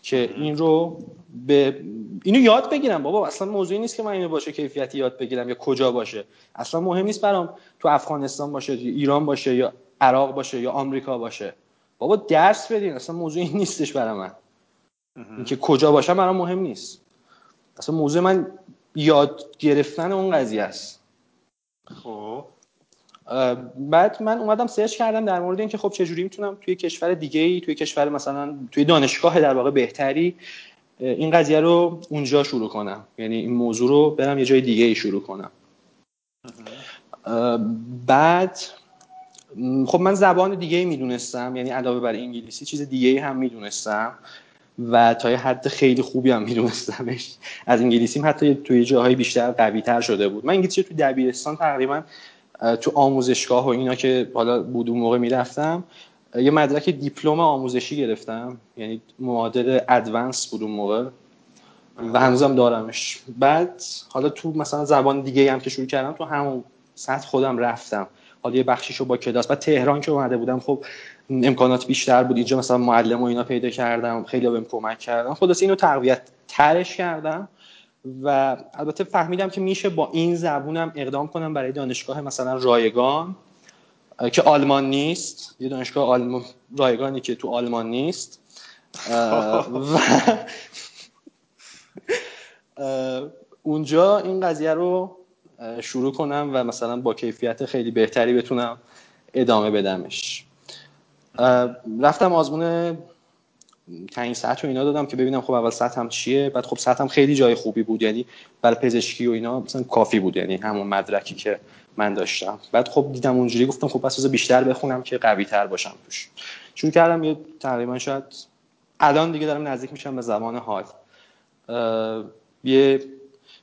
که این رو به اینو یاد بگیرم. بابا اصلا موضوعی نیست که من اینو باشه کیفیتی یاد بگیرم یا کجا باشه. اصلا مهم نیست برام تو افغانستان باشه یا ایران باشه یا عراق باشه یا آمریکا باشه. بابا درس بدین اصلا موضوعی نیستش برای من. اینکه کجا باشم برام مهم نیست. اصلا موضوع من یاد گرفتن اون قضیه است. خب. بعد من اومدم سرچ کردم در مورد اینکه خب چجوری می‌تونم توی کشور دیگه ای توی کشور مثلا توی دانشگاه در واقع بهتری این قضیه رو اونجا شروع کنم. یعنی این موضوع رو برم یه جای دیگه ای شروع کنم. بعد خب من زبان دیگه ای می‌دونستم یعنی علاوه بر انگلیسی چیز دیگه ای هم می‌دونستم و تا یه حد خیلی خوبی هم میدونستمش. از انگلیسیم حتی توی جاهای بیشتر قوی تر شده بود. من انگلیسی تو دبیرستان تقریبا تو آموزشگاه و اینا که حالا بود اون موقع می‌رفتم یه مدرک دیپلم آموزشی گرفتم. یعنی معادل ادوانس بود اون موقع و هنوزم دارمش. بعد حالا تو مثلا زبان دیگه هم که شروع کردم تو همون سطح خودم رفتم. حالا یه بخشیشو با کلاس بعد تهران که اومده بودم خب امکانات بیشتر بود. اینجا مثلا معلم و اینا پیدا کردم خیلی بهم کمک کردم خلاص اینو تقویت ترش کردم و البته فهمیدم که میشه با این زبونم اقدام کنم برای دانشگاه مثلا رایگان که آلمان نیست. یه دانشگاه آلمان رایگانی که تو آلمان نیست. و اونجا این قضیه رو شروع کنم و مثلا با کیفیت خیلی بهتری بتونم ادامه بدمش. رفتم آزمون تعیین سطح و اینا دادم که ببینم خب اول سطح هم چیه. بعد خب سطح هم خیلی جای خوبی بود. یعنی برای پزشکی و اینا مثلا کافی بود. یعنی همون مدرکی که من داشتم. بعد خب دیدم اونجوری گفتم خب پس بیشتر بخونم که قوی تر باشم توش. شروع کردم یه تقریبا شاید الان دیگه دارم نزدیک میشم به زمان حال. یه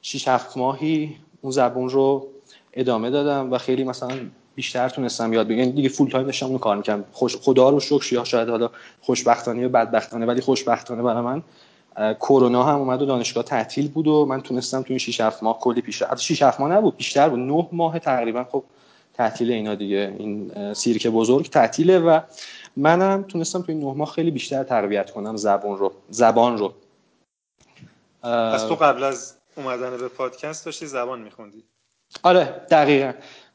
6 7 ماهی اون زبون رو ادامه دادم و خیلی مثلا بیشتر تونستم یاد بگیرم. دیگه فول تایم داشتم اون کار می‌کردم. خوش خدا رو شکر یا شاید حالا خوشبختانه یا بدبختانه ولی خوشبختانه برای من کرونا هم اومد و دانشگاه تعطیل بود و من تونستم تو این 6 7 ماه کلی پیش از 6 7 ماه نبود بیشتر بود. 9 ماه تقریبا خب تعطیل اینا دیگه. این سیرک بزرگ تعطیله و منم تونستم تو این 9 ماه خیلی بیشتر تربیت کنم زبان رو زبان رو. از تو قبل از اومدن به پادکست داشتی زبان میخوندی. آره دقیقا.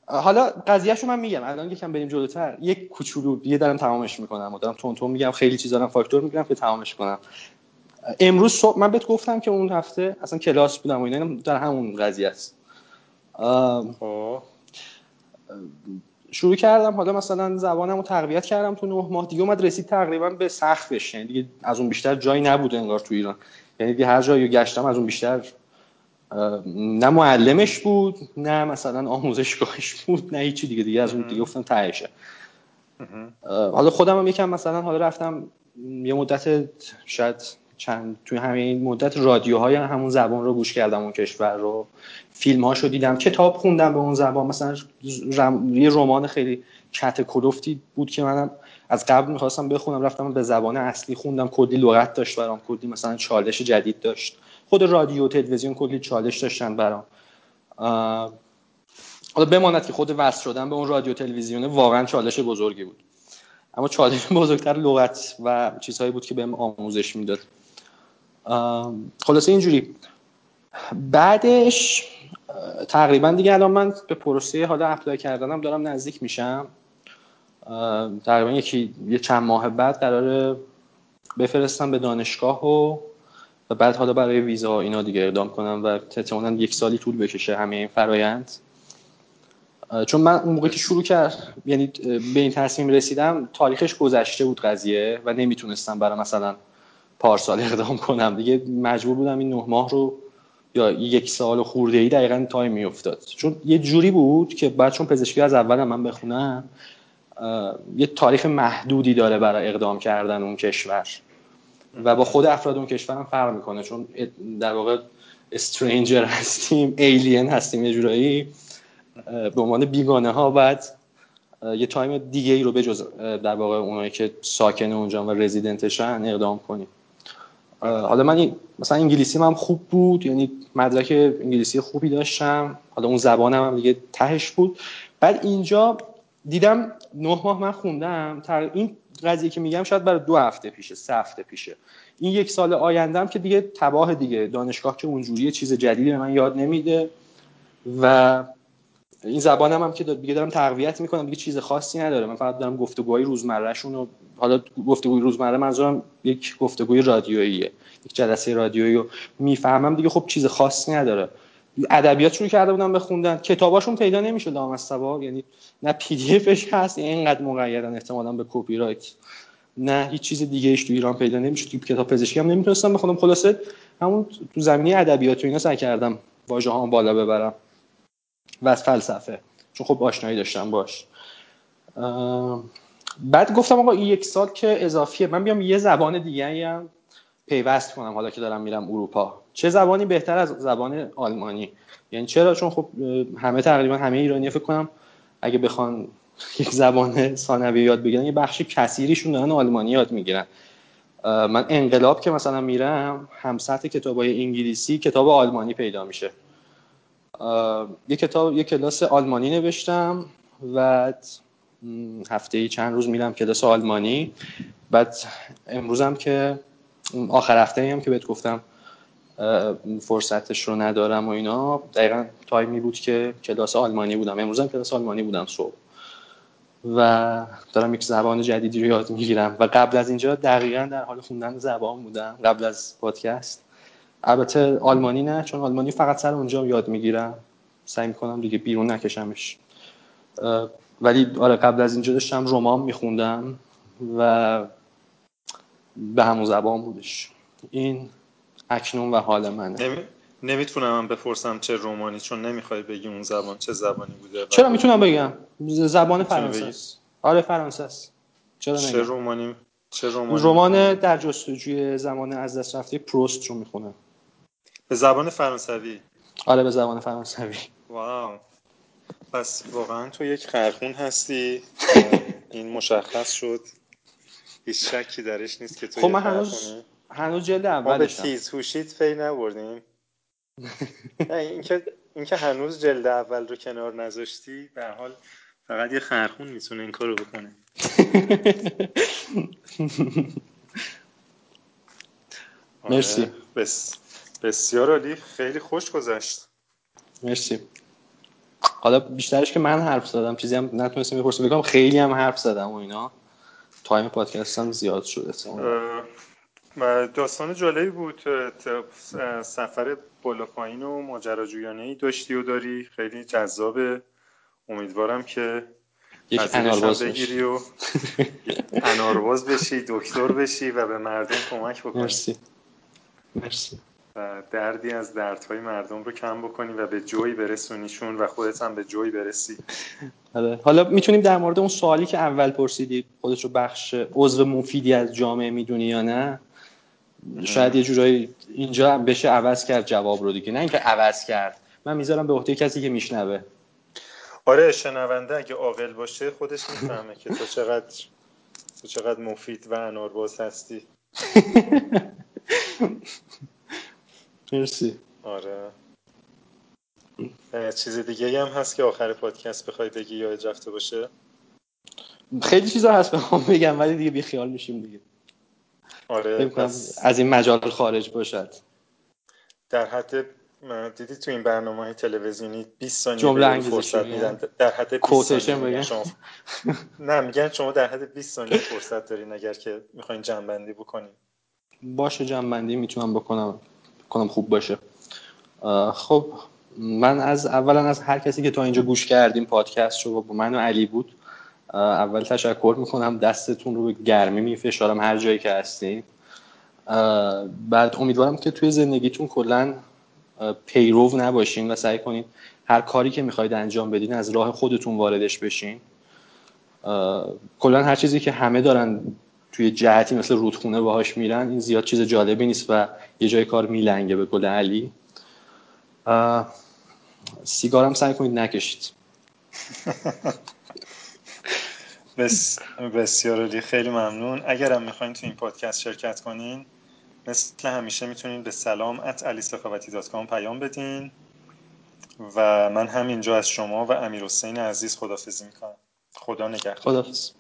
حالا قضیهشو من میگم. الان یکم بریم جلوتر. یک کوچولو یه دارم تمامش می‌کنم و دارم تون تون میگم. خیلی چیزا دارم فاکتور میگم که تمامش کنم. امروز صبح من بهت گفتم که اون هفته اصلا کلاس بودم و اینا در همون قضیه است. شروع کردم. حالا مثلا زبانم رو تقویت کردم تو نه ماه. دیگه اومد رسید تقریبا به سقفش یعنی دیگه از اون بیشتر جایی نبود انگار تو ایران. یعنی هر جایی گشتم از اون بیشتر نه معلمش بود نه مثلا آموزشگاهش بود نه هیچی دیگه دیگه از اون دیگه گفتم تهشه. حالا خودم هم یکم مثلا حالا رفتم یه مدت شاید چند توی همین مدت رادیوهای همون زبان رو گوش کردم اون کشور رو. فیلم هاشو دیدم کتاب خوندم به اون زبان. مثلا یه رمان خیلی کت کلفتی بود که منم از قبل می‌خواستم بخونم رفتم به زبان اصلی خوندم. کلی لغت داشت برام کلی مثلا چالش جدید داشت. خود رادیو تلویزیون کلی چالش داشتن برام. حالا بماند که خود وصل شدن به اون رادیو تلویزیونه واقعا چالش بزرگی بود. اما چالش بزرگتر لغت و چیزهایی بود که بهم آموزش می‌داد. خلاصه اینجوری. بعدش تقریبا دیگه الان من به پروسه حالا اپلای کردنم دارم نزدیک میشم. تقریبا یکی یه چند ماه بعد قرار بفرستم به دانشگاه و و بعد حالا برای ویزا اینا دیگه اقدام کنم و احتمالاً یک سالی طول بکشه همه این فرایند. چون من اون موقع که شروع کرد یعنی به این تصمیم رسیدم تاریخش گذشته بود قضیه و نمی‌تونستم برای مثلا پارسال اقدام کنم. دیگه مجبور بودم این نه ماه رو یا یک سال خورده ای دقیقا time میافتاد. چون یه جوری بود که بعد چون پزشکی از اول من بخونم یه تاریخ محدودی داره برای اقدام کردن اون کشور. و با خود افراد اون کشور هم فرق می‌کنه چون در واقع stranger هستیم alien هستیم یه جورایی به عنوان بیگانه ها بعد یه time دیگه ای رو بجز در واقع اونایی که ساکن اونجا و رزیدنتشن اقدام کنیم. حالا من مثلا انگلیسی هم خوب بود یعنی مدرک انگلیسی خوبی داشتم حالا اون زبانم هم دیگه تهش بود. بعد اینجا دیدم نه ماه من خوندم این قضیه که میگم شاید برای دو هفته پیشه سه هفته پیشه. این یک سال آیندهم که دیگه تباه دیگه. دانشگاه که اونجوری چیز جدیدی به من یاد نمیده. و این زبانم هم که دیگه دارم تقویت می‌کنم دیگه چیز خاصی نداره. من فقط دارم گفتگوهای روزمرهشون و حالا گفتگوی روزمره منظورم یک گفتگوی رادیوییه. یک جلسه رادیویی رو می‌فهمم دیگه. خب چیز خاصی نداره. ادبیات شروع کرده بودم بخوندن کتاباشون پیدا نمی‌شد دام یعنی نه پی دی افش هست اینقدر مقیدن احتمالاً به کپی رایت نه هیچ چیز دیگه ایش تو ایران پیدا نمی‌شد. تو کتاب پزشکی هم نمی‌تونستم بخونم. خلاصه همون تو زمینه ادبیات و اینا سعی کردم واژه ها بالا ببرم و از فلسفه. چون خب آشنایی داشتم باش. بعد گفتم آقا این یک سال که اضافیه. من بیام یه زبان دیگه هم پیوست کنم حالا که دارم میرم اروپا. چه زبانی بهتر از زبان آلمانی؟ یعنی چرا؟ چون خب همه تقریبا همه ایرانی فکر کنم اگه بخوان یک زبان ثانوی یاد بگیرن یه بخش کثیریشون دارن آلمانی یاد می‌گیرن. من انقلاب که مثلا میرم هم سطح کتاب های انگلیسی کتاب آلمانی پیدا میشه. یه کتاب یه کلاس آلمانی نوشتم و هفته چند روز میرم کلاس آلمانی. بعد امروزم که آخر هفته هم که بهت گفتم فرصتش رو ندارم و اینا. دقیقا تایمی بود که کلاس آلمانی بودم. امروزم کلاس آلمانی بودم صبح. و دارم یک زبان جدیدی رو یاد می‌گیرم. و قبل از اینجا دقیقا در حال خوندن زبان بودم. قبل از پادکست. البته آلمانی نه چون آلمانی فقط سر اونجا یاد می‌گیرم. سعی می‌کنم دیگه بیرون نکشمش. ولی آره قبل از اینجا داشتم رمان میخوندم و به همون زبان بودش. این اکنون و حال منه. نمی‌تونم من بپرسم چه رومانی چون نمی‌خوای بگی اون زبان چه زبانی بوده چرا می‌تونم بگم؟ زبان فرانسه است. آره فرانسه است. چرا چه رومانی چه رومانی رمان در جستجوی زمان از دست رفته پروست رو می‌خونم به زبان فرانسوی؟ آره به زبان فرانسوی. واو. پس واقعا تو یک خرخون هستی. این مشخص شد. هیچ شکی درش نیست که تو خب من هنوز هنوز جلد اولشم ما به تیز هوشیت فی نبردیم. اینکه اینکه هنوز جلد اول رو کنار نذاشتی به حال فقط یه خرخون می‌تونه این کارو بکنه. مرسی. آره، بس بسیار عالی. خیلی خوش گذشت. مرسی. حالا بیشترش که من حرف زدم چیزی هم نتونستم بپرسم. بگم خیلی هم حرف زدم و اینا. تایم پادکست هم زیاد شده. داستان جالبی بود. سفر بالا پایین و ماجراجویانه ای داشتی و داری. خیلی جذابه امیدوارم که یک انارباز بگیری و انارباز بشی دکتر بشی و به مردم کمک بکنی. مرسی. مرسی. و دردی از دردهای مردم رو کم بکنی و به جوی برسونیشون و خودت هم به جوی برسی. آره. حالا می‌تونیم در مورد اون سوالی که اول پرسیدی خودش رو بخش عضو مفیدی از جامعه می‌دونی یا نه؟ شاید یه جورایی اینجا بشه عوض کرد جواب رو دیگه. نه اینکه عوض کرد. من می‌ذارم به عهده کسی که میشنوه. آره شنونده اگه عاقل باشه خودش می‌فهمه که تو چقدر تو چقدر مفید و انارباز هستی. مرسی. آره. چیز دیگه هم هست که آخر پادکست بخوای بگی یا رفته باشه؟ خیلی چیزا هست بخوام بگم ولی دیگه بیخیال میشیم دیگه. آره. از این مجال خارج باشد. در حد دیدی تو این برنامه های تلویزیونی 20 ثانیه فرصت میدن. در حد 20 ثانیه شما نه میگن شما در حد 20 ثانیه فرصت دارین اگر که می‌خواین جنبندی بکنین. باشه جنبندی می‌تونم بکنم. کنم خوب باشه. خب من از اولا از هر کسی که تا اینجا گوش کردیم پادکست رو با من و علی بود. اول تشکر می‌کنم دستتون رو به گرمی میفشارم هر جایی که هستین. بعد امیدوارم که توی زندگیتون کلا پیرو نباشین و سعی کنین هر کاری که می‌خواید انجام بدین از راه خودتون واردش بشین. کلا هر چیزی که همه دارن توی جهتی مثل رودخونه باهاش میرن این زیاد چیز جالبی نیست و یه جای کار میلنگه به گل علی. سیگارم سعی کنید نکشید. بس بسیار عالی خیلی ممنون. اگرم می‌خواین تو این پادکست شرکت کنین مثل همیشه می‌تونین به سلام ات پیام بدین. و من همینجا از شما و امیر حسین عزیز خدافزی می‌کنم. خدا نگهدار. خدافز